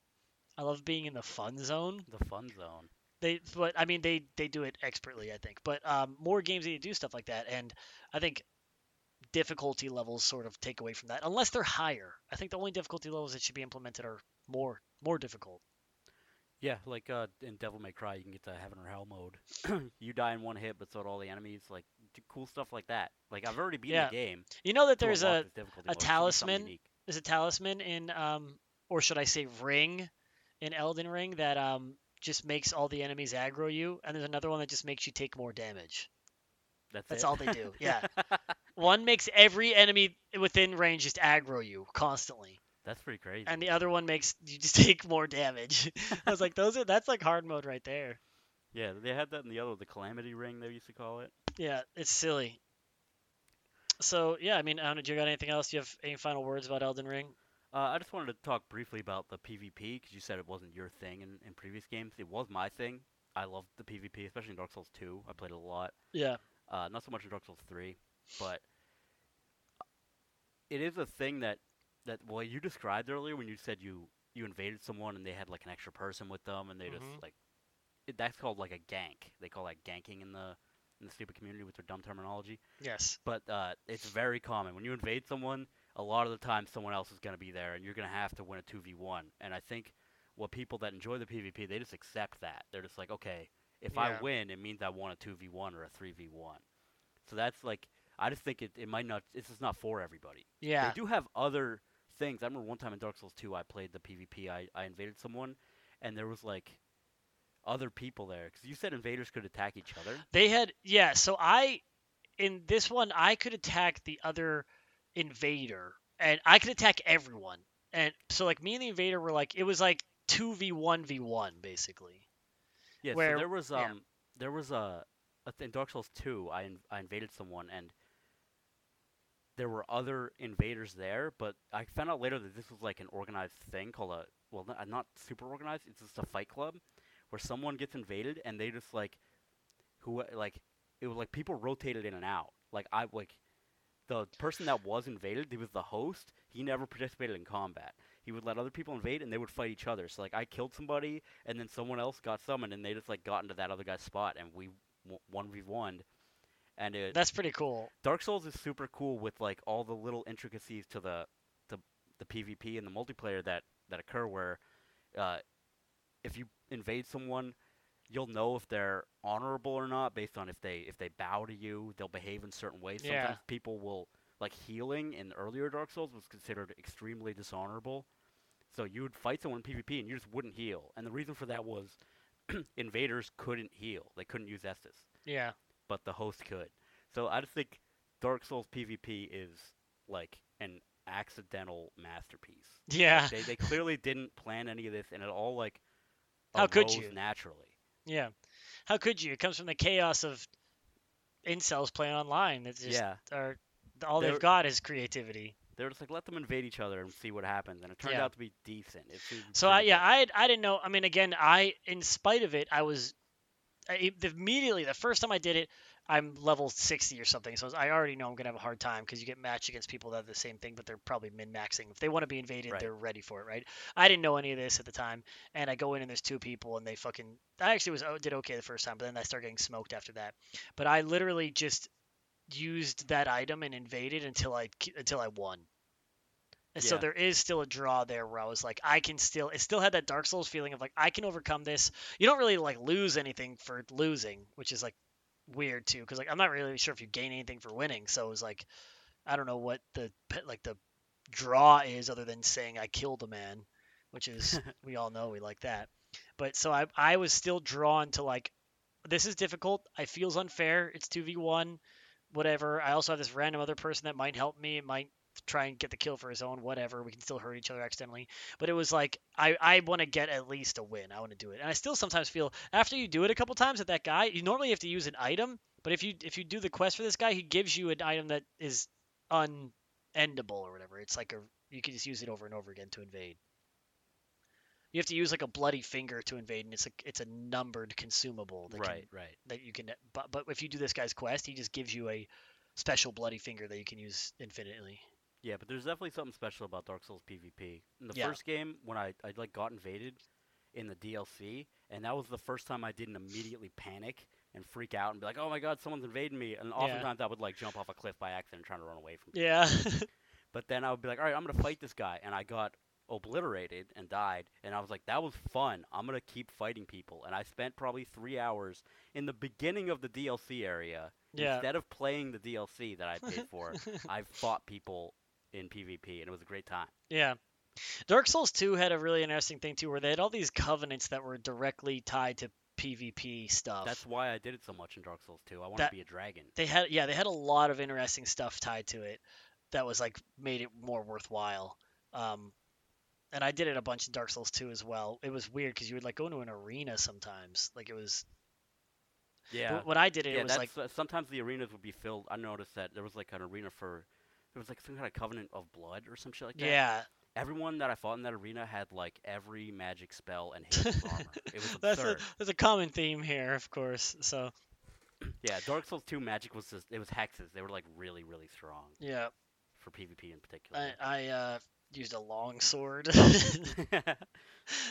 Speaker 1: I love being in the fun zone.
Speaker 2: the fun zone.
Speaker 1: They, but I mean, they they do it expertly, I think. But um, more games need to do stuff like that, and I think difficulty levels sort of take away from that, unless they're higher. I think the only difficulty levels that should be implemented are more more difficult.
Speaker 2: Yeah, like uh, in Devil May Cry, you can get to heaven or hell mode. you die in one hit, but so do all the enemies. Like cool stuff like that. Like I've already beaten
Speaker 1: Yeah.
Speaker 2: the game.
Speaker 1: You know that there's a a
Speaker 2: mode. It should be something
Speaker 1: talisman there's a talisman in um or should I say ring in Elden Ring that um just makes all the enemies aggro you, and there's another one that just makes you take more damage.
Speaker 2: That's,
Speaker 1: That's
Speaker 2: it?
Speaker 1: all they do, yeah. One makes every enemy within range just aggro you constantly,
Speaker 2: That's pretty crazy.
Speaker 1: and the other one makes you just take more damage. I was like, those are that's like hard mode right there.
Speaker 2: yeah, they had that in the other, the Calamity Ring, they used to call it.
Speaker 1: Yeah, it's silly. So yeah, I mean, I don't know, do you got anything else? Do you have any final words about Elden Ring?
Speaker 2: Uh, I just wanted to talk briefly about the PvP because you said it wasn't your thing in, in previous games. It was my thing. I loved the PvP, especially in Dark Souls 2. I played it a lot.
Speaker 1: Yeah.
Speaker 2: Uh, not so much in Dark Souls 3, but it is a thing that that well you described earlier when you said you you invaded someone and they had like an extra person with them and they
Speaker 1: Mhm.
Speaker 2: just like it, that's called like a gank. They call that ganking in the in the stupid community with their dumb terminology.
Speaker 1: Yes.
Speaker 2: But uh, it's very common when you invade someone. A lot of the time, someone else is going to be there, and you're going to have to win a two v one. And I think what people that enjoy the PvP, they just accept that. They're just like, okay, if
Speaker 1: Yeah.
Speaker 2: I win, it means I won a two v one or a three v one. So that's like, I just think it, it might not. This is not for everybody.
Speaker 1: Yeah.
Speaker 2: They do have other things. I remember one time in Dark Souls 2, I played the PvP. I, I invaded someone, and there was like other people there. Because you said invaders could attack each other.
Speaker 1: They had yeah, so I in this one I could attack the other invader and I could attack everyone. And so like me and the invader were like it was like 2v1v1 basically.
Speaker 2: Yeah,
Speaker 1: Where-
Speaker 2: so there was um
Speaker 1: yeah.
Speaker 2: there was a, a th- in Dark Souls 2, I in, I invaded someone and there were other invaders there, but I found out later that this was like an organized thing called a well not, not super organized, it's just a fight club where someone gets invaded and they just like who like it was like people rotated in and out. Like I like the person that was invaded, he was the host. He never participated in combat. He would let other people invade, and they would fight each other. So like I killed somebody, and then someone else got summoned, and they just like got into that other guy's spot, and we one v one. And it,
Speaker 1: That's pretty cool.
Speaker 2: Dark Souls is super cool with like all the little intricacies to the the, the PvP and the multiplayer that that occur where uh, if you invade someone, you'll know if they're honorable or not based on if they if they bow to you, they'll behave in certain ways.
Speaker 1: Yeah.
Speaker 2: Sometimes people will like healing in earlier Dark Souls was considered extremely dishonorable. So you would fight someone in PvP and you just wouldn't heal. And the reason for that was invaders couldn't heal. They couldn't use Estus
Speaker 1: Yeah.
Speaker 2: but the host could. So I just think Dark Souls PvP is like an accidental masterpiece.
Speaker 1: Yeah.
Speaker 2: They they clearly didn't plan any of this, and it all like
Speaker 1: How could you?
Speaker 2: naturally.
Speaker 1: Yeah. How could you? It comes from the chaos of incels playing online. It's just
Speaker 2: yeah,
Speaker 1: are all
Speaker 2: They're-
Speaker 1: they've got is creativity.
Speaker 2: They were just like let them invade each other and see what happens, and it turned
Speaker 1: Yeah.
Speaker 2: out to be decent. It
Speaker 1: So I, yeah. I I didn't know. I mean, again, I in spite of it, I was I, immediately the first time I did it, I'm level 60 or something. So I already know I'm gonna have a hard time because you get matched against people that have the same thing, but they're probably min maxing. If they want to be invaded,
Speaker 2: Right.
Speaker 1: they're ready for it, right? I didn't know any of this at the time, and I go in and there's two people, and they fucking. I actually was oh, did okay the first time, but then I started getting smoked after that. But I literally just used that item and invaded until I until I won. And so there is still a draw there where I was like, I can still, it still had that Dark Souls feeling of like, I can overcome this. You don't really like lose anything for losing, which is like weird too, because like I'm not really sure if you gain anything for winning. So it was like, I don't know what the like the draw is other than saying I killed a man, which is we all know we like that. But so I I was still drawn to like, this is difficult. It feels unfair. It's two v one, whatever. I also have this random other person that might help me. It might try and get the kill for his own, whatever. We can still hurt each other accidentally. But it was like I, I want to get at least a win. I want to do it. And I still sometimes feel after you do it a couple times with that guy, you normally have to use an item. But if you if you do the quest for this guy, he gives you an item that is unendable or whatever. It's like a you can just use it over and over again to invade. You have to use like a bloody finger to invade, and it's a it's a numbered consumable that
Speaker 2: right,
Speaker 1: can,
Speaker 2: right.
Speaker 1: that you can. But but if you do this guy's quest, he just gives you a special bloody finger that you can use infinitely.
Speaker 2: Yeah, but there's definitely something special about Dark Souls PvP. In the
Speaker 1: Yeah.
Speaker 2: first game, when I, I like got invaded in the DLC, and that was the first time I didn't immediately panic and freak out and be like, "Oh my God, someone's invading me!" And oftentimes I would like jump off a cliff by accident, trying to run away from. people.
Speaker 1: Yeah.
Speaker 2: But then I would be like, "All right, I'm gonna fight this guy," and I got obliterated and died. And I was like, "That was fun. I'm gonna keep fighting people." And I spent probably three hours in the beginning of the DLC area.
Speaker 1: Yeah.
Speaker 2: Instead of playing the DLC that I paid for, I fought people in PvP, and it was a great time.
Speaker 1: Yeah. Dark Souls 2 had a really interesting thing too where they had all these covenants that were directly tied to PvP stuff.
Speaker 2: That's why I did it so much in Dark Souls 2. I want to be a dragon.
Speaker 1: they had yeah they had a lot of interesting stuff tied to it that was like made it more worthwhile um and i did it a bunch in dark souls 2 as well it was weird because you would like go into an arena sometimes like it was
Speaker 2: Yeah.
Speaker 1: when i did it
Speaker 2: yeah,
Speaker 1: it was like
Speaker 2: uh, sometimes the arenas would be filled. I noticed that there was like an arena for there was like some kind of covenant of blood or some shit like that.
Speaker 1: yeah
Speaker 2: Everyone that I fought in that arena had like every magic spell and armor. It was
Speaker 1: that's a,
Speaker 2: absurd.
Speaker 1: there's a common theme here of course so
Speaker 2: Yeah, Dark Souls 2 magic was just it was hexes. They were like really really strong
Speaker 1: yeah
Speaker 2: for PvP in particular.
Speaker 1: i, I uh used a long sword.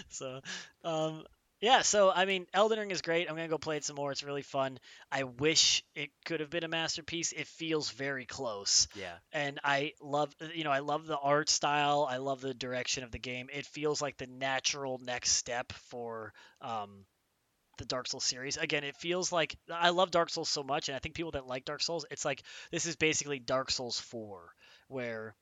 Speaker 1: So um yeah so i mean elden ring is great. I'm gonna go play it some more. It's really fun. I wish it could have been a masterpiece. It feels very close.
Speaker 2: Yeah.
Speaker 1: and i love you know i love the art style. I love the direction of the game. It feels like the natural next step for um the Dark Souls series. Again, it feels like I love Dark Souls so much, and I think people that like Dark Souls, it's like this is basically Dark Souls 4, where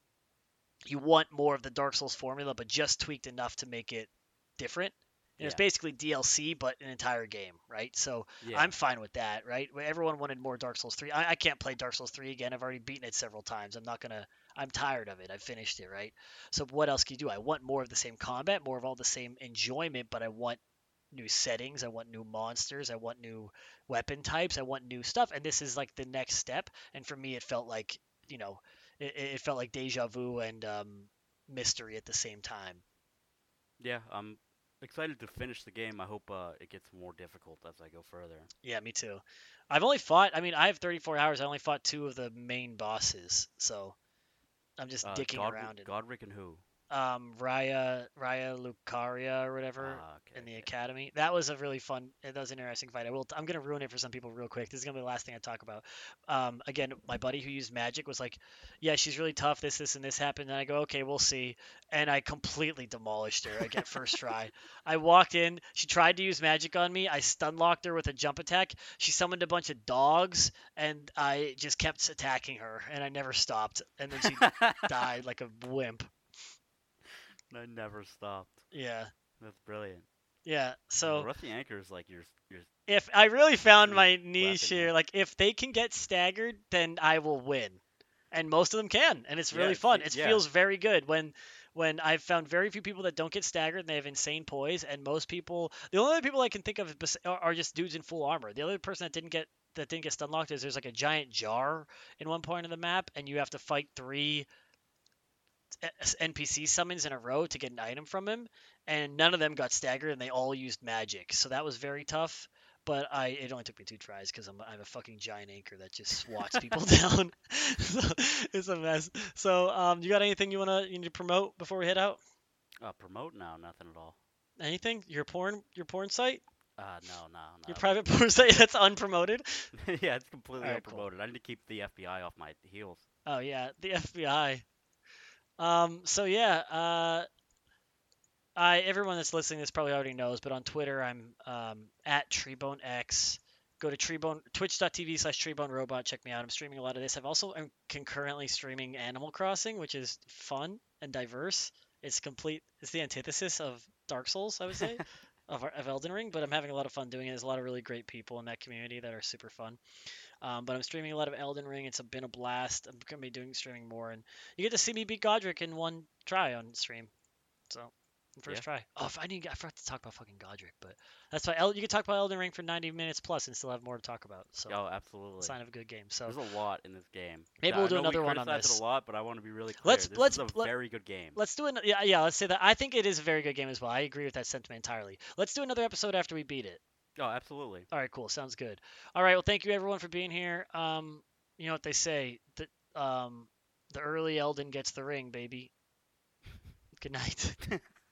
Speaker 1: you want more of the Dark Souls formula, but just tweaked enough to make it different. And it's basically DLC, but an entire game, right? So
Speaker 2: Yeah.
Speaker 1: I'm fine with that, right? Everyone wanted more Dark Souls 3. I, I can't play Dark Souls 3 again. I've already beaten it several times. I'm not gonna. I'm tired of it. I've finished it, right? So what else can you do? I want more of the same combat, more of all the same enjoyment, but I want new settings. I want new monsters. I want new weapon types. I want new stuff. And this is like the next step. And for me, it felt like you know, it, it felt like deja vu and um, mystery at the same time.
Speaker 2: Yeah, I'm excited to finish the game. I hope uh, it gets more difficult as I go further.
Speaker 1: Yeah, me too. I've only fought. I mean, I have 34 hours. I only fought two of the main bosses, so I'm just
Speaker 2: Uh,
Speaker 1: dicking
Speaker 2: Godrick,
Speaker 1: around it.
Speaker 2: Godrick and who?
Speaker 1: Um, Raya, Raya Lucaria or whatever
Speaker 2: Ah, okay,
Speaker 1: in the
Speaker 2: okay.
Speaker 1: academy. That was a really fun. That was an interesting fight. I will. I'm gonna ruin it for some people real quick. This is gonna be the last thing I talk about. Um, again, my buddy who used magic was like, "Yeah, she's really tough. This, this, and this happened." And I go, "Okay, we'll see." And I completely demolished her. Again, first try. I walked in. She tried to use magic on me. I stun locked her with a jump attack. She summoned a bunch of dogs, and I just kept attacking her, and I never stopped. And then she died like a wimp.
Speaker 2: I never stopped.
Speaker 1: Yeah,
Speaker 2: That's brilliant.
Speaker 1: yeah. So.
Speaker 2: Rusty Anchor is like your your
Speaker 1: if I really found my niche here, like if they can get staggered, then I will win, and most of them can, and it's really
Speaker 2: it's-
Speaker 1: fun.
Speaker 2: it- yeah.
Speaker 1: feels very good when when I've found very few people that don't get staggered and they have insane poise, and most people, the only other people I can think of are just dudes in full armor. The other person that didn't get that didn't get stun locked is there's like a giant jar in one point of the map, and you have to fight three NPC summons in a row to get an item from him, and none of them got staggered, and they all used magic. So that was very tough. But I, it only took me two tries because I'm, I'm a fucking giant anchor that just swats people down. so it's a mess. So, um, you got anything you wanna you need to promote before we head out?
Speaker 2: uh, promote now. Nothing at all.
Speaker 1: Anything? Your porn, your porn site,
Speaker 2: Uh, no, no, no.
Speaker 1: your private porn site that's unpromoted.
Speaker 2: yeah, it's completely
Speaker 1: cool.
Speaker 2: unpromoted. I need to keep the FBI off my heels.
Speaker 1: Oh yeah, the FBI. Um. So yeah. Uh. I everyone that's listening this probably already knows, but on Twitter I'm um, at TreeboneX. Go to Treebone Twitch.tv slash Treebone Robot. Check me out. I'm streaming a lot of this. I've also am concurrently streaming Animal Crossing, which is fun and diverse. It's complete. It's the antithesis of Dark Souls, I would say, of, of Elden Ring. But I'm having a lot of fun doing it. There's a lot of really great people in that community that are super fun. Um, but I'm streaming a lot of Elden Ring. It's been a blast. I'm gonna be doing streaming more, and you get to see me beat Godrick in one try on stream. So first
Speaker 2: Yeah.
Speaker 1: try. Oh, I didn't, I forgot to talk about fucking Godrick, but that's why El- you can talk about Elden Ring for 90 minutes plus and still have more to talk about. So
Speaker 2: oh, absolutely.
Speaker 1: sign of a good game. So
Speaker 2: There's a lot in this game.
Speaker 1: Maybe we'll do
Speaker 2: know we
Speaker 1: another one on this.
Speaker 2: It a lot, but I want to be really clear.
Speaker 1: Let's-
Speaker 2: this
Speaker 1: let's-
Speaker 2: is a
Speaker 1: let-
Speaker 2: very good game.
Speaker 1: let's do it. yeah yeah. Let's say that I think it is a very good game as well. I agree with that sentiment entirely. Let's do another episode after we beat it.
Speaker 2: Oh, absolutely.
Speaker 1: All right, cool. Sounds good. All right, well, thank you everyone for being here. Um, you know what they say, the um, the early Elden gets the ring, baby. Good night.